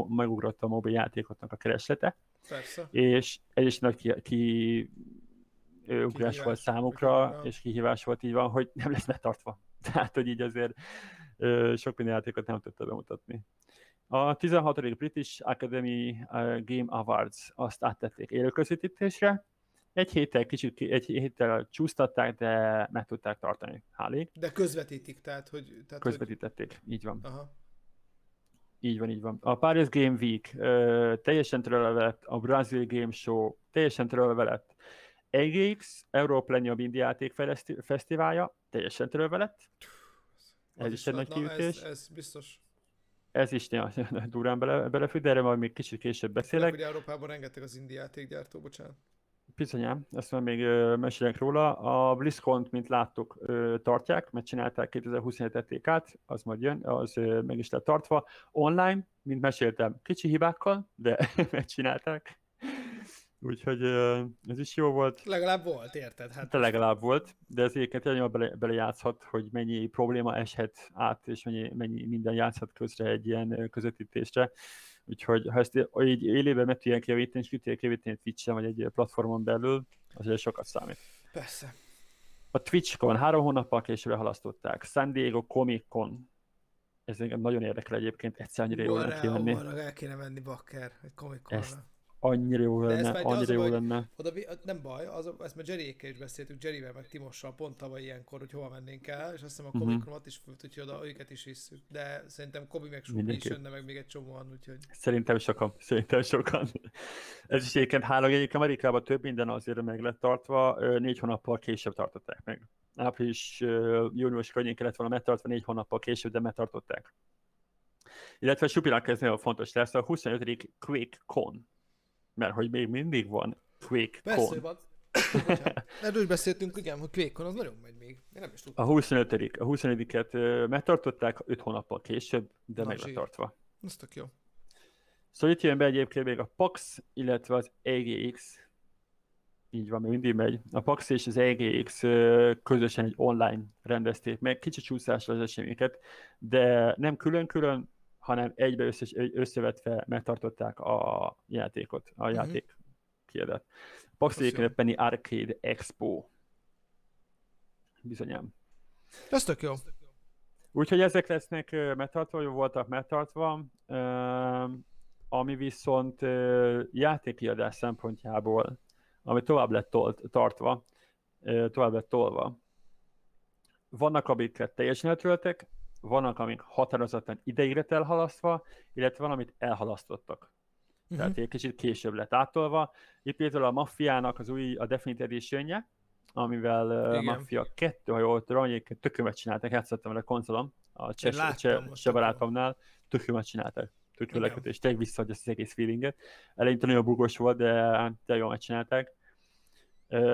megugrott a mobil játékoknak a kereslete, Persze. és ez is nagy ki, ki ugrás Kihívás. volt számukra, Igen. és kihívás volt így van, hogy nem lesz betartva. Tehát, hogy így azért ö, sok minden játékot nem tudta bemutatni. A 16. British Academy uh, Game Awards azt áttették élőközvetítésre. Egy héttel kicsit, ki- egy héttel csúsztatták, de meg tudták tartani. Hálég. De közvetítik, tehát, hogy... Tehát, hogy... Közvetítették, így van. Aha. Így van, így van. A Paris Game Week ö, teljesen törölve lett, a Brazil Game Show teljesen törölve lett, EGX, Európa Legnagyobb Indie Játék Fejleszti- Fesztiválja teljesen törölve lett. Ez Az is egy nagy na, kiütés. Ez, ez biztos. Ez is durán bele, belefügg, de erre majd még kicsit később beszélek. hogy Európában rengeteg az indie játékgyártó, bocsánat. Bizonyám, ezt már még mesélek róla. A BlizzCon, mint láttuk, tartják, mert csinálták 2027-et át, az majd jön, az meg is lett tartva. Online, mint meséltem, kicsi hibákkal, de megcsinálták. Úgyhogy ez is jó volt. Legalább volt, érted? Hát Hát legalább volt, de ez egyébként nagyon bele, belejátszhat, hogy mennyi probléma eshet át, és mennyi, mennyi minden játszhat közre egy ilyen közvetítésre. Úgyhogy ha ezt így élőben meg tudják javítani, és ki tudják javítani Twitch-en, vagy egy platformon belül, azért sokat számít. persze. A TwitchCon három hónappal később halasztották. San Diego Comic Con. Ez engem nagyon érdekel egyébként, egyszer annyira jó lenne arra el kéne menni bakker, egy comic Ezt Annyira jó lenne, annyira jó hogy- lenne. Oda, nem baj, az, ezt már Jerryékkel is beszéltük, Jerryvel meg Timossal pont tavaly ilyenkor, hogy hova mennénk el, és azt hiszem a Mhm. Comic Con-ot is fut, úgyhogy oda őket is visszük. De szerintem Kobi meg Supi is jönne meg még egy csomóan, úgyhogy Szerintem sokan, szerintem sokan. Ez is egyébként hála, hogy egyébként Amerikában több minden azért meg lett tartva, négy hónappal később tartották meg. Április, június környékén lett volna megtartva, négy hónappal később, de megtartották. Illetve Supinak ez nagyon fontos lesz, a 25. Quake Con. Mert hogy még mindig van Quake Persze, Con. van. Erről is beszéltünk, igen, hogy Quake-on az nagyon megy még. Én nem is A tudtam. 25. A 25-et ö, megtartották, 5 hónappal később, de Na, meg lett tartva. Ez tök jó. Szóval itt jön be egyébként még a PAX, illetve az EGX. Így van, még mindig megy. A PAX és az EGX közösen egy online rendezték meg, kicsit csúszásra az eseményeket, de nem külön-külön, hanem egybe összes, összevetve megtartották a játékot, a Mhm. játék kiadat. PAX egyébként jó. Penny Arcade Expo. Bizonyám. Ez tök jó. Úgyhogy ezek lesznek megtartva, vagy voltak megtartva, ami viszont játékiadás szempontjából, ami tovább lett tolt, tartva, tovább lett tolva. Vannak, amiket teljesen eltöltek, vannak, amik határozottan ideig lett elhalasztva, illetve van, amit elhalasztottak. Tehát Mhm. egy kicsit később lett átolva. Itt például a Maffiának az új, a Definite edition amivel Igen. Mafia 2, ha jól tudom, egyébként tökömet csináltak, játszottam vele a cseh, láttam cseh, most, cseh barátomnál, tökömet csináltak. Tök jó Igen. lekötés, tényleg visszaadja ezt az egész feelinget. Eleinte nagyon bugos volt, de, de jól megcsinálták.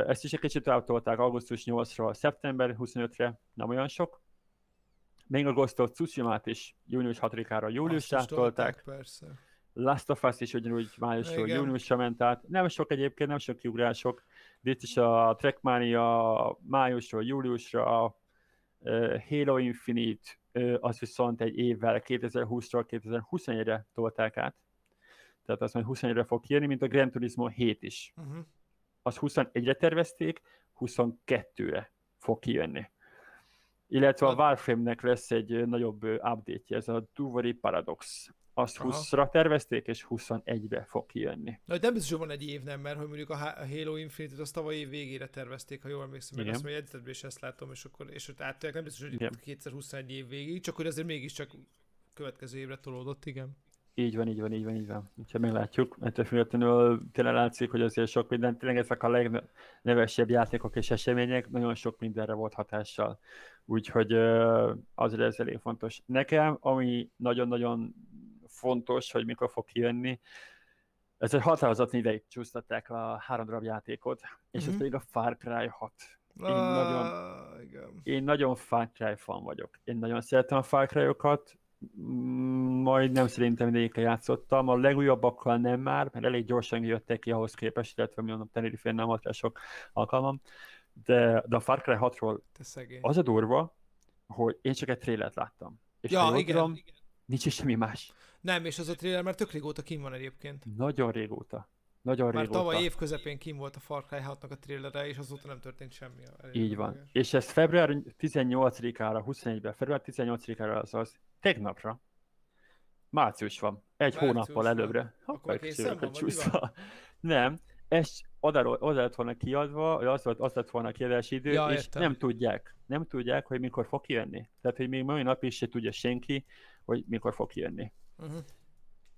Ezt is egy kicsit tovább tolták augusztus 8-ról szeptember 25-re, nem olyan sok. Még a Ghost of Tsushima-t is június 6-ára júliusra tolták. Persze. Last of Us is ugyanúgy májusról júniusra ment át. Nem sok egyébként, nem sok kiugrások. De itt is a Trackmania májusról júliusra, uh, Halo Infinite az viszont egy évvel 2020-ról 2021-re tolták át. Tehát azt majd 21-re fog kijönni, mint a Gran Turismo 7 is. Uh-huh. Az 21-re tervezték, 22-re fog kijönni. Illetve a Warframe-nek lesz egy nagyobb update ez a Duvari Paradox. Azt Aha. 20-ra tervezték, és 21-be fog kijönni. Na, nem biztos, hogy van egy év, nem, mert hogy mondjuk a Halo Infinite-t azt tavaly év végére tervezték, ha jól emlékszem, mert azt mondja, jegyzetben is ezt látom, és akkor és ott átják, nem biztos, hogy igen. 2021 év végig, csak hogy azért mégiscsak következő évre tolódott, igen. Így van, így van, így van, így van. Úgyhogy meglátjuk. Ettől függetlenül tényleg látszik, hogy azért sok minden, tényleg ezek a legnevesebb játékok és események nagyon sok mindenre volt hatással. Úgyhogy azért ez elég fontos. Nekem, ami nagyon-nagyon fontos, hogy mikor fog kijönni, ez egy határozatlan ideig csúsztatták a három darab játékot, és mm-hmm. ez mhm. pedig a Far Cry 6. Én, uh, nagyon, igen. én nagyon Far Cry fan vagyok. Én nagyon szeretem a Far Cry-okat, majd nem szerintem mindegyikkel játszottam. A legújabbakkal nem már, mert elég gyorsan jöttek ki ahhoz képest, illetve mi mondom, tenerife nem volt sok alkalmam. De, de a Far Cry 6-ról az a durva, hogy én csak egy trélert láttam. És ja, igen, tudom, igen. nincs is semmi más. Nem, és az a trailer már tök régóta kim van egyébként. Nagyon régóta. Nagyon Már régóta. tavaly év közepén kim volt a Far Cry 6-nak a trailere, és azóta nem történt semmi. Így van. És ez február 18-ára, 21-ben, február 18-ára, azaz tegnapra, március van. Egy március hónappal van. előbbre. Akkor készen van, csúszva. Nem, ez oda, oda lett volna kiadva, vagy az, volt, az lett volna kiadási idő, ja, és értem. nem tudják. Nem tudják, hogy mikor fog kijönni. Tehát, hogy még mai nap is se tudja senki, hogy mikor fog kijönni. Uh-huh.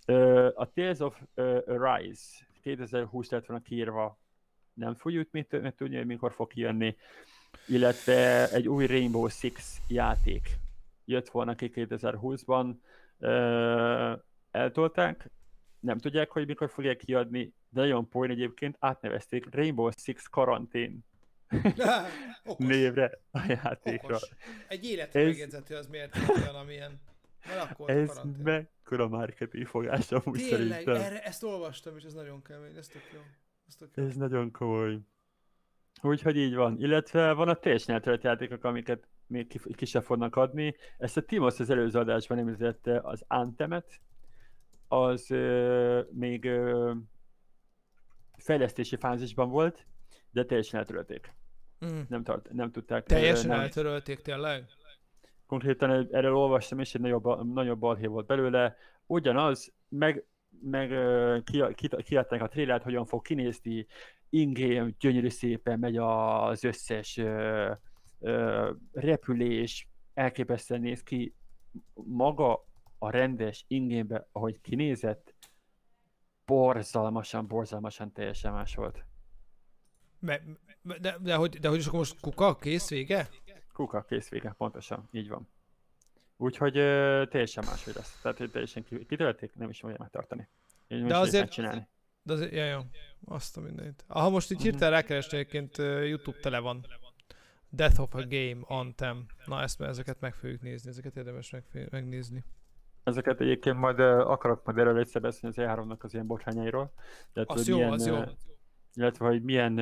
Uh, a Tales of uh, Rise 2020 lett volna kiírva, nem fogjuk mit, mit tudni, hogy mikor fog kijönni, illetve egy új Rainbow Six játék jött volna ki 2020-ban, uh, eltolták, nem tudják, hogy mikor fogják kiadni, de nagyon poén egyébként átnevezték Rainbow Six Quarantine névre a játékra. Okos. Egy életre Ez... az miért olyan, amilyen ez mekkora marketing fogás amúgy Tényleg, szerintem. Erre, ezt olvastam, és ez nagyon kemény, ez tök jó. Ez, tök jó. ez nagyon komoly. Úgyhogy így van. Illetve van a eltölt játékok, amiket még ki, ki sem fognak adni. Ezt a Timos az előző adásban említette az Antemet, az ö, még ö, fejlesztési fázisban volt, de teljesen eltörölték. Mm. Nem, tart, nem tudták. Teljesen nem... eltörölték tényleg? konkrétan erről olvastam, és egy nagyobb, nagyobb balhé volt belőle. Ugyanaz, meg, meg kiadták a trélert, hogyan fog kinézni, ingame gyönyörű szépen megy az összes ö, repülés, elképesztően néz ki. Maga a rendes ingénbe, ahogy kinézett, borzalmasan, borzalmasan teljesen más volt. De, de, de, hogy, de hogy is akkor most kuka, kész vége? Kuka, kész vége, pontosan, így van. Úgyhogy uh, teljesen máshogy lesz. Tehát hogy teljesen kitölték, nem is fogja megtartani. Én de azért, csinálni. De azért, ja, jó, azt a mindent. Ha most így hirtelen rákeresni, egyébként YouTube tele van. Death of a Game, Anthem. Na ezt, ezeket meg fogjuk nézni, ezeket érdemes meg, megnézni. Ezeket egyébként majd akarok majd erről egyszer beszélni az E3-nak az ilyen botrányairól. Tehát, az jó, milyen, az jó illetve hogy milyen,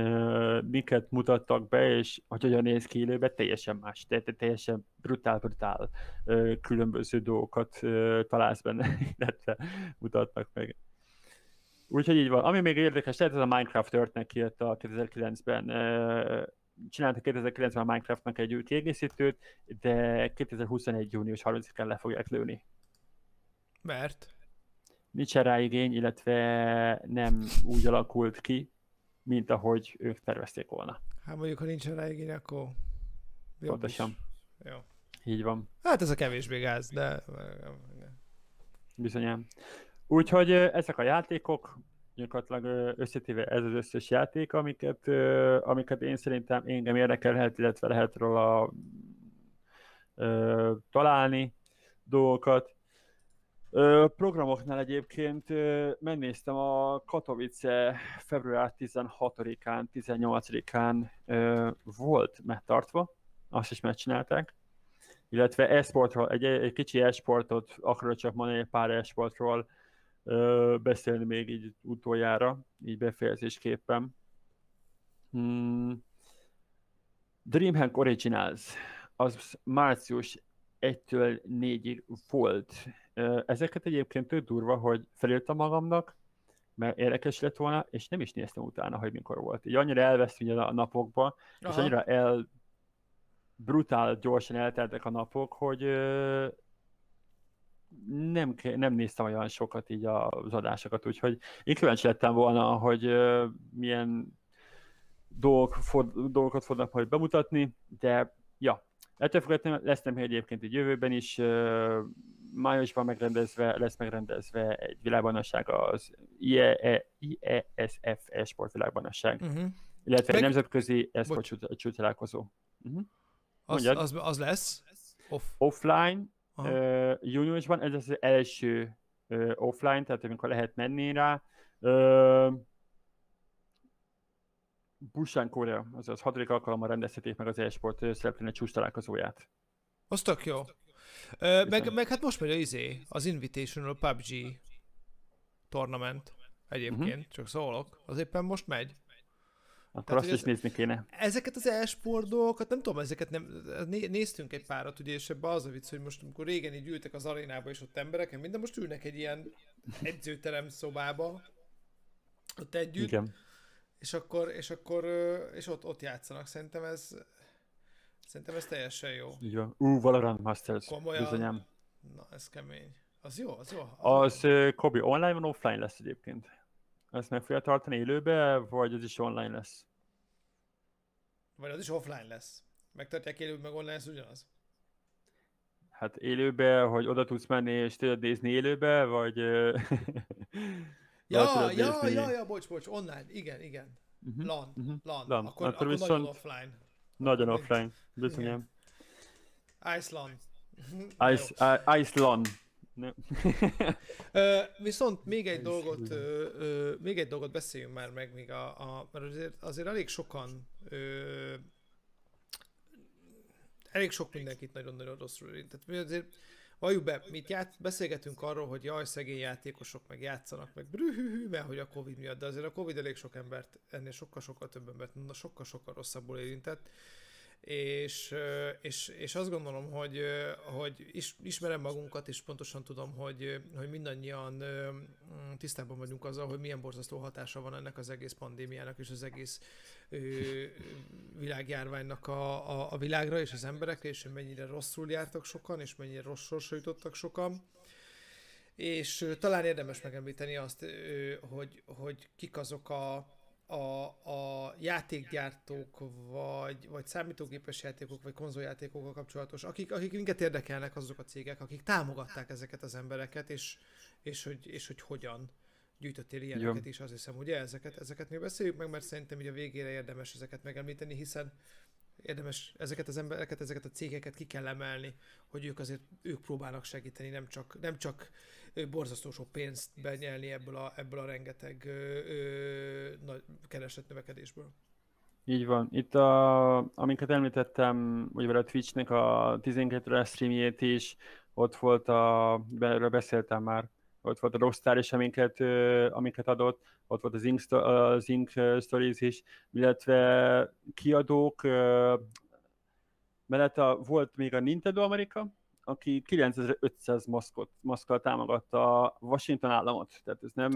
miket mutattak be, és hogy hogyan néz ki élőben, teljesen más, te, te, teljesen brutál-brutál különböző dolgokat találsz benne, illetve mutatnak meg. Úgyhogy így van. Ami még érdekes, lehet ez a Minecraft történet kijött a 2009-ben, uh, csináltak 2009-ben a Minecraftnak egy új kiegészítőt, de 2021. június 30-án le fogják lőni. Mert? Nincs rá igény, illetve nem úgy alakult ki, mint ahogy ők tervezték volna. Hát mondjuk, ha nincs rá igény, akkor Pontosan. Jó. Így van. Hát ez a kevésbé gáz, de... Bizonyám. Úgyhogy ezek a játékok, gyakorlatilag összetéve ez az összes játék, amiket, amiket én szerintem engem érdekelhet, illetve lehet róla találni dolgokat. Programoknál egyébként megnéztem a Katowice február 16-án, 18-án volt megtartva, azt is megcsinálták, illetve e-sportról, egy, egy kicsi e-sportot akarok csak mondani, egy pár e-sportról beszélni még így utoljára, így befejezésképpen. Hmm. Dreamhack Originals, az március egytől négyig volt. Ezeket egyébként tök durva, hogy felírtam magamnak, mert érdekes lett volna, és nem is néztem utána, hogy mikor volt. Így annyira elveszt a napokba, Aha. és annyira el brutál gyorsan elteltek a napok, hogy nem, nem néztem olyan sokat így az adásokat, úgyhogy én kíváncsi lettem volna, hogy milyen dolgok, dolgokat fognak majd bemutatni, de ja, ettől függetlenül lesz nem egyébként egy jövőben is, májusban megrendezve, lesz megrendezve egy világbajnosság, az IE, IESF sportvilágbajnosság, uh-huh. illetve Meg... egy nemzetközi esport csúcsalálkozó. Uh-huh. Az, az, az lesz? Off. Offline, uh, júniusban, ez az első uh, offline, tehát amikor lehet menni rá. Uh, Busan Korea, az hatodik alkalommal rendezhetik meg az e-sport szereplőnek csúcs találkozóját. Az tök jó. Ö, meg, meg hát most megy az izé, az Invitational PUBG tournament egyébként, uh-huh. csak szólok. Az éppen most megy. Akkor Tehát, azt is ez, nézni kéne. Ezeket az e-sport dolgokat, nem tudom, ezeket nem, néztünk egy párat, ugye, és ebbe az a vicc, hogy most amikor régen így ültek az arénába, és ott emberek, minden most ülnek egy ilyen edzőterem szobába, ott együtt, Igen. és akkor, és akkor, és ott, ott játszanak. Szerintem ez, szerintem ez teljesen jó. Így van. Ú, Valorant Masters, Komolyan. bizonyám. Na, ez kemény. Az jó, az jó. Az, az Kobi, online van, offline lesz egyébként? Ezt meg fogja tartani élőbe, vagy az is online lesz? Vagy az is offline lesz. Megtartják élőben, meg online lesz ugyanaz? Hát élőbe, hogy oda tudsz menni és tudod nézni élőbe, vagy... ja, ja, ja, ja, bocs, bocs, online, igen, igen. Uh-huh, LAN, uh-huh. LAN. LAN. Akkor, akkor, akkor viszont nagyon offline. Nagyon offline, bizonyám. Iceland. Ice, uh, Iceland. ö, viszont még egy dolgot, ö, ö, még egy dolgot beszéljünk már meg, még a, a, mert azért, azért elég sokan ö, elég sok mindenkit nagyon-nagyon rosszul érint. Tehát mi azért, valljuk be, mi ját, beszélgetünk arról, hogy jaj, szegény játékosok meg játszanak, meg brühühű, mert hogy a Covid miatt, de azért a Covid elég sok embert, ennél sokkal-sokkal több embert, sokkal-sokkal rosszabbul érintett és, és, és azt gondolom, hogy, hogy is, ismerem magunkat, és pontosan tudom, hogy, hogy mindannyian tisztában vagyunk azzal, hogy milyen borzasztó hatása van ennek az egész pandémiának és az egész világjárványnak a, a, a világra és az emberekre, és mennyire rosszul jártak sokan, és mennyire rossz sorsra jutottak sokan. És talán érdemes megemlíteni azt, hogy, hogy kik azok a, a, a játékgyártók, vagy, vagy számítógépes játékok, vagy konzoljátékokkal kapcsolatos, akik, akik minket érdekelnek azok a cégek, akik támogatták ezeket az embereket, és, és, hogy, és hogy hogyan gyűjtöttél ilyeneket Jó. is, azt hiszem, ugye ezeket, ezeket még beszéljük meg, mert szerintem így a végére érdemes ezeket megemlíteni, hiszen érdemes ezeket az embereket, ezeket a cégeket ki kell emelni, hogy ők azért, ők próbálnak segíteni, nem csak, nem csak borzasztó sok pénzt benyelni ebből a, ebből a rengeteg ö, nagy keresett növekedésből. Így van. Itt, a, amiket említettem, ugye a Twitchnek a 12 streamjét is, ott volt a, erről beszéltem már, ott volt a Rockstar is, amiket, amiket adott, ott volt az Ink, az Ink Stories is, illetve kiadók, mellett a, volt még a Nintendo Amerika, aki 9500 maszkot, maszkkal támogatta a Washington államot. Tehát ez nem...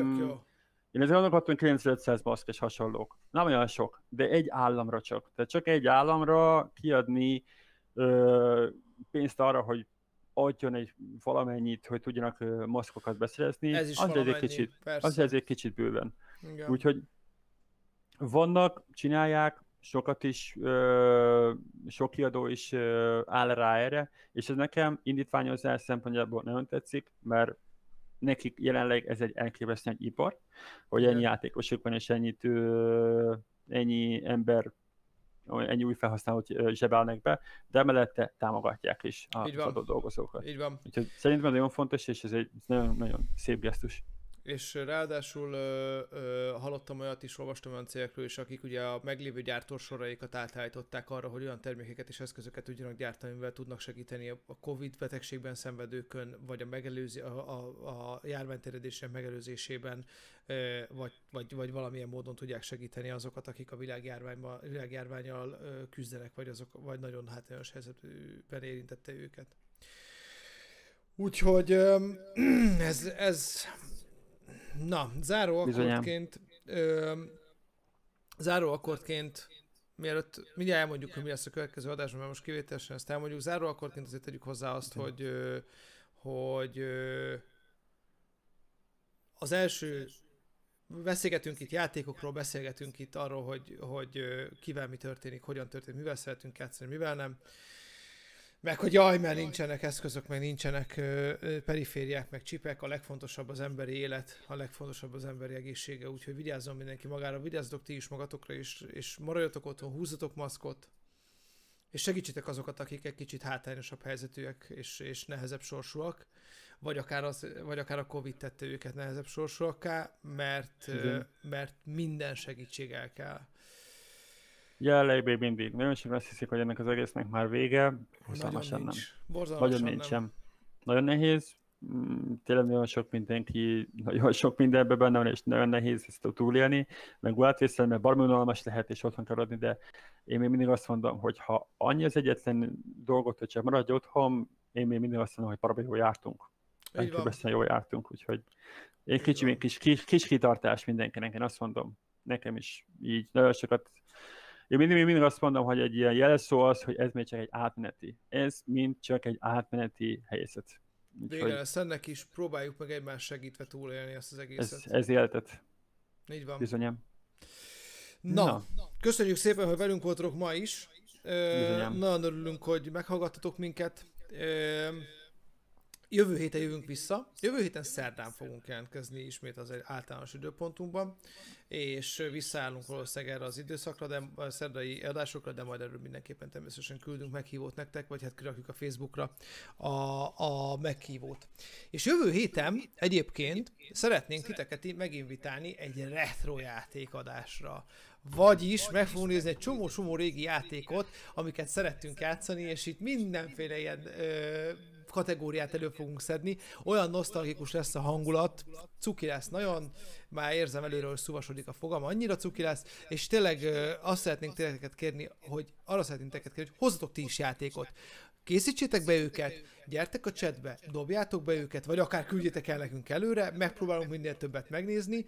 Én ezért gondolkodtam, hogy 9500 maszk és hasonlók. Nem olyan sok, de egy államra csak. Tehát csak egy államra kiadni ö, pénzt arra, hogy adjon egy valamennyit, hogy tudjanak maszkokat beszerezni, ez is az, egy kicsit, az egy kicsit bőven. Igen. Úgyhogy vannak, csinálják, sokat is, ö, sok kiadó is ö, áll rá erre, és ez nekem indítványozás szempontjából nagyon tetszik, mert nekik jelenleg ez egy elképesztően egy ipar, hogy ennyi játékosuk van, és ennyit, ö, ennyi ember ennyi új felhasználót zsebelnek be, de mellette támogatják is a adott dolgozókat. Így van. Úgyhogy szerintem nagyon fontos, és ez egy nagyon, nagyon szép gesztus és ráadásul ö, ö, hallottam olyat is, olvastam olyan cégekről is, akik ugye a meglévő gyártósoraikat átállították arra, hogy olyan termékeket és eszközöket tudjanak gyártani, mivel tudnak segíteni a Covid betegségben szenvedőkön, vagy a, megelőzi, a, a, a járványterjedések megelőzésében, ö, vagy, vagy, vagy valamilyen módon tudják segíteni azokat, akik a világjárványjal küzdenek, vagy, azok, vagy nagyon hátrányos helyzetben érintette őket. Úgyhogy ez, ez na, záró akkordként, záró akkordként, mielőtt mindjárt elmondjuk, hogy mi lesz a következő adásban, mert most kivételesen ezt elmondjuk, záró akkordként azért tegyük hozzá azt, hogy, hogy az első beszélgetünk itt játékokról, beszélgetünk itt arról, hogy, hogy kivel mi történik, hogyan történik, mivel szeretünk játszani, mivel nem. Meg hogy jaj, mert nincsenek eszközök, meg nincsenek ö, ö, perifériák, meg csipek, a legfontosabb az emberi élet, a legfontosabb az emberi egészsége, úgyhogy vigyázzon mindenki magára, vigyázzatok ti is magatokra, és, és maradjatok otthon, húzzatok maszkot, és segítsetek azokat, akik egy kicsit hátrányosabb helyzetűek és, és nehezebb sorsúak, vagy akár, az, vagy akár a Covid tette őket nehezebb sorsúakká, mert, mert minden segítség el kell. Jelenleg még mindig. Nagyon sokan azt hiszik, hogy ennek az egésznek már vége. Borzalmasan nem. Nagyon nincs sem. Nagyon nehéz. Mm, tényleg nagyon sok mindenki, nagyon sok mindenben benne van, és nagyon nehéz ezt túlélni, meg átvészelni, mert baromi unalmas lehet, és otthon kell adni, de én még mindig azt mondom, hogy ha annyi az egyetlen dolgot, hogy csak maradj otthon, én még mindig azt mondom, hogy baromi jól jártunk. Elképesztően jól jártunk, úgyhogy egy kicsi, kis, kis, kis kitartás mindenkinek, én azt mondom, nekem is így nagyon sokat én mindig, mindig azt mondom, hogy egy ilyen jelszó az, hogy ez még csak egy átmeneti. Ez mind csak egy átmeneti helyzet. Vége lesz ennek is, próbáljuk meg egymás segítve túlélni ezt az egészet. Ez, ez életet. Így van. Bizonyám. Na, Na, köszönjük szépen, hogy velünk voltatok ma is. Bizonyám. Nagyon örülünk, hogy meghallgattatok minket. Jövő héten jövünk vissza. Jövő héten szerdán fogunk jelentkezni ismét az egy általános időpontunkban, és visszaállunk valószínűleg erre az időszakra, de a szerdai adásokra, de majd erről mindenképpen természetesen küldünk meghívót nektek, vagy hát kirakjuk a Facebookra a, a meghívót. És jövő héten egyébként szeretnénk titeket meginvitálni egy retro játékadásra. Vagyis meg fogunk nézni egy csomó-csomó régi játékot, amiket szerettünk játszani, és itt mindenféle ilyen ö, kategóriát elő fogunk szedni. Olyan nosztalgikus lesz a hangulat, cuki lesz nagyon, már érzem előről, hogy szuvasodik a fogam, annyira cuki lesz, és tényleg azt szeretnénk tényleg kérni, hogy arra szeretnénk teket kérni, hogy hozzatok ti is játékot. Készítsétek be őket, gyertek a chatbe, dobjátok be őket, vagy akár küldjétek el nekünk előre, megpróbálunk minél többet megnézni,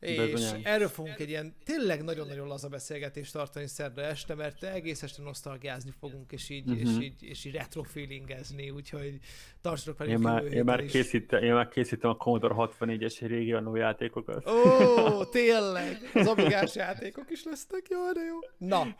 és Bezonyán. erről fogunk egy ilyen tényleg nagyon-nagyon laza beszélgetést tartani szerda este, mert egész este nosztalgiázni fogunk, és így, uh-huh. és mhm. így, és így retro feelingezni, úgyhogy tartsatok velünk én már, én már, készítem, én már készítem a Commodore 64-es régi annó játékokat. Ó, tényleg! Az amigás játékok is lesznek, jó, de jó. Na,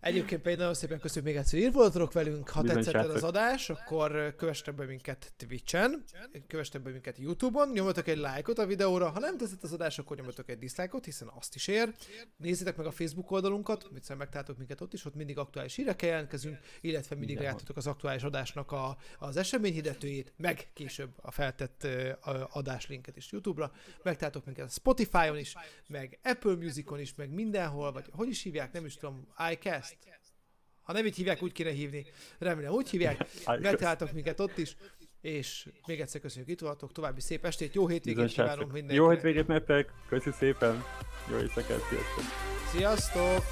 Egyébként pedig nagyon szépen köszönjük még egyszer, hogy voltatok velünk. Ha Bizony tetszett az adás, akkor kövessetek be minket Twitch-en, kövessetek be minket YouTube-on, nyomjatok egy lájkot a videóra. Ha nem tetszett az adás, akkor nyomjatok egy dislike-ot, hiszen azt is ér. Nézzétek meg a Facebook oldalunkat, mit megtaláltok minket ott is, ott mindig aktuális hírekkel jelentkezünk, illetve mindig láthatok az aktuális adásnak a, az eseményhirdetőjét, meg később a feltett adáslinket is YouTube-ra. Megtaláltok minket a Spotify-on is, meg Apple Music-on is, meg mindenhol, vagy hogy is hívják, nem is tudom, iCast. Ha nem így hívják, úgy kéne hívni. Remélem, úgy hívják. Megtaláltok minket ott is. És még egyszer köszönjük, itt voltok. További szép estét, jó hétvégét kívánom mindenkinek. Jó hétvégét nektek, köszi szépen. Jó éjszakát, sziasztok. Sziasztok!